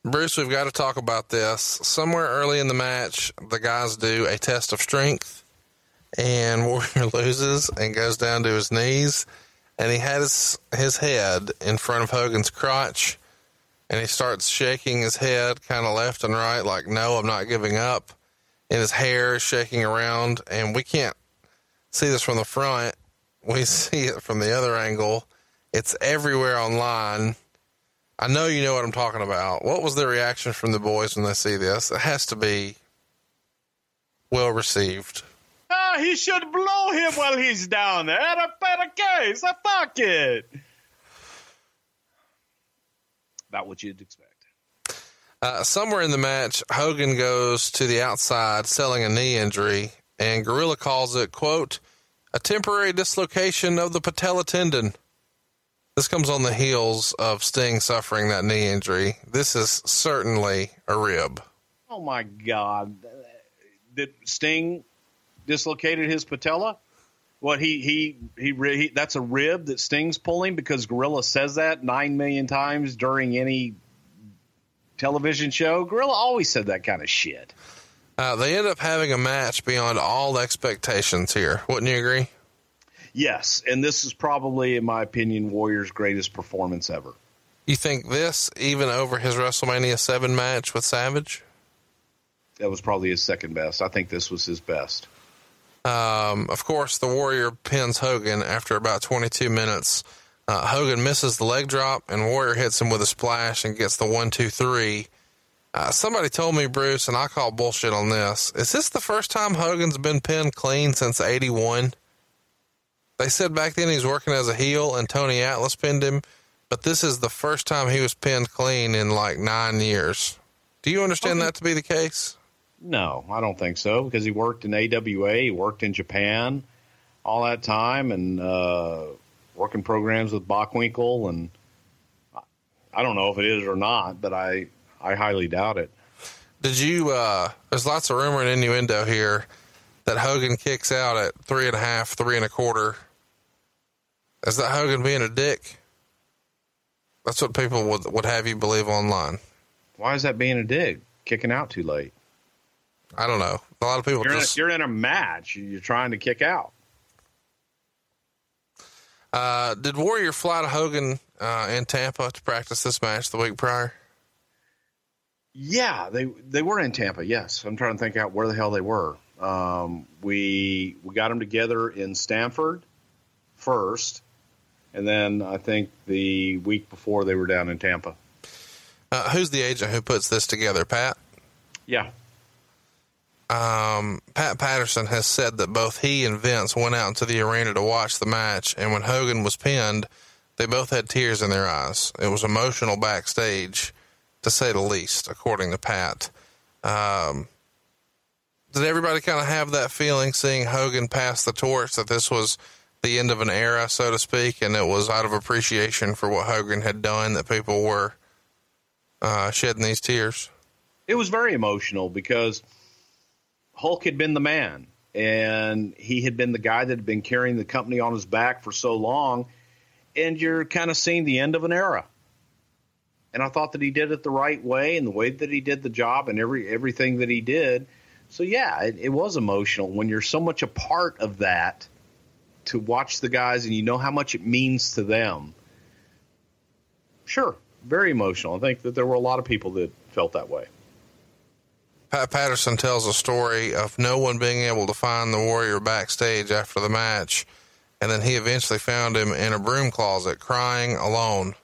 Bruce, we've got to talk about this. Somewhere early in the match, the guys do a test of strength, and Warrior loses and goes down to his knees, and he had his, his head in front of Hogan's crotch, and he starts shaking his head kind of left and right, like, no, I'm not giving up. And his hair is shaking around, and we can't see this from the front. We see it from the other angle. It's everywhere online I know you know what I'm talking about. What was the reaction from the boys when they see this? It has to be well received. Ah, he should blow him while he's down there. At A better case. A fuck it. About what you'd expect. Uh, somewhere in the match, Hogan goes to the outside selling a knee injury, and Gorilla calls it, quote, a temporary dislocation of the patella tendon. This comes on the heels of Sting suffering that knee injury. This is certainly a rib. Oh my God! Did Sting dislocated his patella? What he he he, he that's a rib that Sting's pulling because Gorilla says that nine million times during any television show. Gorilla always said that kind of shit. Uh, they end up having a match beyond all expectations here. Wouldn't you agree? Yes, and this is probably, in my opinion, Warrior's greatest performance ever. You think this even over his WrestleMania seven match with Savage? That was probably his second best. I think this was his best. Um, of course, the Warrior pins Hogan after about 22 minutes. Uh, Hogan misses the leg drop, and Warrior hits him with a splash and gets the one, two, three. Uh, somebody told me, Bruce, and I call bullshit on this. Is this the first time Hogan's been pinned clean since 81? They said back then he was working as a heel and Tony Atlas pinned him, but this is the first time he was pinned clean in like nine years. Do you understand okay. that to be the case? No, I don't think so because he worked in AWA, he worked in Japan all that time and uh, working programs with Bockwinkel. And I don't know if it is or not, but I I highly doubt it. Did you? Uh, there's lots of rumor and innuendo here that Hogan kicks out at three and a half, three and a quarter. Is that Hogan being a dick? That's what people would would have you believe online. Why is that being a dick? Kicking out too late. I don't know. A lot of people you're just in a, you're in a match. You're trying to kick out. Uh, did Warrior fly to Hogan uh, in Tampa to practice this match the week prior? Yeah, they they were in Tampa. Yes, I'm trying to think out where the hell they were. Um, we we got them together in Stamford first, and then I think the week before they were down in Tampa. Uh, who's the agent who puts this together, Pat? Yeah. Um, Pat Patterson has said that both he and Vince went out into the arena to watch the match, and when Hogan was pinned, they both had tears in their eyes. It was emotional backstage to say the least, according to Pat. Um, did everybody kind of have that feeling seeing Hogan pass the torch that this was the end of an era, so to speak, and it was out of appreciation for what Hogan had done that people were uh, shedding these tears? It was very emotional because Hulk had been the man, and he had been the guy that had been carrying the company on his back for so long, and you're kind of seeing the end of an era and I thought that he did it the right way and the way that he did the job and every everything that he did. So yeah, it, it was emotional when you're so much a part of that to watch the guys and you know how much it means to them. Sure, very emotional. I think that there were a lot of people that felt that way. Pat Patterson tells a story of no one being able to find the Warrior backstage after the match, and then he eventually found him in a broom closet crying alone.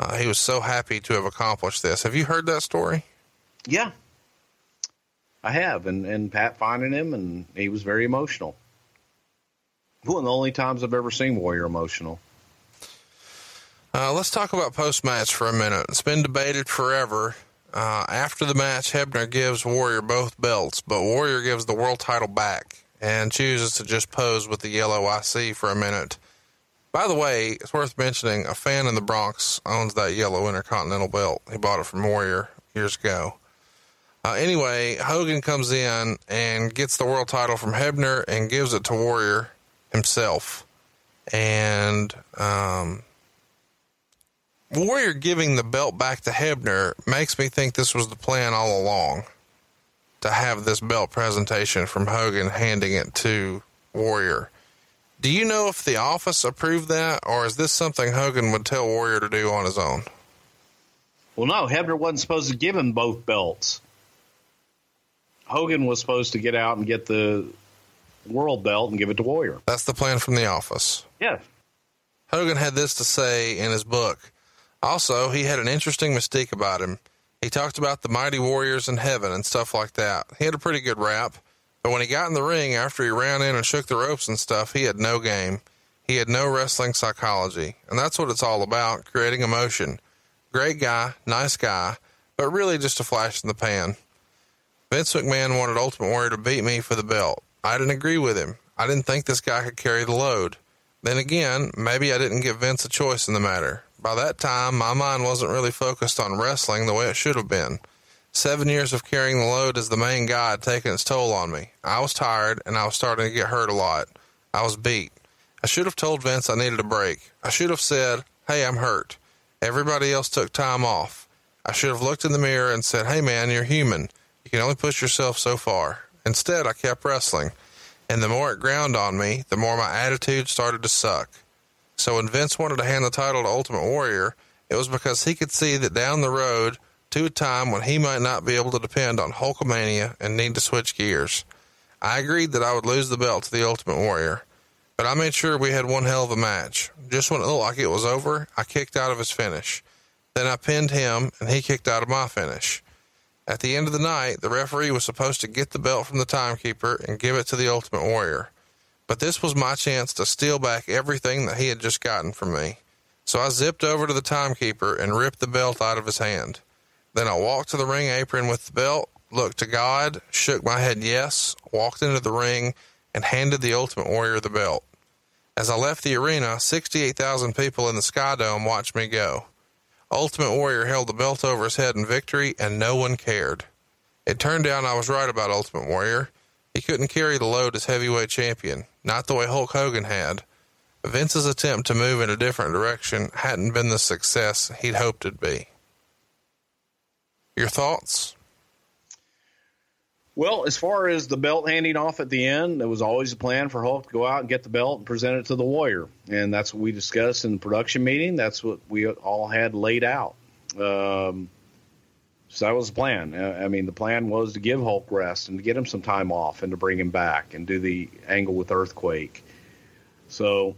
Uh, he was so happy to have accomplished this. Have you heard that story? Yeah, I have, and and Pat finding him, and he was very emotional. One of the only times I've ever seen Warrior emotional. Uh, let's talk about post match for a minute. It's been debated forever. Uh, after the match, Hebner gives Warrior both belts, but Warrior gives the world title back and chooses to just pose with the yellow IC for a minute. By the way, it's worth mentioning a fan in the Bronx owns that yellow Intercontinental belt. He bought it from Warrior years ago. Uh, anyway, Hogan comes in and gets the world title from Hebner and gives it to Warrior himself. And um, Warrior giving the belt back to Hebner makes me think this was the plan all along to have this belt presentation from Hogan handing it to Warrior. Do you know if the office approved that, or is this something Hogan would tell Warrior to do on his own? Well, no, Hebner wasn't supposed to give him both belts. Hogan was supposed to get out and get the world belt and give it to Warrior. That's the plan from the office. Yeah. Hogan had this to say in his book. Also, he had an interesting mystique about him. He talked about the mighty warriors in heaven and stuff like that. He had a pretty good rap. But when he got in the ring after he ran in and shook the ropes and stuff, he had no game. He had no wrestling psychology. And that's what it's all about creating emotion. Great guy, nice guy, but really just a flash in the pan. Vince McMahon wanted Ultimate Warrior to beat me for the belt. I didn't agree with him. I didn't think this guy could carry the load. Then again, maybe I didn't give Vince a choice in the matter. By that time, my mind wasn't really focused on wrestling the way it should have been. Seven years of carrying the load as the main guy had taken its toll on me. I was tired and I was starting to get hurt a lot. I was beat. I should have told Vince I needed a break. I should have said, Hey, I'm hurt. Everybody else took time off. I should have looked in the mirror and said, Hey, man, you're human. You can only push yourself so far. Instead, I kept wrestling. And the more it ground on me, the more my attitude started to suck. So when Vince wanted to hand the title to Ultimate Warrior, it was because he could see that down the road, to a time when he might not be able to depend on Hulkamania and need to switch gears. I agreed that I would lose the belt to the Ultimate Warrior, but I made sure we had one hell of a match. Just when it looked like it was over, I kicked out of his finish. Then I pinned him, and he kicked out of my finish. At the end of the night, the referee was supposed to get the belt from the timekeeper and give it to the Ultimate Warrior. But this was my chance to steal back everything that he had just gotten from me. So I zipped over to the timekeeper and ripped the belt out of his hand. Then I walked to the ring apron with the belt, looked to God, shook my head yes, walked into the ring, and handed the Ultimate Warrior the belt. As I left the arena, 68,000 people in the Sky Dome watched me go. Ultimate Warrior held the belt over his head in victory, and no one cared. It turned out I was right about Ultimate Warrior. He couldn't carry the load as heavyweight champion, not the way Hulk Hogan had. Vince's attempt to move in a different direction hadn't been the success he'd hoped it'd be. Your thoughts? Well, as far as the belt handing off at the end, there was always a plan for Hulk to go out and get the belt and present it to the Warrior, and that's what we discussed in the production meeting. That's what we all had laid out. Um, so that was the plan. I mean, the plan was to give Hulk rest and to get him some time off and to bring him back and do the angle with Earthquake. So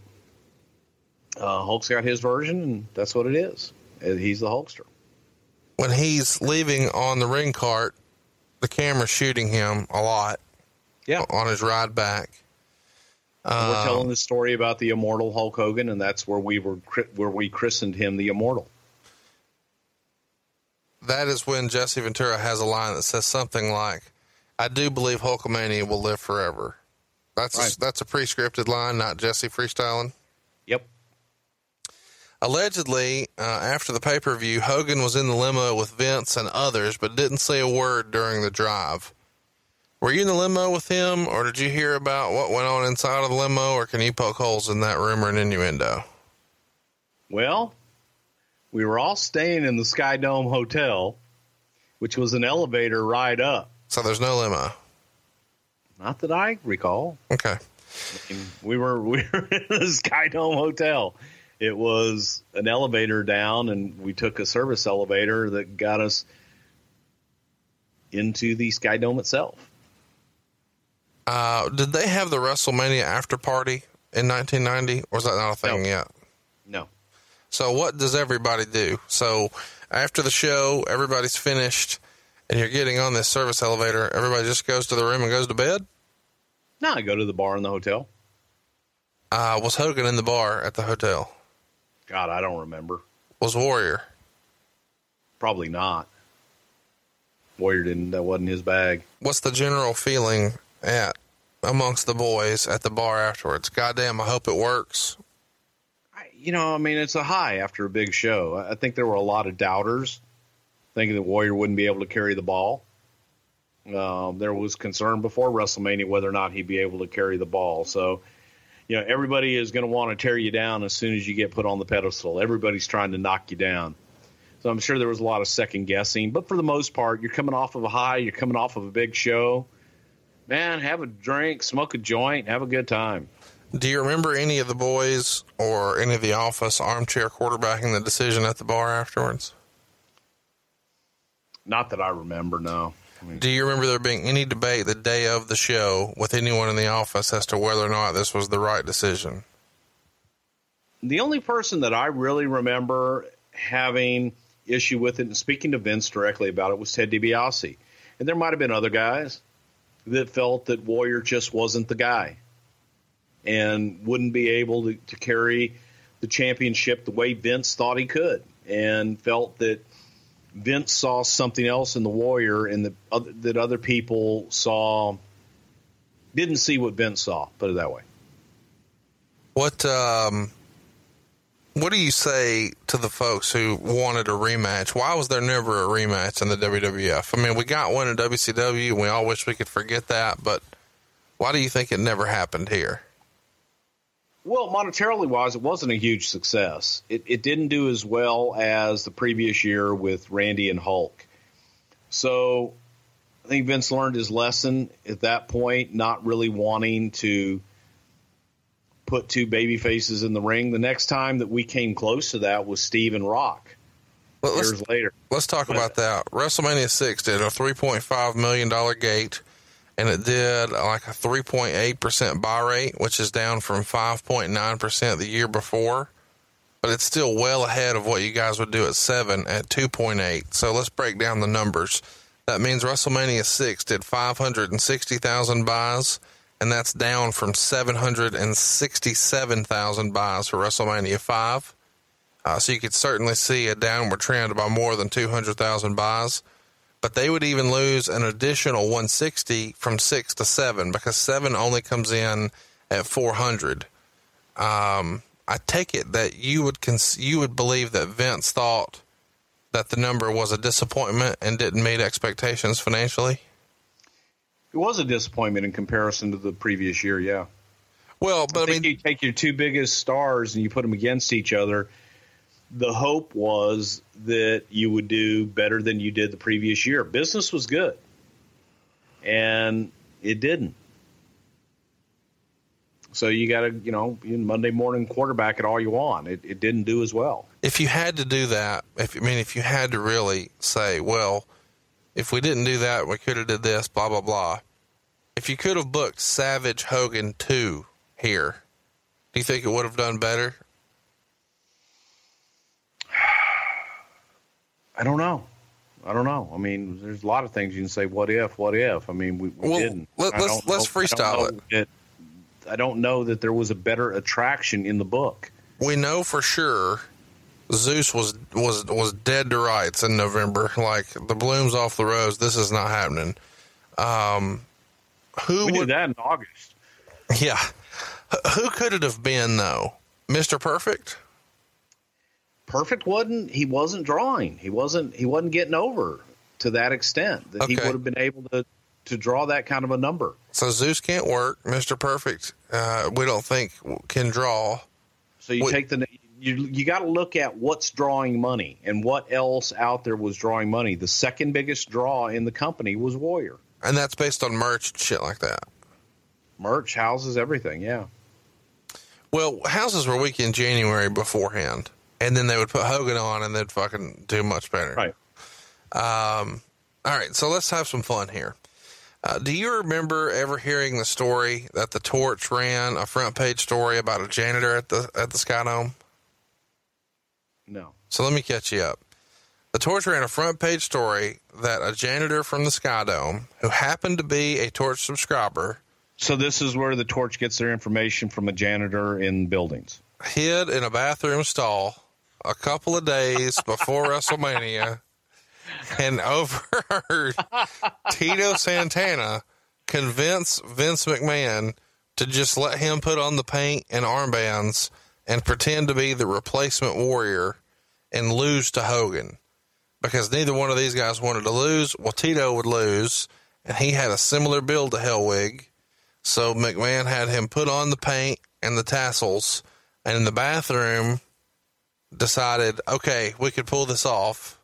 uh, Hulk's got his version, and that's what it is. He's the Hulkster. When he's leaving on the ring cart, the camera shooting him a lot. Yeah. On his ride back. Um, we're telling the story about the immortal Hulk Hogan, and that's where we were where we christened him the immortal. That is when Jesse Ventura has a line that says something like, "I do believe Hulkamania will live forever." That's right. a, that's a pre-scripted line, not Jesse freestyling. Yep. Allegedly, uh, after the pay per view, Hogan was in the limo with Vince and others, but didn't say a word during the drive. Were you in the limo with him, or did you hear about what went on inside of the limo, or can you poke holes in that rumor and innuendo? Well, we were all staying in the Sky Dome Hotel, which was an elevator ride up. So there's no limo. Not that I recall. Okay. I mean, we were we were in the Sky Dome Hotel it was an elevator down, and we took a service elevator that got us into the Sky Dome itself. Uh, did they have the WrestleMania after party in 1990, or is that not a thing no. yet? No. So what does everybody do? So after the show, everybody's finished, and you're getting on this service elevator. Everybody just goes to the room and goes to bed. No, I go to the bar in the hotel. Uh, was Hogan in the bar at the hotel? God, I don't remember. Was Warrior? Probably not. Warrior didn't. That wasn't his bag. What's the general feeling at amongst the boys at the bar afterwards? Goddamn, I hope it works. I, you know, I mean, it's a high after a big show. I think there were a lot of doubters thinking that Warrior wouldn't be able to carry the ball. Um, there was concern before WrestleMania whether or not he'd be able to carry the ball. So you know, everybody is going to want to tear you down as soon as you get put on the pedestal. Everybody's trying to knock you down. So I'm sure there was a lot of second guessing, but for the most part, you're coming off of a high, you're coming off of a big show. Man, have a drink, smoke a joint, have a good time. Do you remember any of the boys or any of the office armchair quarterbacking the decision at the bar afterwards? Not that I remember, no. Do you remember there being any debate the day of the show with anyone in the office as to whether or not this was the right decision? The only person that I really remember having issue with it and speaking to Vince directly about it was Ted DiBiase. And there might have been other guys that felt that Warrior just wasn't the guy and wouldn't be able to, to carry the championship the way Vince thought he could and felt that – Vince saw something else in the Warrior, and that other people saw didn't see what Vince saw. Put it that way. What um, what do you say to the folks who wanted a rematch? Why was there never a rematch in the WWF? I mean, we got one in WCW, and we all wish we could forget that, but why do you think it never happened here? Well, monetarily wise, it wasn't a huge success. It, it didn't do as well as the previous year with Randy and Hulk. So I think Vince learned his lesson at that point, not really wanting to put two baby faces in the ring. The next time that we came close to that was Steve and Rock. Well, years later. Let's talk but, about that. WrestleMania 6 did a $3.5 million gate and it did like a 3.8% buy rate, which is down from 5.9% the year before. But it's still well ahead of what you guys would do at seven at 2.8. So let's break down the numbers. That means WrestleMania 6 did 560,000 buys, and that's down from 767,000 buys for WrestleMania 5. Uh, so you could certainly see a downward trend by more than 200,000 buys. But they would even lose an additional 160 from 6 to 7 because 7 only comes in at 400. Um, I take it that you would cons- you would believe that Vince thought that the number was a disappointment and didn't meet expectations financially? It was a disappointment in comparison to the previous year, yeah. Well, but I, I mean, you take your two biggest stars and you put them against each other. The hope was that you would do better than you did the previous year. Business was good, and it didn't. So you got to, you know, Monday morning quarterback it all you want. It, it didn't do as well. If you had to do that, if I mean, if you had to really say, well, if we didn't do that, we could have did this, blah blah blah. If you could have booked Savage Hogan two here, do you think it would have done better? I don't know. I don't know. I mean, there's a lot of things you can say. What if? What if? I mean, we, we well, didn't. Let, us let's freestyle it. it I don't know that there was a better attraction in the book. We know for sure Zeus was was was dead to rights in November. Like the blooms off the rose. This is not happening. Um, who we would did that in August? Yeah, who could it have been though? Mister Perfect. Perfect wasn't. He wasn't drawing. He wasn't. He wasn't getting over to that extent that Okay. he would have been able to to draw that kind of a number. So Zeus can't work. Mister Perfect, uh, we don't think can draw. So you Wait. take the you you got to look at what's drawing money and what else out there was drawing money. The second biggest draw in the company was Warrior. And that's based on merch and shit like that. Merch, houses, everything. Yeah. Well, houses were weak in January beforehand, and then they would put Hogan on, and they'd fucking do much better. Right. Um. All right, so let's have some fun here. Uh, do you remember ever hearing the story that the Torch ran a front page story about a janitor at the at the Sky Dome? No. So let me catch you up. The Torch ran a front page story that a janitor from the Sky Dome, who happened to be a Torch subscriber, So this is where the torch gets their information from a janitor in buildings. hid in a bathroom stall a couple of days before WrestleMania and overheard Tito Santana convince Vince McMahon to just let him put on the paint and armbands and pretend to be the replacement warrior and lose to Hogan. Because neither one of these guys wanted to lose. Well, Tito would lose, and he had a similar build to Hellwig. So McMahon had him put on the paint and the tassels, and in the bathroom decided, okay, we could pull this off.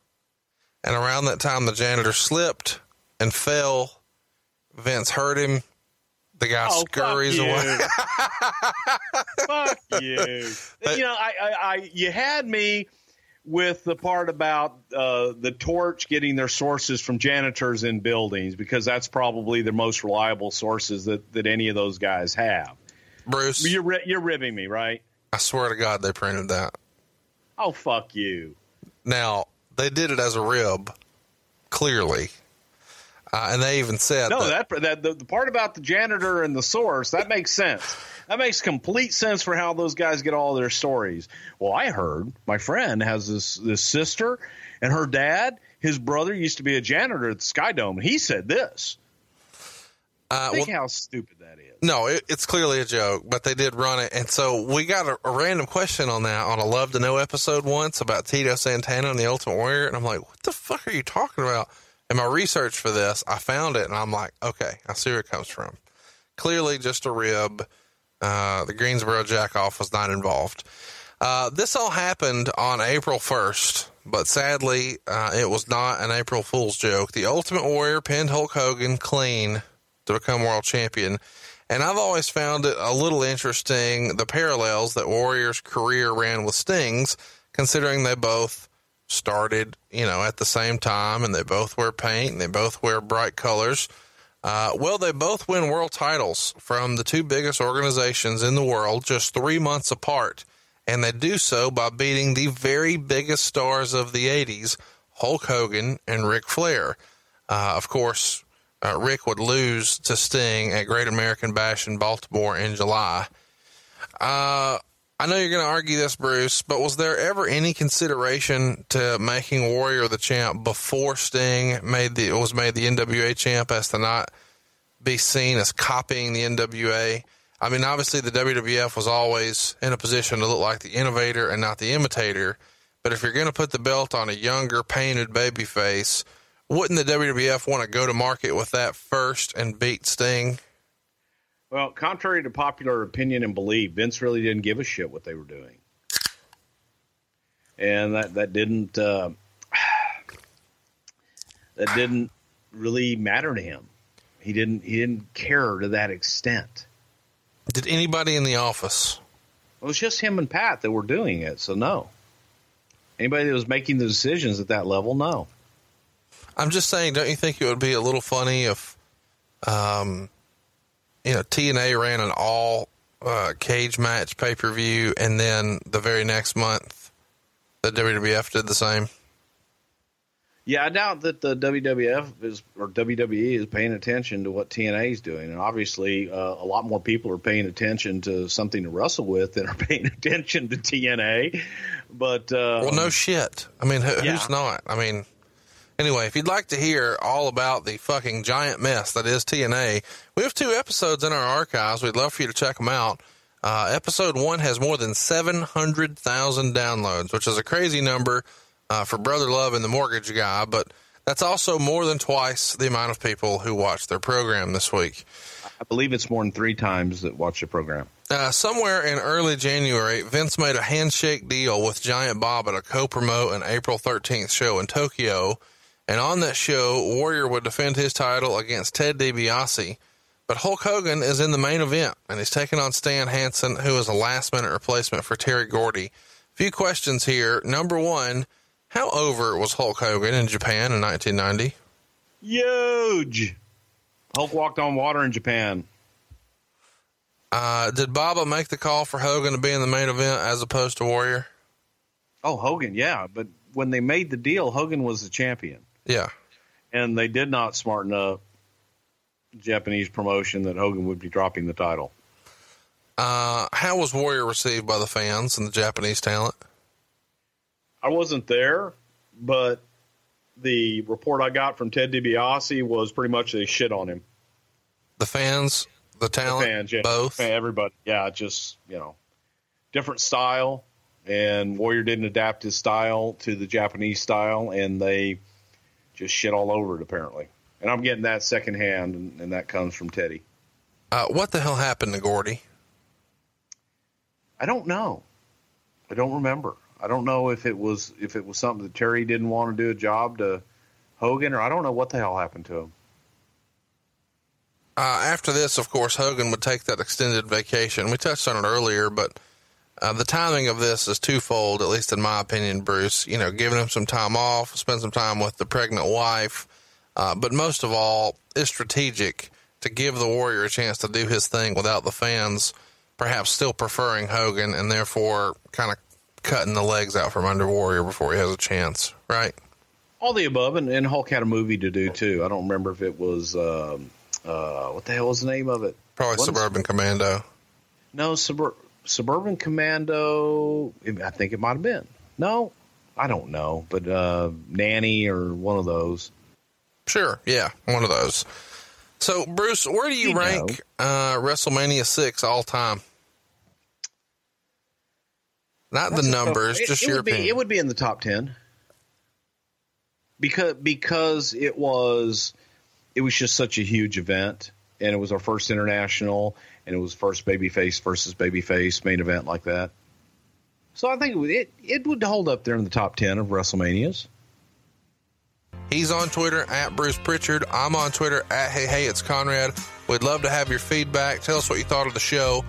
And around that time, the janitor slipped and fell. Vince hurt him. The guy Oh, scurries fuck away. Fuck you. you know, I, I, I, you had me with the part about uh, the torch getting their sources from janitors in buildings because that's probably the most reliable sources that, that any of those guys have. Bruce, You're you're ribbing me, right? I swear to God, they printed that. Oh fuck you. Now, they did it as a rib, clearly. Uh, and they even said No, that, that that the, the part about the janitor and the source that makes sense. That makes complete sense for how those guys get all their stories. Well, I heard my friend has this this sister, and her dad, his brother, used to be a janitor at the Sky Dome, and he said this. Uh, Think well, how stupid that is. No, it, it's clearly a joke, but they did run it. And so we got a, a random question on that on a Love to Know episode once about Tito Santana and the Ultimate Warrior. And I'm like, what the fuck are you talking about? In my research for this, I found it and I'm like, okay, I see where it comes from. Clearly just a rib. Uh, the Greensboro jackoff was not involved. Uh, this all happened on April 1st, but sadly, uh, it was not an April Fool's joke. The Ultimate Warrior pinned Hulk Hogan clean to become world champion. And I've always found it a little interesting the parallels that Warrior's career ran with Sting's, considering they both started, you know, at the same time and they both wear paint and they both wear bright colors. Uh, well, they both win world titles from the two biggest organizations in the world just three months apart. And they do so by beating the very biggest stars of the 80s, Hulk Hogan and Ric Flair. Uh, of course, uh, Ric would lose to Sting at Great American Bash in Baltimore in July. Uh, I know you're going to argue this, Bruce, but was there ever any consideration to making Warrior the champ before Sting made the was made the NWA champ as to not be seen as copying the NWA? I mean, obviously the WWF was always in a position to look like the innovator and not the imitator. But if you're going to put the belt on a younger, painted baby face, wouldn't the WWF want to go to market with that first and beat Sting? Well, contrary to popular opinion and belief, Vince really didn't give a shit what they were doing, and that that didn't uh, that didn't really matter to him. He didn't he didn't care to that extent. Did anybody in the office? It was just him and Pat that were doing it, so no. Anybody that was making the decisions at that level, no. I'm just saying, don't you think it would be a little funny if, um, you know, TNA ran an all uh, cage match pay per view, and then the very next month, the WWF did the same. Yeah, I doubt that the WWF is or WWE is paying attention to what TNA is doing, and obviously, uh, a lot more people are paying attention to something to wrestle with than are paying attention to TNA. But uh, well, no shit. I mean, who, Yeah. who's not? I mean, anyway, if you'd like to hear all about the fucking giant mess that is TNA, we have two episodes in our archives. We'd love for you to check them out. Uh, episode one has more than 700,000 downloads, which is a crazy number uh, for Brother Love and the Mortgage Guy, but that's also more than twice the amount of people who watched their program this week. I believe it's more than three times that watch the program. Uh, somewhere in early January, Vince made a handshake deal with Giant Baba at a co-promote an April 13th show in Tokyo. And on that show, Warrior would defend his title against Ted DiBiase. But Hulk Hogan is in the main event, and he's taking on Stan Hansen, who is a last-minute replacement for Terry Gordy. Few questions here. Number one, how over was Hulk Hogan in Japan in 1990? Huge. Hulk walked on water in Japan. Uh, did Baba make the call for Hogan to be in the main event as opposed to Warrior? Oh, Hogan, yeah. But when they made the deal, Hogan was the champion. Yeah. And they did not smarten up Japanese promotion that Hogan would be dropping the title. Uh, how was Warrior received by the fans and the Japanese talent? I wasn't there, but the report I got from Ted DiBiase was pretty much they shit on him. The fans, the talent, The fans, yeah, both. Everybody, yeah, just you know, different style, and Warrior didn't adapt his style to the Japanese style, and they just shit all over it apparently. And I'm getting that secondhand, and, and that comes from Teddy. Uh, what the hell happened to Gordy? I don't know. I don't remember. I don't know if it was if it was something that Terry didn't want to do a job to Hogan, or I don't know what the hell happened to him. Uh, after this, of course, Hogan would take that extended vacation. We touched on it earlier, but uh, the timing of this is twofold, at least in my opinion, Bruce. You know, giving him some time off, spend some time with the pregnant wife, uh, but most of all, it's strategic to give the Warrior a chance to do his thing without the fans perhaps still preferring Hogan and therefore kind of cutting the legs out from under Warrior before he has a chance, right? All the above, and, and Hulk had a movie to do too. I don't remember if it was um, uh, what the hell was the name of it? Probably What is- Suburban Commando. No, Subur- Suburban Commando. I think it might have been. No, I don't know, but uh, Nanny or one of those. Sure, yeah, one of those. So, Bruce, where do you, You rank uh, WrestleMania six all time? Not That's the numbers, it- just it your would be, opinion. It would be in the top ten because because it was it was just such a huge event, and it was our first international, and it was first babyface versus babyface main event like that. So I think it it would hold up there in the top ten of WrestleManias. He's on Twitter at Bruce Prichard. I'm on Twitter at Hey Hey It's Conrad. We'd love to have your feedback. Tell us what you thought of the show,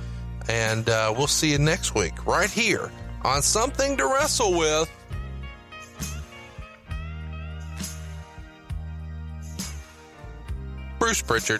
and uh, we'll see you next week right here on Something to Wrestle with. Bruce Prichard.